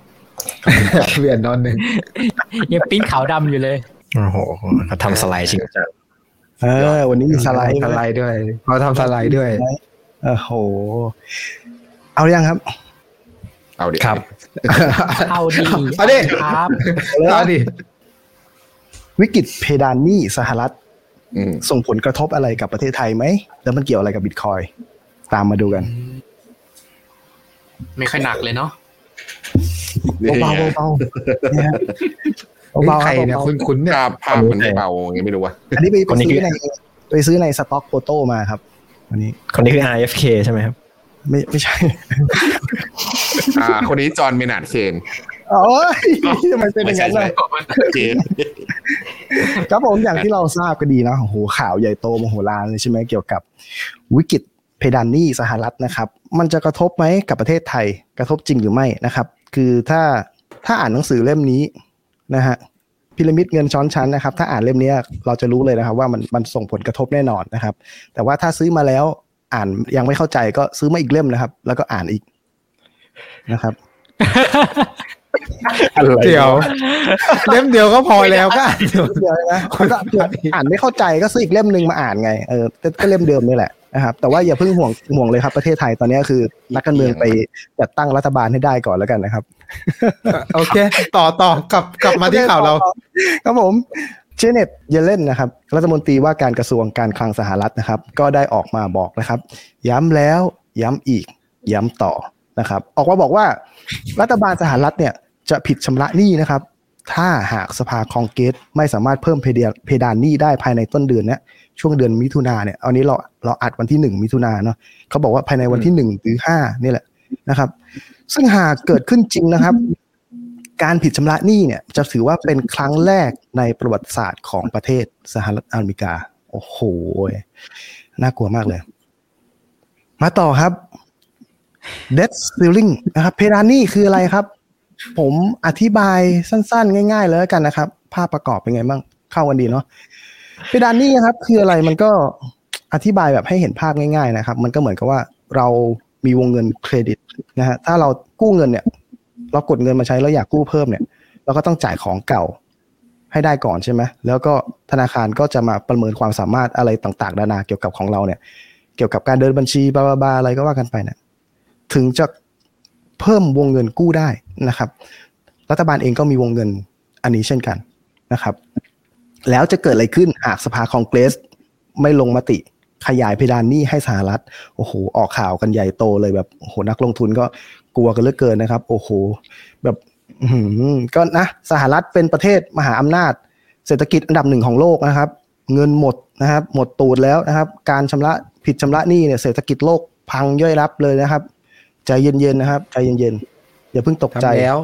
เวียนนอนหนึ่งยังปิ้นขาวดำอยู่เลยโอ้โหเขาทำสไลด์จริงจังเออวันนี้มีสไลด์สไลด์ด้วยเขาทำสไลด์ด้วยโอ้โห เอาหรือยังครับ เอาดิครับ เอาดีเอาดิครับเอาดิ วิกฤตเพดานหนี้สหรัฐอืมส่งผลกระทบอะไรกับประเทศไทยไหม แล้วมันเกี่ยวอะไรกับบิตคอยตามมาดูกัน ไม่ค่อยหนักเลยเนาะนี่เบาไงๆเบาๆเนี่ยฮะเบาๆใครเนี่ยบาๆคุณคุณเนี่ยภาพภาพมันไม่เบาไงไม่รู้ว่าอันนี้ไปคนนี้ซื้คืออในไปซื้อใน stock photo มาครับวันนี้คนนี้คือ RFK ใช่ไหมครับ ไม่ไม่ใช่ อ่า คนนี้จอห์นเมนาร์ดเคนส์โอ้ยทำไมเป็นอย่างนั้นไม่ล่ะใช่เคน ครับผมอย่างที่เราทราบก็ดีนะโอ้โหข่าวใหญ่โตมโหฬารเลยใช่ไหมเกี่ยวกับวิกฤตเพดานหนี้สหรัฐนะครับ มันจะกระทบไหมกับประเทศไทย กระทบจริงหรือไม่นะครับ คือถ้าถ้าอ่านหนังสือเล่มนี้นะฮะพีระมิดเงินช้อนชั้นนะครับ ถ้าอ่านเล่มนี้เราจะรู้เลยนะครับ ว่ามันมันส่งผลกระทบแน่นอนนะครับ แต่ว่าถ้าซื้อมาแล้วอ่านยังไม่เข้าใจก็ซื้อมาอีกเล่มนะครับ แล้วก็อ่านอีกนะครับ เดี๋ยวเล่มเดียวก็พอแล้วก็อ่านเดี๋ยวเดียวนะแล้วก็อ่านไม่เข้าใจก็ซื้ออีกเล่มหนึ่งมาอ่านไงเออก็ก็เล่มเดิมนี่แหละนะครับแต่ว่าอย่าเพิ่งห่วงห่วงเลยครับประเทศไทยตอนนี้คือ นักการเมืองไปจัดตั้งรัฐบาลให้ได้ก่อนแล้วกันนะครับ โอเค ต่อต่อกลับกลับมาที่ข่าวเรา ครับผมเจเน็ตเยเลนนะครับรัฐมนตรีว่าการกระทรวงการคลังสหรัฐนะครับ ก็ได้ออกมาบอกนะครับ ย้ำแล้วย้ำอีก ย้ำต่อนะครับ ออกมาบอกว่ารัฐบาลสหรัฐเนี่ย จะผิดชำระหนี้นะครับ ถ้าหากสภาคองเกรสไม่สามารถเพิ่มเพดานเพดานหนี้ได้ภายในต้นเดือนเนี้ยช่วงเดือนมิถุนาเนี่ยเอานี้เราเราอัดวันที่หนึ่งมิถุนาเนาะเขาบอกว่าภายในวันที่หนึ่งหรือห้านี่แหละนะครับ ซึ่งหากเกิดขึ้นจริงนะครับ การผิดชำระหนี้เนี่ยจะถือว่าเป็นครั้งแรกในประวัติศาสตร์ของประเทศสหรัฐอเมริกา โอ้โหน่ากลัวมากเลย มาต่อครับ debt ceiling นะครับ เพดานหนี้คืออะไรครับ ผมอธิบายสั้นๆ ง่าย ๆ เลยแล้วกันนะครับ ภาพประกอบเป็นไงบ้างเข้ากันดีเนาะเพดานนี้นะครับ คืออะไรมันก็อธิบายแบบให้เห็นภาพง่าย ๆ นะครับ มันก็เหมือนกับว่าเรามีวงเงินเครดิตนะฮะถ้าเรากู้เงินเนี่ย เรากดเงินมาใช้แล้วอยากกู้เพิ่มเนี่ย เราก็ต้องจ่ายของเก่าให้ได้ก่อนใช่ไหมแล้วก็ธนาคารก็จะมาประเมินความสามารถอะไรต่างๆนานาเกี่ยวกับของเราเนี่ย เกี่ยวกับการเดินบัญชีบาบาอะไรก็ว่ากันไปเนี่ยถึงจะ เพิ่มวงเงินกู้ได้นะครับ รัฐบาลเองก็มีวงเงินอันนี้เช่นกันนะครับ แล้วจะเกิดอะไรขึ้นหากสภาคองเกรสไม่ลงมติขยายเพดานหนี้ให้สหรัฐโอ้โหออกข่าวกันใหญ่โตเลยแบบโอ้โหนักลงทุนก็กลัวกันเหลือเกินนะครับ โอ้โห แบบก็นะสหรัฐเป็นประเทศมหาอำนาจ เศรษฐกิจอันดับหนึ่งของโลกนะครับ เงินหมดนะครับ หมดตูดแล้วนะครับ การชำระผิดชำระหนี้เนี่ยเศรษฐกิจโลกพังย่อยรับเลยนะครับ ใจเย็นๆนะครับ ใจเย็นๆอย่าเพิ่งตกใจทำแล้ว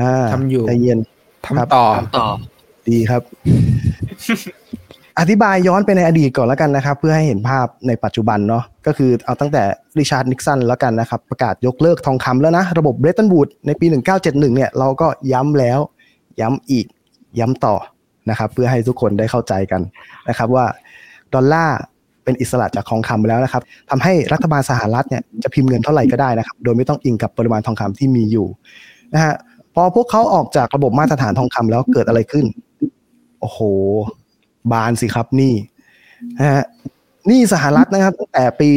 อ่าทำอยู่ใจเย็นทำต่อต่อ ดีครับ อธิบายย้อนไปในอดีตก่อนแล้วกันนะครับ เพื่อให้เห็นภาพในปัจจุบันเนาะก็คือเอาตั้งแต่ริชาร์ดนิกสันแล้วกันนะครับ ประกาศยกเลิกทองคำแล้วนะ ระบบเบรตันวูดในปี 1971 เนี่ย เราก็ย้ำแล้ว ย้ำอีก ย้ำต่อนะครับ เพื่อให้ทุกคนได้เข้าใจกันนะครับว่าดอลลาร์ เป็นอิสระจากทองคำไปแล้วนะครับทำให้รัฐบาลสหรัฐเนี่ยจะพิมพ์เงินเท่าไหร่ก็ได้นะครับ โดยไม่ต้องอิงกับปริมาณทองคำที่มีอยู่นะฮะพอพวกเขาออกจากระบบมาตรฐานทองคำแล้วเกิดอะไรขึ้น โอ้โห บานสิครับนี่นะฮะนี่สหรัฐนะครับตั้งแต่ปี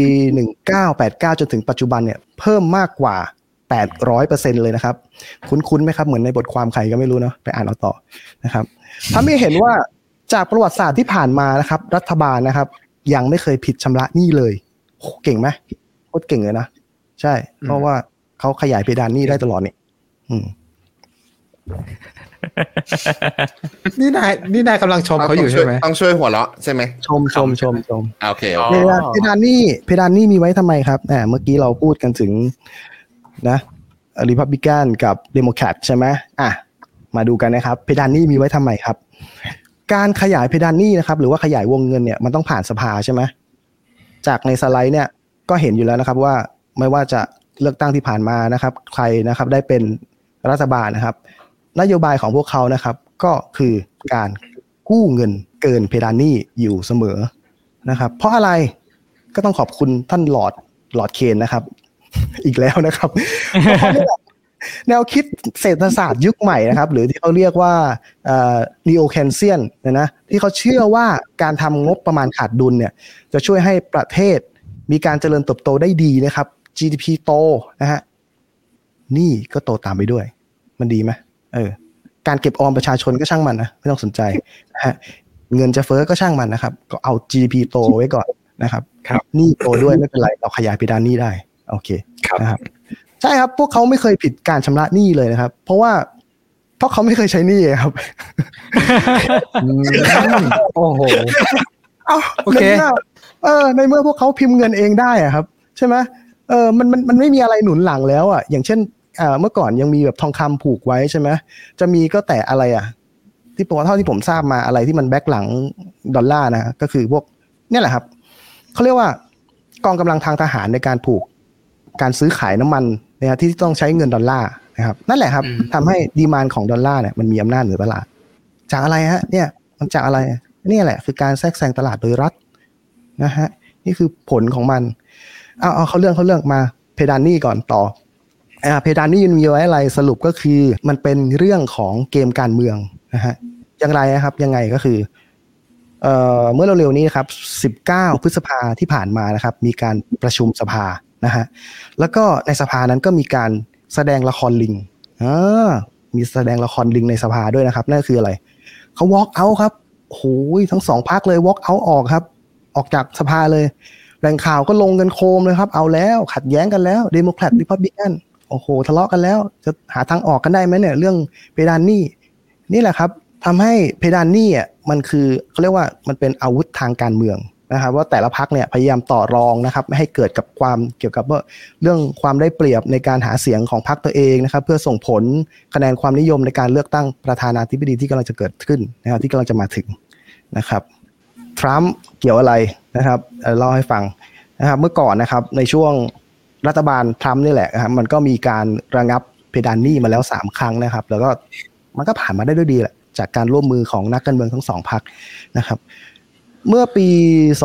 1989 จนถึงปัจจุบันเนี่ยเพิ่มมากกว่า 800%เลยนะครับ คุ้นๆไหมครับ เหมือนในบทความใครก็ไม่รู้เนาะไปอ่านเอาต่อนะครับทำให้เห็นว่าจากประวัติศาสตร์ที่ผ่านมานะครับ รัฐบาลนะครับ ยังไม่เคยผิดชำระหนี้เลยโหเก่งไหมโคตรเก่งเลยนะ ใช่ เพราะว่าเขาขยายเพดานหนี้ได้ตลอดเนี่ยอืมนี่นายนี่นายกำลังชมเขาอยู่ใช่ไหมต้องช่วยหัวเราะใช่ไหมชมชมชมชมอะโอเคโออ๋อเคเพดานเพดานนี่เพดานนี่มีไว้ทำไมครับอ่าเมื่อกี้เราพูดกันถึง นะริพับบิกันกับเดโมแครตใช่ไหมอะมาดูกันนะครับ เพดานนี่มีไว้ทำไมครับ การขยายเพดานหนี่นะครับ หรือว่าขยายวงเงินเนี่ยมันต้องผ่านสภาใช่ไหมจากในสไลด์เนี่ยก็เห็นอยู่แล้วนะครับว่าไม่ว่าจะเลือกตั้งที่ผ่านมานะครับ ใครนะครับได้เป็นรัฐบาลนะครับ นโยบายของพวกเขานะครับ ก็คือการกู้เงินเกินเพดานหนี้อยู่เสมอนะครับ เพราะอะไรก็ต้องขอบคุณท่านหลอดหลอดเคนนะครับ อีกแล้วนะครับเพราะเขาเนี่ย แนวคิดเศรษฐศาสตร์ยุคใหม่นะครับ หรือที่เขาเรียกว่านีโอเคนเซียนนะนะที่เขาเชื่อว่าการทำงบประมาณขาดดุลเนี่ยจะช่วยให้ประเทศมีการเจริญเติบโตได้ดีนะครับ GDP โตนะฮะหนี่ก็โตตามไปด้วย มันดีไหมเออ การเก็บออมประชาชนก็ช่างมันนะไม่ต้องสนใจนะฮะเงินจะเฟ้อก็ช่างมันนะครับ ก็เอา GDP โตไว้ก่อนนะครับ ครับหนี่โตด้วยไม่เป็นไรเราขยายเพดานหนี้ได้ โอเคครับนะครับ ใช่ครับ พวกเขาไม่เคยผิดการชำระหนี้เลยนะครับ เพราะว่าเพราะเขาไม่เคยใช้หนี้ครับโอ้โหเอ้าโอเคในมื่เออ ในเมื่อพวกเขาพิมพ์เงินเองได้อะครับ ใช่ไหมเออมันมันมันไม่มีอะไรหนุนหลังแล้วอะอย่างเช่นอ่าเมื่อก่อนยังมีแบบทองคำผูกไว้ใช่ไหมจะมีก็แต่อะไรอะ ที่ผมเท่าที่ผมทราบมาอะไรที่มันแบ็กหลังดอลลาร์นะก็คือพวกเนี่ยแหละครับเขาเรียกว่ากองกำลังทางทหารในการผูกการซื้อขายน้ำมัน นะที่ต้องใช้เงินดอลลาร์นะครับ นั่นแหละครับอืมทำให้ดีมานของดอลลาร์เนี่ยมันมีอำนาจเหนือตลาด จากอะไรฮะ เนี่ยมันจากอะไรนี่แหละ คือการแทรกแซงตลาดโดยรัฐนะฮะนี่คือผลของมันเอาเอาเขาเรื่องเขาเรื่องมาเพดานหนี่ก่อนต่ออ่าเพดานหนี่มันมีไว้อะไรสรุปก็คือมันเป็นเรื่องของเกมการเมืองนะฮะอย่างไรนะครับยังไงก็คือเอ่อเมื่อเร็วๆนี้นะครับ 19 พฤษภาที่ผ่านมานะครับ มีการประชุมสภา นะฮะแล้วก็ในสภานั้นก็มีการแสดงละครลิงอ่ามีแสดงละครลิงในสภาด้วยนะครับนั่นคืออะไรเขา walk out ครับโอ้ยทั้งสองพรรคเลย walk out ออกครับ ออกจากสภาเลยแหล่งข่าวก็ลงกันโครมเลยครับ เอาแล้วขัดแย้งกันแล้วเดโมแครตริพับลิกันโอ้โหทะเลาะกันแล้ว จะหาทางออกกันได้ไหมเนี่ย เรื่องเพดานหนี้นี่แหละครับทำให้เพดานหนี้อะมันคือเขาเรียกว่ามันเป็นอาวุธทางการเมือง นะครับว่าแต่ละพรรคเนี่ยพยายามต่อรองนะครับไม่ให้เกิดกับความเกี่ยวกับว่าเรื่องความได้เปรียบในการหาเสียงของพรรคตัวเองนะครับ เพื่อส่งผลคะแนนความนิยมในการเลือกตั้งประธานาธิบดีที่กำลังจะเกิดขึ้นนะครับที่กำลังจะมาถึงนะครับทรัมป์เกี่ยวอะไรนะครับเอ่อเล่าให้ฟังนะครับเมื่อก่อนนะครับในช่วงรัฐบาลทรัมป์นี่แหละครับมันก็มีการระงับเพดานหนี้มาแล้วสามครั้งนะครับ แล้วก็มันก็ผ่านมาได้ด้วยดีแหละจากการร่วมมือของนักการเมืองทั้งสองพรรคนะครับ เมื่อปี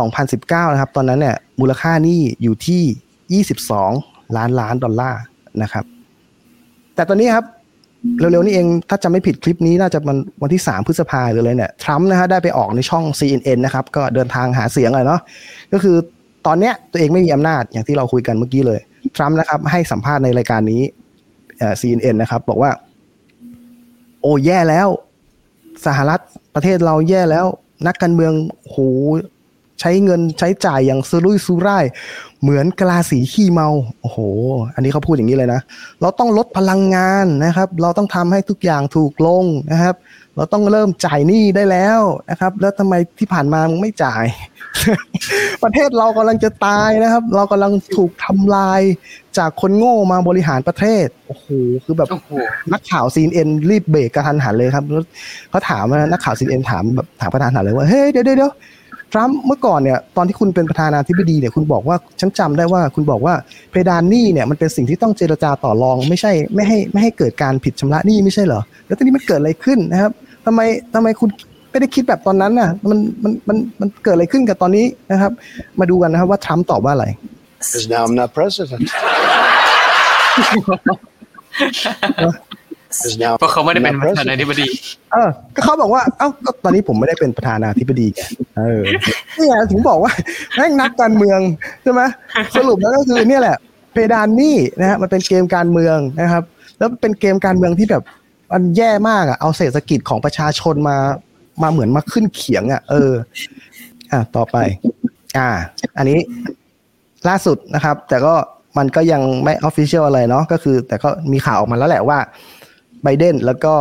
2019 นะครับ ตอนนั้นเนี่ยมูลค่านี้อยู่ที่ 22 ล้านล้านดอลลาร์นะครับ แต่ตอนนี้ครับ เร็วๆ นี้เองถ้าจะไม่ผิดคลิปนี้น่าจะมันวันที่ 3 พฤษภาหรืออะไรเนี่ยทรัมป์นะฮะได้ไปออกในช่อง CNN นะครับ ก็เดินทางหาเสียงเลยเนาะก็คือตอนเนี้ยตัวเองไม่มีอำนาจอย่างที่เราคุยกันเมื่อกี้เลยทรัมป์นะครับ ให้สัมภาษณ์ในรายการนี้เอ่อ CNN นะครับ บอกว่า โอ้แย่แล้ว สหรัฐประเทศเราแย่แล้ว นักการเมืองโหใช้เงินใช้จ่ายอย่างซื้อรุ่ยสุร่าย เหมือนกะลาสีขี้เมา โอ้โห อันนี้เขาพูดอย่างนี้เลยนะ เราต้องลดพลังงานนะครับ เราต้องทำให้ทุกอย่างถูกลงนะครับ เราต้องเริ่มจ่ายหนี้ได้แล้วนะครับ แล้วทำไมที่ผ่านมามึงไม่จ่าย ประเทศเรากำลังจะตายนะครับ เรากำลังถูกทำลายจากคนโง่มาบริหารประเทศโอ้โหคือแบบโอ้โหนักข่าวซีเอ็นรีบเบรกกระทันหันเลยครับแล้วเขาถามนะนักข่าวซีเอ็นถามแบบถามประธานหันเลยว่าเฮ้ยเดี๋ยวเดี๋ยวเดี๋ยวทรัมป์เมื่อก่อนเนี่ยตอนที่คุณเป็นประธานาธิบดีเนี่ยคุณบอกว่าฉันจำได้ว่าคุณบอกว่าเพดานหนี้เนี่ยมันเป็นสิ่งที่ต้องเจรจาต่อรองไม่ใช่ไม่ให้ไม่ให้เกิดการผิดชำระหนี้ไม่ใช่เหรอแล้วตอนนี้มันเกิดอะไรขึ้นนะครับทำไมทำไมคุณ ไม่ได้คิดแบบตอนนั้นน่ะมันมันมันมันเกิดอะไรขึ้นกับตอนนี้นะครับ มาดูกันนะครับว่าทรัมป์ตอบว่าอะไร Because now I'm not president. Because now เพราะเขาไม่ได้เป็น I'm ประ not ธานา president. ธิบดี เออ ก็เขาบอกว่า เอ้าก็ตอนนี้ผมไม่ได้เป็นประธานาธิบดีไงเออนี่ไงถึงบอกว่าแม่งนักการเมืองใช่ไหมสรุปแล้วก็คือเนี่ยแหละ เพดานหนี้นะฮะมันเป็นเกมการเมืองนะครับ แล้วเป็นเกมการเมืองที่แบบมันแย่มากอะ เอาเศรษฐกิจของประชาชนมา มาเหมือนมาขึ้นเขียงอะ เออ อะต่อไป อ่า อันนี้ล่าสุดนะครับ แต่ก็มันก็ยังไม่ official อะไรเนาะก็คือ แต่ก็มีข่าวออกมาแล้วแหละว่าไบเดนแล้วก็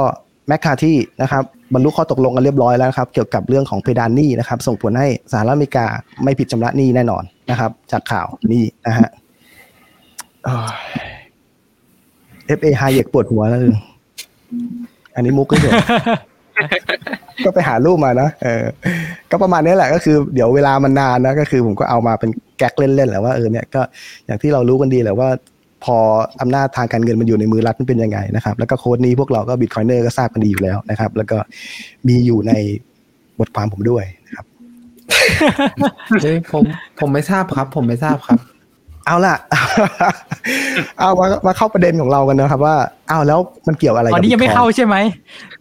แมคคาร์ธีนะครับบรรลุข้อตกลงกันเรียบร้อยแล้วครับ เกี่ยวกับเรื่องของเพดานหนี้นะครับ ส่งผลให้สหรัฐอเมริกาไม่ผิดชำระหนี้แน่นอนนะครับ จากข่าวนี้นะฮะ F.A. Hayek ปวดหัวแล้วอันนี้มุกก็เฉย ก็ไปหารูปมานะเออ ก็ประมาณนี้แหละก็คือเดี๋ยวเวลามันนานนะก็คือผมก็เอามาเป็นแก๊กเล่นๆแหละว่าเออเนี่ยก็อย่างที่เรารู้กันดีแหละว่า พออำนาจทางการเงินมันอยู่ในมือรัฐมันเป็นยังไงนะครับ แล้วก็โค้ดนี้พวกเราก็บิตคอยเนอร์ก็ทราบกันดีอยู่แล้วนะครับ แล้วก็มีอยู่ในบทความผมด้วยนะครับเฮ้ยผมผมไม่ทราบครับ ผมไม่ทราบครับ เอาล่ะ เอามามาเข้าประเด็นของเรากันนะครับ ว่าเอาแล้วมันเกี่ยวอะไรตกัอนนี้ยังไม่เข้าใช่ไหม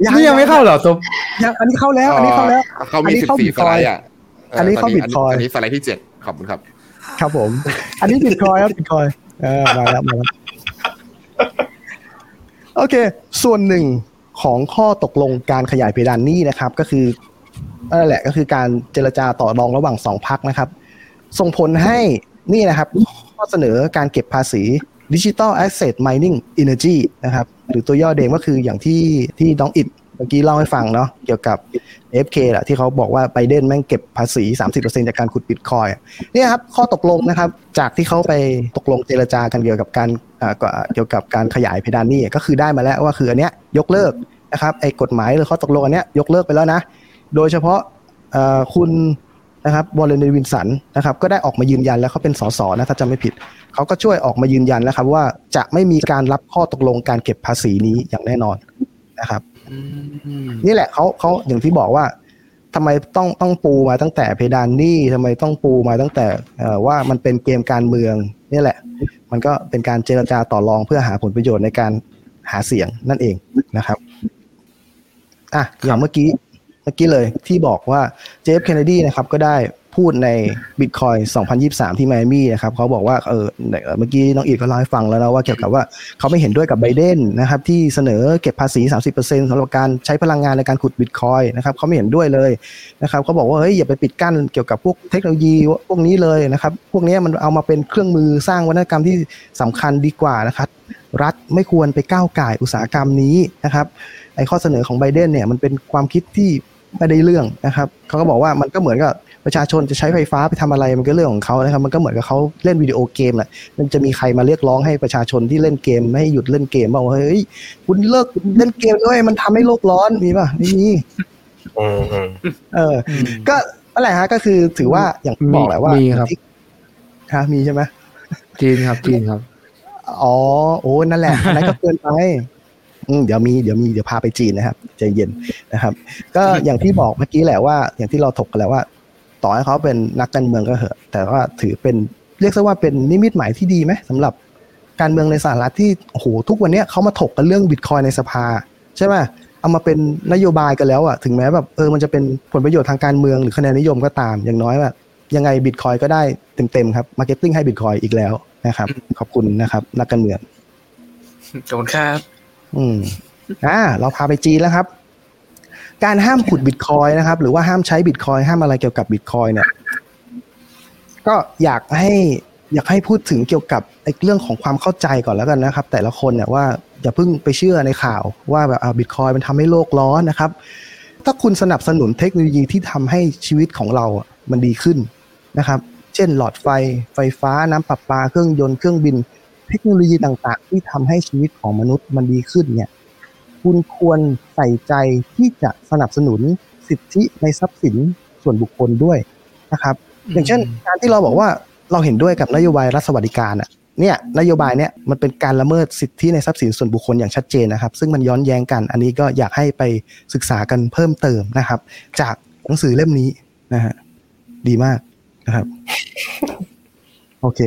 นี่ยังไม่เข้าเหรอตัวยังอันนี้เข้าแล้ว อันนี้เข้าแล้วเขาอันมีนี้สิบเข้าสี่สไลด์อะอันนี้เข้าต Bitcoin อันนี้สไลด์ที่เจ็ดขอบคุณครับ ครับผม อันนี้บิตคอยครับบิตคอยเออมาแล้วมาแล้วโอเค ส่วนหนึ่งของข้อตกลงการขยายเพดานหนี้นะครับ ก็คือนั่นแหละก็คือการเจรจาต่อรองระหว่างสองพักนะครับ ส่งผลให้นี่นะครับข้อเสนอการเก็บภาษี Digital Asset Mining Energy นะครับหรือตัวย่อเดงก็คืออย่างที่ที่น้องอิดเมื่อกี้เล่าให้ฟังเนาะเกี่ยวกับ FK แหละที่เขาบอกว่าไบเดนแม่งเก็บภาษี 30%จากการขุดบิตคอยน์เนี่ยครับข้อตกลงนะครับ จากที่เขาไปตกลงเจรจากันเกี่ยวกับการเกี่ยวกับการขยายเพดานนี้ก็คือได้มาแล้วว่าคืออันเนี้ยยกเลิกนะครับไอ้กฎหมายหรือข้อตกลงอันเนี้ยยกเลิกไปแล้วนะ โดยเฉพาะคุณ นะครับวอลเลนวินสันนะครับก็ได้ออกมายืนยันแล้วเขาเป็นสสนะถ้าจำไม่ผิด เขาก็ช่วยออกมายืนยันแล้วครับ ว่าจะไม่มีการรับข้อตกลงการเก็บภาษีนี้อย่างแน่นอนนะครับนี่แหละเขาเขาอย่างที่บอกว่าทำไมต้องต้องปูมาตั้งแต่เพดานหนี้ทำไมต้องปูมาตั้งแต่เอ่อว่ามันเป็นเกมการเมืองนี่แหละ มันก็เป็นการเจรจาต่อรองเพื่อหาผลประโยชน์ในการหาเสียงนั่นเองนะครับอะอย่างเมื่อกี้ เมื่อกี้เลยที่บอกว่าเจฟเคนเนดีนะครับก็ได้พูดใน Bitcoin 2023 ที่ไมอามี่นะครับเขาบอกว่าเออเมื่อกี้น้องอีกก็เล่าให้ฟังแล้วนะว่าเกี่ยวกับว่าเขาไม่เห็นด้วยกับไบเดนนะครับที่เสนอเก็บภาษี 30%สำหรับการใช้พลังงานในการขุดบิตคอยนะครับเขาไม่เห็นด้วยเลยนะครับเขาบอกว่าเฮ้ยอย่าไปปิดกั้นเกี่ยวกับพวกเทคโนโลยีพวกนี้เลยนะครับพวกนี้มันเอามาเป็นเครื่องมือสร้างวัฒนกรรมที่สำคัญดีกว่านะครับรัฐไม่ควรไปก้าวไก่อุตสาหกรรมนี้นะครับไอ้ข้อเสนอของไบเดนเนี่ยมันเป็นความคิดที่ ไม่ได้เรื่องนะครับเขาก็บอกว่ามันก็เหมือนกับประชาชนจะใช้ไฟฟ้าไปทำอะไรมันก็เรื่องของเขานะครับมันก็เหมือนกับเขาเล่นวิดีโอเกมแหละมันจะมีใครมาเรียกร้องให้ประชาชนที่เล่นเกมไม่ให้หยุดเล่นเกมบอกว่าเฮ้ยคุณเลิกเล่นเกมด้วยมันทำให้โลกร้อนมีป่ะไม่มีอืมอืมเอออ ก็อะไรฮะก็คือถือว่าอย่างที่บอกแหละว่ามีครับที่ฮะมีใช่ไหมจีนครับจีนครับ อ๋อโอ้นั่นแหละอันนั้นก็เกินไปอืม เดี๋ยวมีเดี๋ยวมีเดี๋ยวพาไปจีนนะครับใจเย็นนะครับ ก็อย่างที่บอกเมื่อกี้แหละว่า อย่างที่เราถกกันแล้วว่า ต่อให้เขาเป็นนักการเมืองก็เหอะ แต่ว่าถือเป็นเรียกซะว่าเป็นนิมิตหมายที่ดีไหมสำหรับการเมืองในสหรัฐที่โอ้โหทุกวันเนี้ยเขามาถกกันเรื่องบิตคอยในสภา ใช่ไหมเอามาเป็นนโยบายกันแล้วอะถึงแม้แบบเออมันจะเป็นผลประโยชน์ทางการเมืองหรือคะแนนนิยมก็ตามอย่างน้อยแบบยังไงบิตคอยก็ได้เต็มๆครับ marketing ให้บิตคอยอีกแล้วนะครับ ขอบคุณนะครับ นักการเมืองขอบคุณครับ อืมอ่าเราพาไปจีนแล้วครับ การห้ามขุดบิตคอยนะครับ หรือว่าห้ามใช้บิตคอยห้ามอะไรเกี่ยวกับบิตคอยเนี่ย ก็อยากให้อยากให้พูดถึงเกี่ยวกับไอ้เรื่องของความเข้าใจก่อนแล้วกันนะครับ แต่ละคนเนี่ยว่าอย่าเพิ่งไปเชื่อในข่าว ว่าแบบอ่าบิตคอยมันทำให้โลกร้อนนะครับ ถ้าคุณสนับสนุนเทคโนโลยีที่ทำให้ชีวิตของเรามันดีขึ้นนะครับ เช่น หลอดไฟไฟฟ้าน้ำประปาเครื่องยนต์เครื่องบิน ทคโนโลยีต่างๆ ที่ทำให้ชีวิตของมนุษย์มันดีขึ้นเนี่ยคุณควรใส่ใจที่จะสนับสนุนสิทธิในทรัพย์สินส่วนบุคคลด้วยนะครับ อย่างเช่น การที่เราบอกว่าเราเห็นด้วยกับนโยบายรัฐสวัสดิการอะเนี่ยนโยบายเนี่ยมันเป็นการละเมิดสิทธิในทรัพย์สินส่วนบุคคลอย่างชัดเจนนะครับ ซึ่งมันย้อนแย้งกัน อันนี้ก็อยากให้ไปศึกษากันเพิ่มเติมนะครับ จากหนังสือเล่มนี้นะฮะดีมากนะครับ โอเค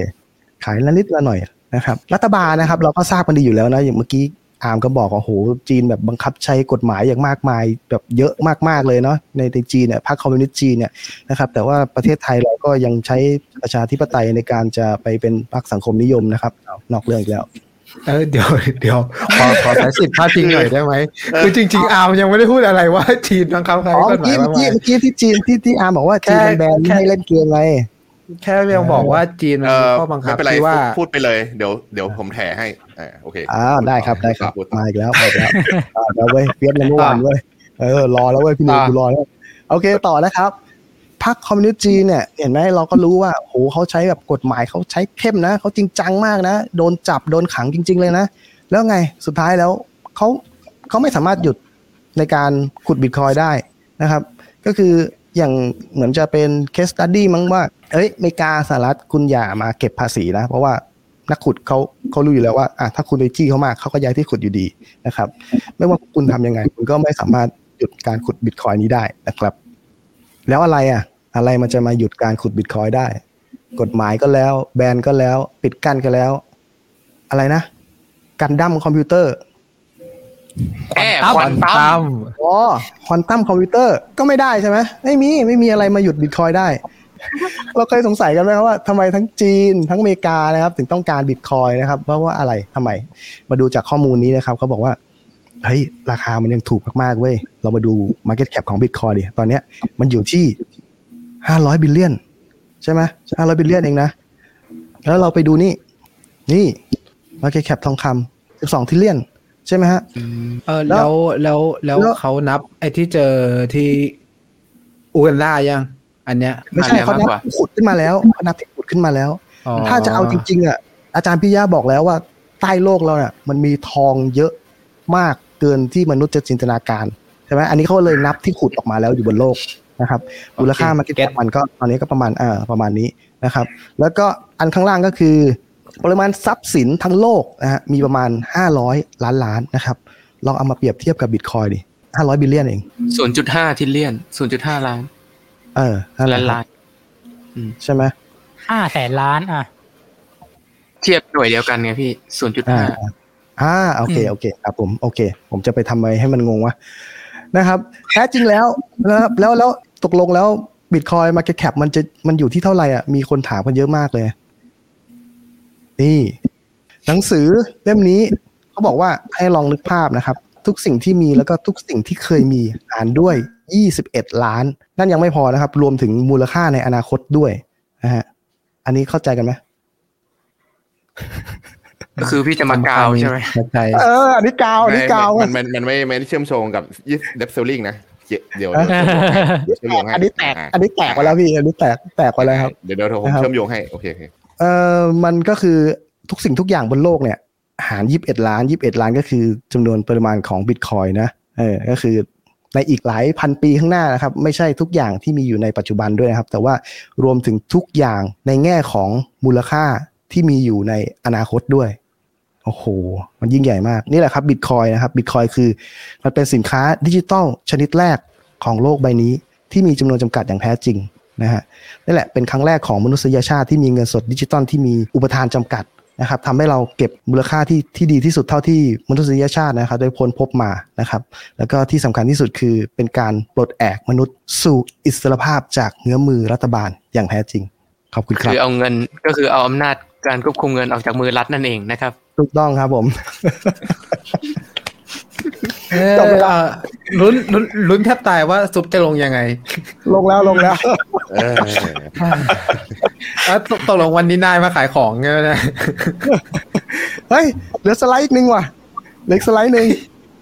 ขายละนิดละหน่อย นะครับรัฐบาลนะครับ เราก็ทราบกันดีอยู่แล้วนะอย่างเมื่อกี้อาร์มก็บอกว่าโอ้โหจีนแบบบังคับใช้กฎหมายอย่างมากมายแบบเยอะมากๆเลยเนาะในในจีนเนี่ยพรรคคอมมิวนิสต์จีนเนี่ยนะครับแต่ว่าประเทศไทยเราก็ยังใช้ประชาธิปไตยในการจะไปเป็นพรรคสังคมนิยมนะครับเอานอกเรื่องอีกแล้วเออเดี๋ยวเดี๋ยวขอขอใช้สิทธิ์พาดพิงหน่อยได้ไหมคือจริง ๆ อาร์มยังไม่ได้พูดอะไรว่าจีนบังคับใครอ๋อกฎเมื่อหมากี้ยเมื่อว่ากี้เมื่อกี้ที่จีนที่ที่อาร์มบอกว่าจีนมันแบนไม่ให้เล่นเกมไง แค่ยังบอกว่าจีนมันเอมีอข้อบังคัไม่บเป็นไรที่ว่าพูดไปเลยเดี๋ยวเดี๋ยวผมแถให้อ่าโอเคอ่าได้ครับได้ครับพูดต่อมาอีกแล้วมาอีกแล้วอ่าแล้วเว้ยเฟียสในเมื่อวานเว้ยเออรอแล้วเว้ยพี่หนุ่มต่อกูรอแล้วโอเคต่อนะครับพรรคคอมมิวนิสต์จีนเนี่ยเห็นไหมเราก็รู้ว่าโหเขาใช้แบบกฎหมายเขาใช้เข้มนะเขาจริงจังมากนะ โดนจับโดนขังจริง ๆ เลยนะ แล้วไงสุดท้ายแล้วเขาเขาไม่สามารถหยุดในการขุดบิตคอยได้นะครับ ก็คืออย่างเหมือนจะเป็นเคสตัดดี้มั้งว่า เอ้ยอเมริกาสหรัฐคุณอย่ามาเก็บภาษีนะ เพราะว่านักขุดเขาเขารู้อยู่แล้วว่าอะถ้าคุณไปจี้เขามากเขาก็ย้ายที่ขุดอยู่ดีนะครับ ไม่ว่าคุณทำยังไง คุณก็ไม่สามารถหยุดการขุดบิตคอยนี้ได้นะครับ แล้วอะไรอะ อะไรมันจะมาหยุดการขุดบิตคอยได้ กฎหมายก็แล้ว แบนก็แล้ว ปิดกั้นก็แล้ว อะไรนะกันดั้มคอมพิวเตอร์แอบควันตั้ตั้มมอ๋อควอนตัมคอมพิวเตอร์ก็ไม่ได้ใช่ไหมไม่มีไม่มีอะไรมาหยุดบิตคอยได้ เราเคยสงสัยกันไหมครับว่าทำไมทั้งจีนทั้งอเมริกานะครับ ถึงต้องการบิตคอยนะครับเพราะว่าอะไรทำไม มาดูจากข้อมูลนี้นะครับเขาบอกว่าเฮ้ยราคามันยังถูกมากๆเว้ยเรามาดู Market Cap ของบิตคอยดิตอนเนี้ยมันอยู่ที่ห้าร้อย billion ใช่ไหมห้าร้อย billion เองนะแล้วเราไปดูนี่ นี่ Market Cap ทองคำสิบสอง trillion ใช่ไหมฮะเออแล้แล้ววแล้วแล้วแล้วเขานับ ไอ้ที่เจอที่อูกันล่ายัง อันเนี้ยไม่ใช่อะไรเขามากนับกว่าที่ขุดขึ้นมาแล้วเขานับที่ขุดขึ้นมาแล้วอ๋อถ้าจะเอาจริง ๆ อะ อาจารย์พิริยะบอกแล้วว่าใต้โลกเราเนี่ยมันมีทองเยอะมากเกินที่มนุษย์จะจินตนาการใช่ไหมอันนี้เขาเลยนับที่ขุดออกมาแล้วอยู่บนโลกนะครับมูลค่า market มันก็ตอนนี้ก็ประมาณอ่าประมาณนี้นะครับ แล้วก็อันข้างล่างก็คือ ปริมาณทรัพย์สินทั้งโลกนะฮะมีประมาณ 500 ล้านล้านนะครับลองเอามาเปรียบเทียบกับบิตคอยดิ500 billion เองศูนย์จุดห้า trillion ศูนย์จุดห้าล้าน เออนั่นแหล้าละนครัล้าบนใช่ไหมห้าแสนล้านอะ เทียบหน่วยเดียวกันไงพี่ศูนย์จุดอ่าห้าอ่าโอเคอืมโอเคครับผมโอเค ผมจะไปทำอะไรให้มันงงวะนะครับแท้จริงแล้วนะครับแล้วแล้วตกลงแล้วบิตคอยมาเก็ตแคปมันจะมันอยู่ที่เท่าไหร่อะมีคนถามกันเยอะมากเลย นี่ หนังสือเล่มนี้เขาบอกว่าให้ลองนึกภาพนะครับ ทุกสิ่งที่มีแล้วก็ทุกสิ่งที่เคยมีหารด้วย 21 ล้าน นั่นยังไม่พอนะครับ รวมถึงมูลค่าในอนาคตด้วยนะฮะอันนี้เข้าใจกันไหมก็คือพี่จะมากาวใช่ไหมเข้าใจเอออันนี้กาวอันนี้กาวมันมันมันไม่ไม่ได้เชื่อมโยงกับเดฟเซลลิงนะเดี๋ยวเดี๋ยวเดี๋ยวเชื่อมโยงให้อันนี้แตกอันนี้แตกไปแล้วพี่อันนี้แตกแตกไปแล้วครับเดี๋ยวเดี๋ยวผมนะครับเชื่อมโยงให้โอเคโอเคเอ่อมันก็คือทุกสิ่งทุกอย่างบนโลกเนี่ย หารยี่สิบเอ็ดล้านยี่สิบเอ็ดล้านก็คือจำนวนปริมาณของบิตคอยนะเออก็คือในอีกหลายพันปีข้างหน้านะครับ ไม่ใช่ทุกอย่างที่มีอยู่ในปัจจุบันด้วยนะครับ แต่ว่ารวมถึงทุกอย่างในแง่ของมูลค่าที่มีอยู่ในอนาคตด้วยโอ้โห มันยิ่งใหญ่มาก นี่แหละครับบิตคอยนะครับบิตคอยคือ มันเป็นสินค้าดิจิทัลชนิดแรกของโลกใบนี้ ที่มีจำนวนจำกัดอย่างแท้จริงนะฮะนี่แหละเป็นครั้งแรกของมนุษยชาติที่มีเงินสดดิจิตอลที่มีอุปทานจำกัด นะครับทำให้เราเก็บมูลค่าที่ที่ดีที่สุดเท่าที่มนุษยชาตินะครับได้พ้นพบมานะครับ แล้วก็ที่สำคัญที่สุดคือเป็นการปลดแอกมนุษย์สู่อิสรภาพจากเงื้อมือรัฐบาลอย่างแท้จริงขอบคุณครับคือเอาเงินก็คือเอาอำนาจการควบคุมเงินออกจากมือรัฐนั่นเองนะครับ ถูกต้องครับผมเออเอ่อ ลุ้นลุ้นลุ้นแทบตายว่าซุปจะลงยังไง ลงแล้วลงแล้วเอออะตกตกลงวันนี้นายมาขายของไงวะเนี่ยเฮ้ยเหลือสไลด์อีกหนึ่งว่ะเหลืออกสไลด์หนึ่ง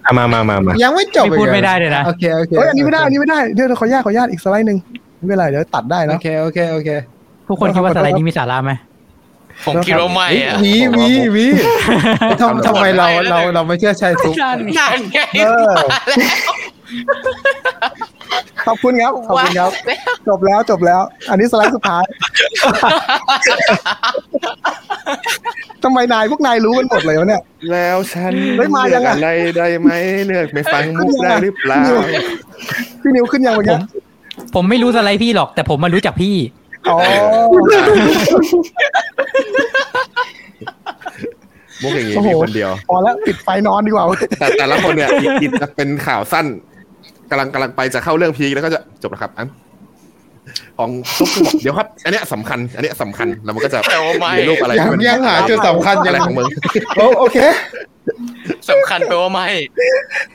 เอามามามามายังไม่จบไม่พูดอีกหรอไม่ได้เลยนะโอเคโอเคเฮ้ยอันนี้ไม่ได้อันนี้ไม่ได้เดี๋ยวขออนุญาตขออนุญาตอีกสไลด์หนึ่งไม่เป็นไรเดี๋ยวตัดได้โอนะเคโอเคโอเคทุกคนคิดว่าสไลด์นี้มีสาระไหม ผมคิดว่าไม่อะมีมีมีทำทำไมเราเราเราไม่เชื่อใจซุปนั่นไงเออมาแล้วขอบคุณครับ ขอบคุณครับ จบแล้วจบแล้ว อันนี้สไลด์สุดท้ายทำไมนายพวกนายรู้กันหมดเลยวะเนี่ย แล้วฉันเฮ้ยมาเลืยัอกงอะอะไรได้ไหมเลือกไม่ฟังมุกได้หรือเปล่าพี่นิวขึ้นยังเมื่อผกี้มผมไม่รู้สไลด์พี่หรอก แต่ผมมารู้จักพี่ อ๋อมุกอย่างนี้โอ้โหมีคนเดียวพอแล้วปิดไฟนอนดีกว่าเว้ยแต่แต่ละคนเนี่ยอีกอีกจะเป็นข่าวสั้นกำลังกำลังไปจะเข้าเรื่อง peak แล้วก็จะจบแล้วครับอันของซุปก็บอกเดี๋ยวครับ อันเนี้ยสำคัญ อันเนี้ยสำคัญแล้วมันก็จะแต่ว่าไม่มีรูปอะไรยังที่มันยังหาจุดสำคัญอะยังไรของมึงโอโอเคสำคัญแปลว่าไม่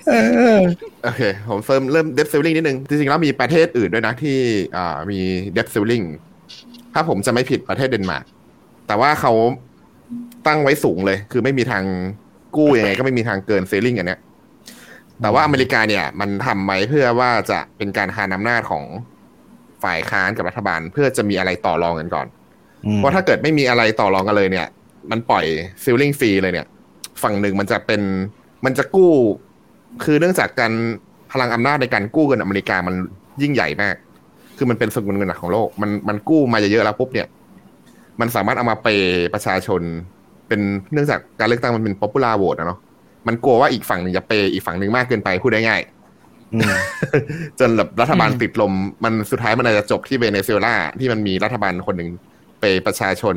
เออโอเค ผม firm เริ่ม debt ceiling นิดนึง จริงๆแล้วมีประเทศอื่นด้วยนะที่อ่ามี debt ceiling ถ้าผมจะไม่ผิดประเทศเดนมาร์กแต่ว่าเขาตั้งไว้สูงเลย คือไม่มีทางกู้ยังไงก็ไม่มีทางเกินเซลลิงอันเนี้ย แต่ว่าอเมริกาเนี่ย มันทำไว้เพื่อว่าจะเป็นการคานอำนาจของฝ่ายค้านกับรัฐบาล เพื่อจะมีอะไรต่อรองกันก่อน เพราะถ้าเกิดไม่มีอะไรต่อรองกันเลยเนี่ย มันปล่อยซิลลิงฟรีเลยเนี่ย ฝั่งหนึ่งมันจะเป็นมันจะกู้ คือเนื่องจากการพลังอำนาจในการกู้เงินอเมริกามันยิ่งใหญ่มาก คือมันเป็นสกุลเงินหลักของโลก มันมันกู้มาเยอะๆแล้วปุ๊บเนี่ย มันสามารถเอามาเปย์ประชาชน เป็นเนื่องจากการเลือกตั้งมันเป็น popular vote นะเนาะมันกลัวว่าอีกฝั่งหนึ่งจะเปย์อีกฝั่งหนึ่งมากเกินไปพูดได้ง่ายจนแบบรัฐบาลติดลม มันสุดท้ายมันอาจจะจบที่เวเนซุเอลาที่มันมีรัฐบาลคนหนึ่งเปย์ประชาชน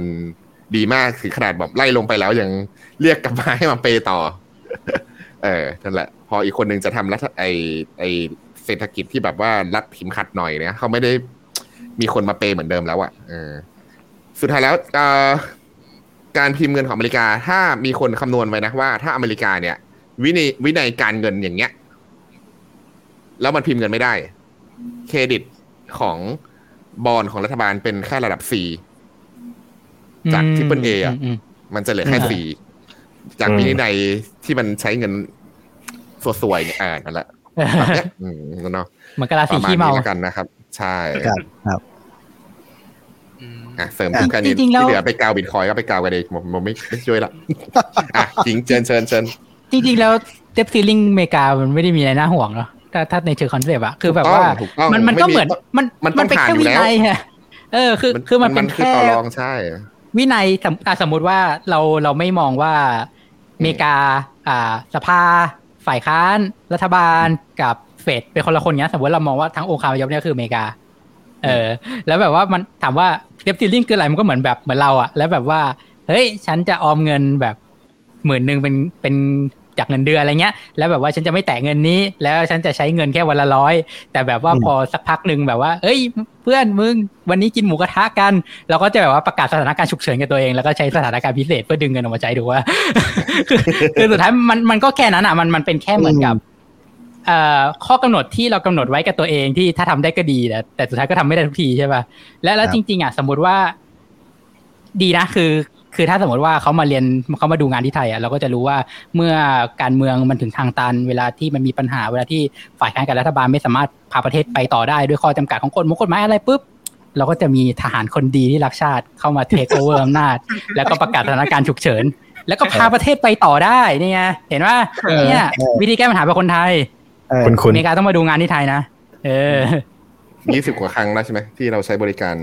ดีมากถึงขนาดแบบไล่ลงไปแล้วยังเรียกกลับมาให้มาเปย์ต่อ เออนั่นแหละ พออีกคนหนึ่งจะทำรัฐไอไอ เศรษฐกิจที่แบบว่ารัดขิมขัดหน่อยเนี่ยเขาไม่ได้มีคนมาเปย์เหมือนเดิมแล้วอะเออสุดท้ายแล้วเอ่อการพิมพ์เงินของอเมริกา ถ้ามีคนคำนวณไว้นะว่า ถ้าอเมริกาเนี่ย วินัยวินัยการเงินอย่างเงี้ย แล้วมันพิมพ์เงินไม่ได้ เครดิตของบอลของรัฐบาลเป็นแค่ระดับ C จาก Triple A อะมมมันจะเหลือแค่อืมสี่จากวินัยที่มันใช้เงินสวยๆเนี่ยอ่านั่นแหละ แบบเนี้ยอืมเนาะเหมือนกับราปศีระมาณขี้นี้เมาแล้วกันนะครับ ใช่ครับครับอะเสริมคุ้มกันนี้จริงๆแล้วที่เหลือไปกาวบิตคอยก็ไปกาวกันเองผมผมไม่ไม่ช่วยละอะจริงเชิญเชิญเชิญจริงๆแล้วเดฟซีลิงอเมริกามันไม่ได้มีอะไรน่าห่วงเนาะถ้าถ้าในเชิงคอนเซปต์อะคือแบบว่าถูกต้องมันมันก็เหมือนมันมันต้องเป็นผ่านแค่อยู่วิแล้วนัยฮะเออคือคือมันเป็นคือแค่ต่อรองใช่ วินัยสมอะสมมุติว่าเราเราไม่มองว่าอเมริกา อ่าสภา ฝ่ายค้านรัฐบาลกับเฟดเป็นคนละคนเนี้ยสมมติเรามองว่าทั้งองค์คาพยพเนี่ยคืออเมริกา เออ แล้วแบบว่ามันถามว่าเดบติลิงคืออะไรมันก็เหมือนแบบเหมือนเราอะแล้วแบบว่า เฮ้ย ฉันจะออมเงินแบบหมื่นหนึ่งเป็นเป็น จากเงินเดือนอะไรเงี้ย แล้วแบบว่าฉันจะไม่แตะเงินนี้ แล้วฉันจะใช้เงินแค่วันละร้อยแต่แบบว่าอืมพอสักพักหนึ่งแบบว่า เอ้ย เพื่อนมึงวันนี้กินหมูกระทะกัน เราก็จะแบบว่าประกาศสถานการณ์ฉุกเฉินกับตัวเองแล้วก็ใช้สถานการณ์พิเศษเพื่อดึงเงินออกมาใช้ดูว่าคือคือสุดท้ายมันมันก็แค่นั้นอะมันมันเป็นแค่เหมือนกับเอ่อข้อกำหนดที่เรากำหนดไว้กับตัวเองที่ถ้าทำได้ก็ดีแต่แต่สุดท้ายก็ทำไม่ได้ทุกทีใช่ป่ะและแล้วครับจริง ๆอะสมมติว่า ดีนะคือ คือถ้าสมมติว่าเขามาเรียนเขามาดูงานที่ไทยอะเราก็จะรู้ว่าเมื่อการเมืองมันถึงทางตัน เวลาที่มันมีปัญหาเวลาที่ฝ่ายค้านกับรัฐบาลไม่สามารถพาประเทศไปต่อได้ด้วยข้อจำกัดของกฎหมายกฎหมายอะไรปุ๊บเราก็จะมีทหารคนดีที่รักชาติเข้ามาเทคโอเวอร์อำนาจ แล้วก็ประกาศสถานการณ์ฉุกเฉิน แล้วก็พาประเทศไปต่อได้นี่ไงเห็นว่าเนี่ยวิธีแก้ปัญหาเป็นคนไทยเออคุณคุณอเมริกาต้องมาดูงานที่ไทยนะเออยี่สิบกว่าครั้งแล้วใช่ไหมที่เราใช้บริการ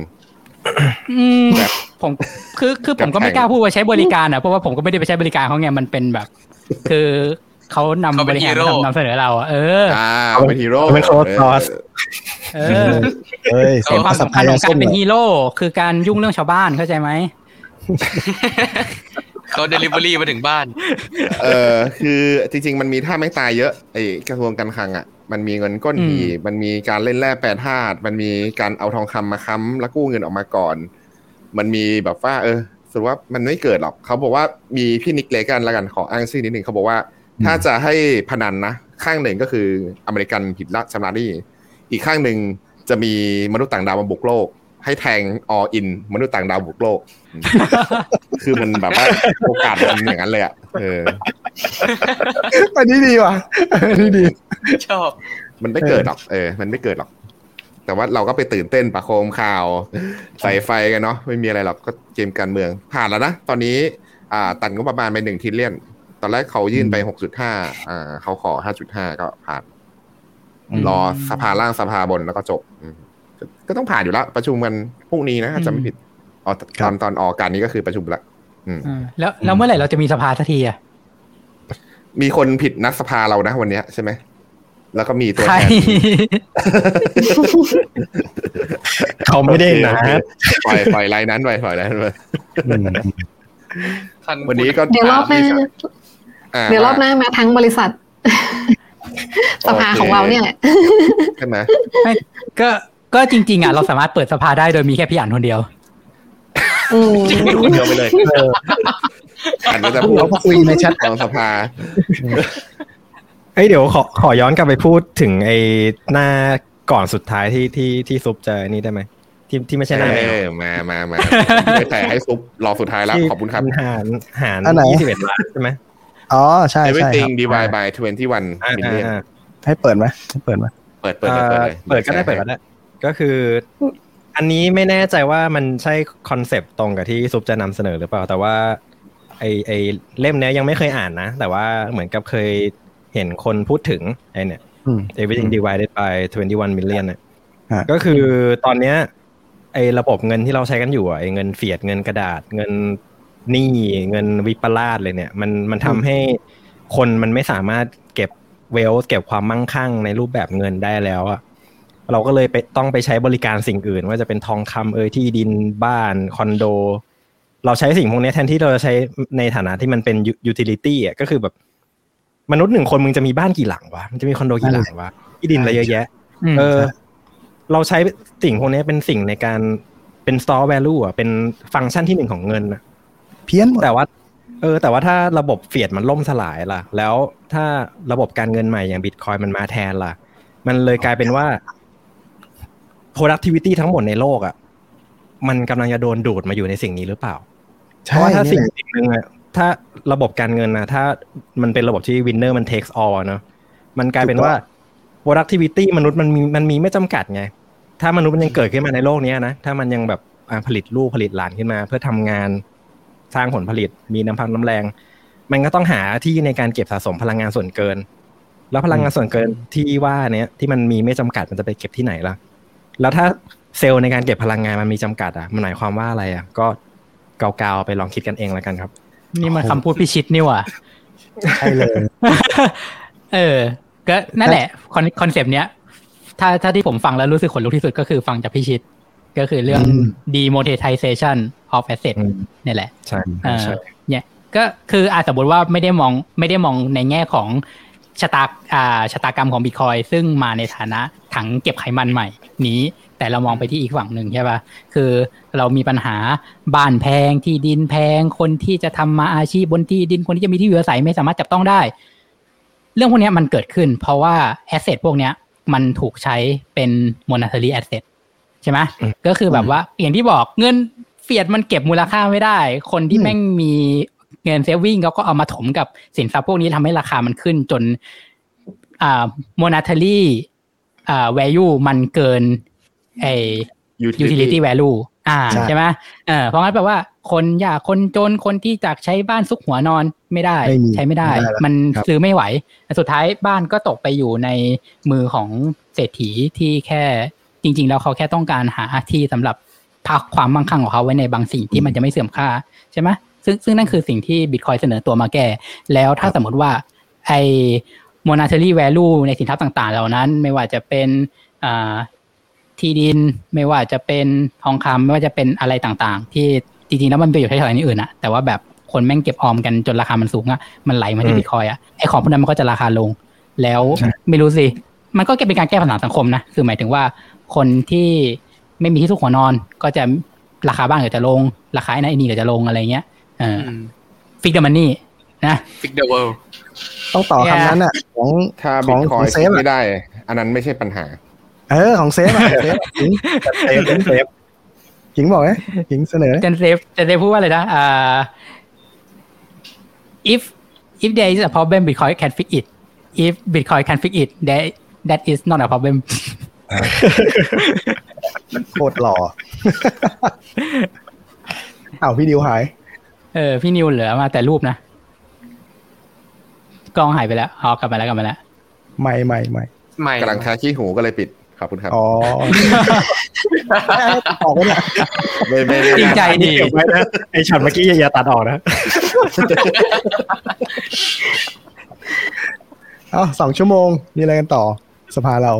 อืมแบบ ผมคือคือผมก็แบบแข่งไม่กล้าพูดว่าใช้บริการอะเพราะว่าผมก็ไม่ได้ไปใช้บริการเขาไงมันเป็นแบบ คือเขานำเขาบเป็นริการฮีโร่มาทำนำเสนอเราอะเอออ่าเป็นฮีโร่เป็น Close Source เออเฮ้ยเห็นความสำคัญของการเป็นส้มฮีโร่คือการยุ่งเรื่องชาวบ้านเข้าใจไหมเขาเดลิเวอรี่มาถึงบ้าน เออคือจริง ๆ มันมีท่าไม้ตายเยอะไอ้กระทรวงการคลังอะ มันมีเงินก้นหีบมันมีการเล่นแร่แปรธาตุมันมีการเอาทองคำมาค้ำแล้วกู้เงินออกมาก่อน มันมีแบบว่า เออสรุปว่ามันไม่เกิดหรอกเขาบอกว่ามีพี่นิกเลกันละกันขออ้างชื่อนิดหนึ่งเขาบอกว่า ถ้าจะให้พนันนะ ข้างหนึ่งก็คืออเมริกันผิดละชำระหนี้อีกข้างหนึ่งจะมีมนุษย์ต่างดาวมาบุกโลก ให้แทงออินมนุษย์ต่างดาวบุกโลก คือมันแบบว่าโอกาสมันอย่างนั้นเลยอะเอออันนี้ดีว่ะอันนี้ดีชอบมันไม่เกิดหรอกเออ มันไม่เกิดหรอก แต่ว่าเราก็ไปตื่นเต้นประโคมข่าวใส่ไฟกันเนาะไม่มีอะไรหรอกก็เกมการเมือง ผ่านแล้วนะ ตอนนี้อ่าตันงบประมาณไปหนึ่งทิลเลียน ตอนแรกเขายื่นไปหกจุดห้าอ่าเขาขอห้าจุดห้าก็ผ่าน รอสภาล่างสภาบนแล้วก็จบอืมก็ก็ต้องผ่านอยู่แล้ว ประชุมกันพรุ่งนี้นะถ้าจะไม่ผิดอ๋อตอนตอนออกการนี้ก็คือประชุมละอืมอ่าแล้วแล้วเมื่อไหร่เราจะมีสภาสักทีอะมีคนผิดนัดสภาเรานะวันเนี้ยใช่ไหม แล้วก็มีตัวใครแทนเขาไม่ได้นะโอเคโอเคปล่อยปล่อยไลน์นั้นไปปล่อยไลน์นั้นไปทันวันนี้ก็เดี๋ยวรอบหน้าอ่าเดี๋ยวรอบหน้ามาทั้งบริษัทสภาของเราเนี่ยแหละใช่ไหมไม่ก็ก็จริง ๆ อะ เราสามารถเปิดสภาได้โดยมีแค่พี่อ่านคนเดียวอืมคนเดียวไปเลยอ่านก็จะพูดเราก็คุยในแชทตอนสภาเอ้ยเดี๋ยวขอขอย้อนกลับไปพูดถึงไอ้หน้าก่อนสุดท้ายที่ที่ที่ซุปเจอนี่ได้ไหมที่ที่ไม่ใช่หน้าแมวเออมามามาไม่แต่ให้ซุปรอสุดท้ายแล้วที่ขอบคุณครับหารหารอันไหนยี่สิบเอ็ดล้านใช่ไหมอ๋อใช่ใช่ครั everything บ divide by 21อ่า million อ่าให้เปิดไหมให้เปิดไหมเปิดเปิดเลยเปิดเลยเปิดก็ได้เปิดก็ได้ก็คือ อันนี้ไม่แน่ใจว่ามันใช่คอนเซปต์ตรงกับที่ซุปจะนำเสนอหรือเปล่า แต่ว่า ไอไอเล่มเนี้ยยังไม่เคยอ่านนะ แต่ว่าเหมือนกับเคย เห็นคนพูดถึงไอเนี่ยอืม everything divided by 21 million เนี่ยฮะก็คือตอนเนี้ยไอระบบเงินที่เราใช้กันอยู่อะไอเงินเฟียดเงินกระดาษ เงินหนี้เงินวิปลาสเลยเนี่ย มันมันทำให้คนมันไม่สามารถเก็บเวลเก็บความมั่งคั่งในรูปแบบเงินได้แล้วอะเราก็เลยไปต้องไปใช้บริการสิ่งอื่น ว่าจะเป็นทองคำเอยที่ดินบ้านคอนโด เราใช้สิ่งพวกนี้แทนที่เราจะใช้ในฐานะที่มันเป็น utility อะก็คือแบบ มนุษย์หนึ่งคนมึงจะมีบ้านกี่หลังวะมันจะมีคอนโดกี่หลังวะที่ดินอะไรเยอะแยะอืมเออ เราใช้สิ่งพวกนี้เป็นสิ่งในการเป็น store value อะเป็นฟังก์ชันที่หนึ่งของเงินอะเพี้ยนหมดแต่ว่า เออ แต่ว่าถ้าระบบ fiat มันล่มสลายล่ะ แล้วถ้าระบบการเงินใหม่อย่างบิตคอยน์มันมาแทนล่ะ มันเลยกลายเป็นว่า productivity ทั้งหมดในโลกอะมันกำลังจะโดนดูดมาอยู่ในสิ่งนี้หรือเปล่า เพใช่ราะว่าถ้าสิ่งเนี่ยสิ่งหนึ่งอะ ถ้าระบบการเงินนะถ้ามันเป็นระบบที่ winner มัน takes all อะเนอะมันกลายเป็นว่า productivity มนุษย์มันมีมันมีไม่จำกัดไง ถ้ามนุษย์มันยังเกิดขึ้นมาในโลกเนี้ยนะ ถ้ามันยังแบบอ่าผลิตลูกผลิตหลานขึ้นมา เพื่อทำงานสร้างผลผลิตมีน้ำพักน้ำแรง มันก็ต้องหาที่ในการเก็บสะสมพลังงานส่วนเกิน แล้วพลังงานส่วนเกินที่ว่าเนี้ยที่มันมีไม่จำกัดมันจะไปเก็บที่ไหนล่ะ แล้วถ้าเซลล์ในการเก็บพลังงานมันมีจำกัดอะมันหมายความว่าอะไรอะก็เกาๆไปลองคิดกันเองแล้วกันครับ นี่มันคำพูดพี่ชิตนี่หว่าใช่เลย เออ ก็นั่นแหละคอนคอนเซปต์เนี้ย ถ้าถ้าที่ผมฟังแล้วรู้สึกขนลุกที่สุดก็คือฟังจากพี่ชิต ก็คือเรื่องอืม demonetization of asset อืมนี่แหละ ใช่เออใช่เนี่ย ก็คืออาจสมมติว่าไม่ได้มองไม่ได้มองในแง่ของชะตาอ่าชะตากรรมของบิตคอยซึ่งมาในฐานะถังเก็บไขมันใหม่ นี้ แต่เรามองไปที่อีกฝั่งหนึ่งใช่ป่ะคือเรามีปัญหาบ้านแพงที่ดินแพงคนที่จะทำมาอาชีพบนที่ดินคนที่จะมีที่อยู่อาศัยไม่สามารถจับต้องได้ เรื่องพวกเนี้ยมันเกิดขึ้น เพราะว่าแอสเซทพวกเนี้ยมันถูกใช้เป็น monetary asset ใช่ไหมก็คือแบบว่าอย่างที่บอกเงินเฟียดมันเก็บมูลค่าไม่ได้ คนที่แม่งมีเงินเซฟวิ่งเขาก็เอามาถมกับสินทรัพย์พวกนี้ทำให้ราคามันขึ้นจนอ่า monetary อ่า value มันเกิน ไอ utility value อ่าใช่ใช่ไหมเออเพราะงั้นแปลว่าคนอยากคนจนคนที่จากใช้บ้านซุกหัวนอนไม่ได้ไม่มีใช้ไม่ได้ไม่ได้ละมันครับซื้อไม่ไหวแต่สุดท้ายบ้านก็ตกไปอยู่ในมือของเศรษฐีที่แค่จริง ๆ แล้วเขาแค่ต้องการหาที่สำหรับพักความมั่งคั่งของเขาไว้ในบางสิ่งที่มันจะไม่เสื่อมค่าใช่ไหมซึ่งซึ่งนั่นคือสิ่งที่บิตคอยเสนอตัวมาแก้ แล้วถ้าสมมติว่าไอ้ monetary value ในสินทรัพย์ต่าง ๆ เหล่านั้น ไม่ว่าจะเป็นอ่า ที่ดินไม่ว่าจะเป็นทองคำไม่ว่าจะเป็นอะไรต่างๆ ที่จริงๆแล้วมันไปอยู่ใช้สอยในอื่นอะแต่ว่าแบบคนแม่งเก็บออมกันจนราคามันสูงอะมันไหลมาอืที่มบิตคอยอะไอของพวกนั้นมันก็จะราคาลง แล้วไม่รู้สิมันก็เป็นการแก้ปัญหาสังคมนะคือหมายถึงว่าคนที่ไม่มีที่ซุกหัวนอน ก็จะราคาบ้านก็จะลง ราคาไอ้นั่นไอ้นี่ก็จะลงอะไรเงี้ยเออฟิกเดอร์มันนี่นะฟิกเดอะเวิลด์ต้องต่อคำนั้นอะ ของถ้าขบิองตคขออยงเซฟไม่อะได้ อันนั้นไม่ใช่ปัญหา เออของเซฟอะเซฟขิงเซฟเซฟขิงบอกไหมขิงเสนอเจนเซฟเจนเซฟพูดว่าอะไรนะอ่า if if there is a problem Bitcoin can fix it if Bitcoin can fix it that that is not a problem โคตรหล่ออ้าวพี่ดิวหาย เออ พี่นิวเหลือมาแต่รูปนะ กล้องหายไปแล้ว อ๋อกลับมาแล้วกลับมาแล้ว ไม่ไม่ไม่ไม่กำลังทาขี้หูก็เลยปิด ขอบคุณครับอ๋อตัดออกไปเนี่ยไม่ไม่ไม่จริงใจดีเก็บไว้นะไอช็อตเมื่อกี้อย่าตัดออกนะเอ้าสองชั่วโมงมีอะไรกันต่อสภาเรา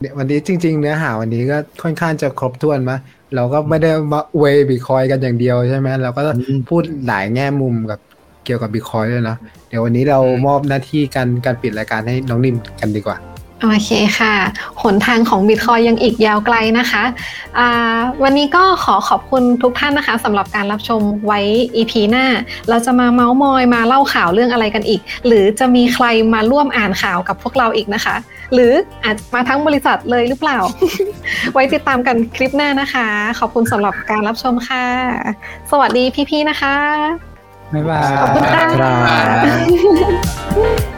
เนี่ยวันนี้จริง ๆ เนื้อหาวันนี้ก็ค่อนข้างจะครบถ้วนมะเราก็ไม่ได้มาอวยบิตคอยน์กันอย่างเดียวใช่ไหมเราก็อืมพูดหลายแง่มุมกับเกี่ยวกับบิตคอยน์ด้วยนะเดี๋ยววันนี้เรามอบหน้าที่การการปิดรายการให้น้องนิ่มกันดีกว่า โอเคค่ะ หนทางของบิตคอยยังอีกยาวไกลนะคะอ่าวันนี้ก็ขอขอบคุณทุกท่านนะคะสำหรับการรับชมไว้ EP หน้า เราจะมาเมาส์มอยมาเล่าข่าวเรื่องอะไรกันอีก หรือจะมีใครมาร่วมอ่านข่าวกับพวกเราอีกนะคะ หรืออาจมาทั้งบริษัทเลยหรือเปล่า ไว้ติดตามกันคลิปหน้านะคะ ขอบคุณสำหรับการรับชมค่ะ สวัสดีพี่ๆนะคะบ๊ายบายขอบคุณค่ะ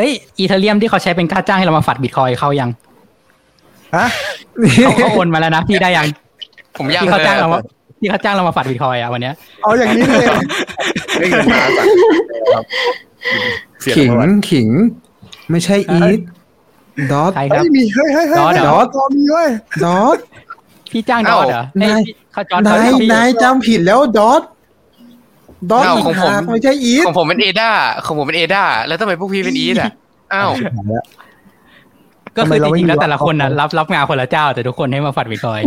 เอ้ยอีเทเรียมที่เขาใช้เป็นค่าจ้างให้เรามาฝัดบิตคอยเข้ายังฮะเขาเขาโอนมาแล้วนะพี่ได้ยังผมยังที่เลเขายจ้างอะเรามาที่เขาจ้างเรามาฝัดบิตคอยอะวันเนี้ยเอาอย่างนี้เลยได้เงินมาจากครับเสียขิงประวัติขิง ไม่ใช่อีทดอทใครครับเฮ้ยมีเฮ้ยเฮ้ยเฮ้ยดอทเหรอดอทมีเว้ยดอทพี่จ้างดอทเหรอเอ้ยนายพี่เขาจอดนายเขาพี่นายจำผิดแล้วดอท ดอทอ้าวอีกของผมหากไม่ใช่อีทของผมเป็นเอดาของผมเป็นเอดาแล้วทำไมพวกพี่เป็นอีทอะอ้าวก็คือจริงๆแล้วแต่ละคนนะรับรับงานคนละเจ้า แต่ทุกคนให้มาฝัดบิตคอย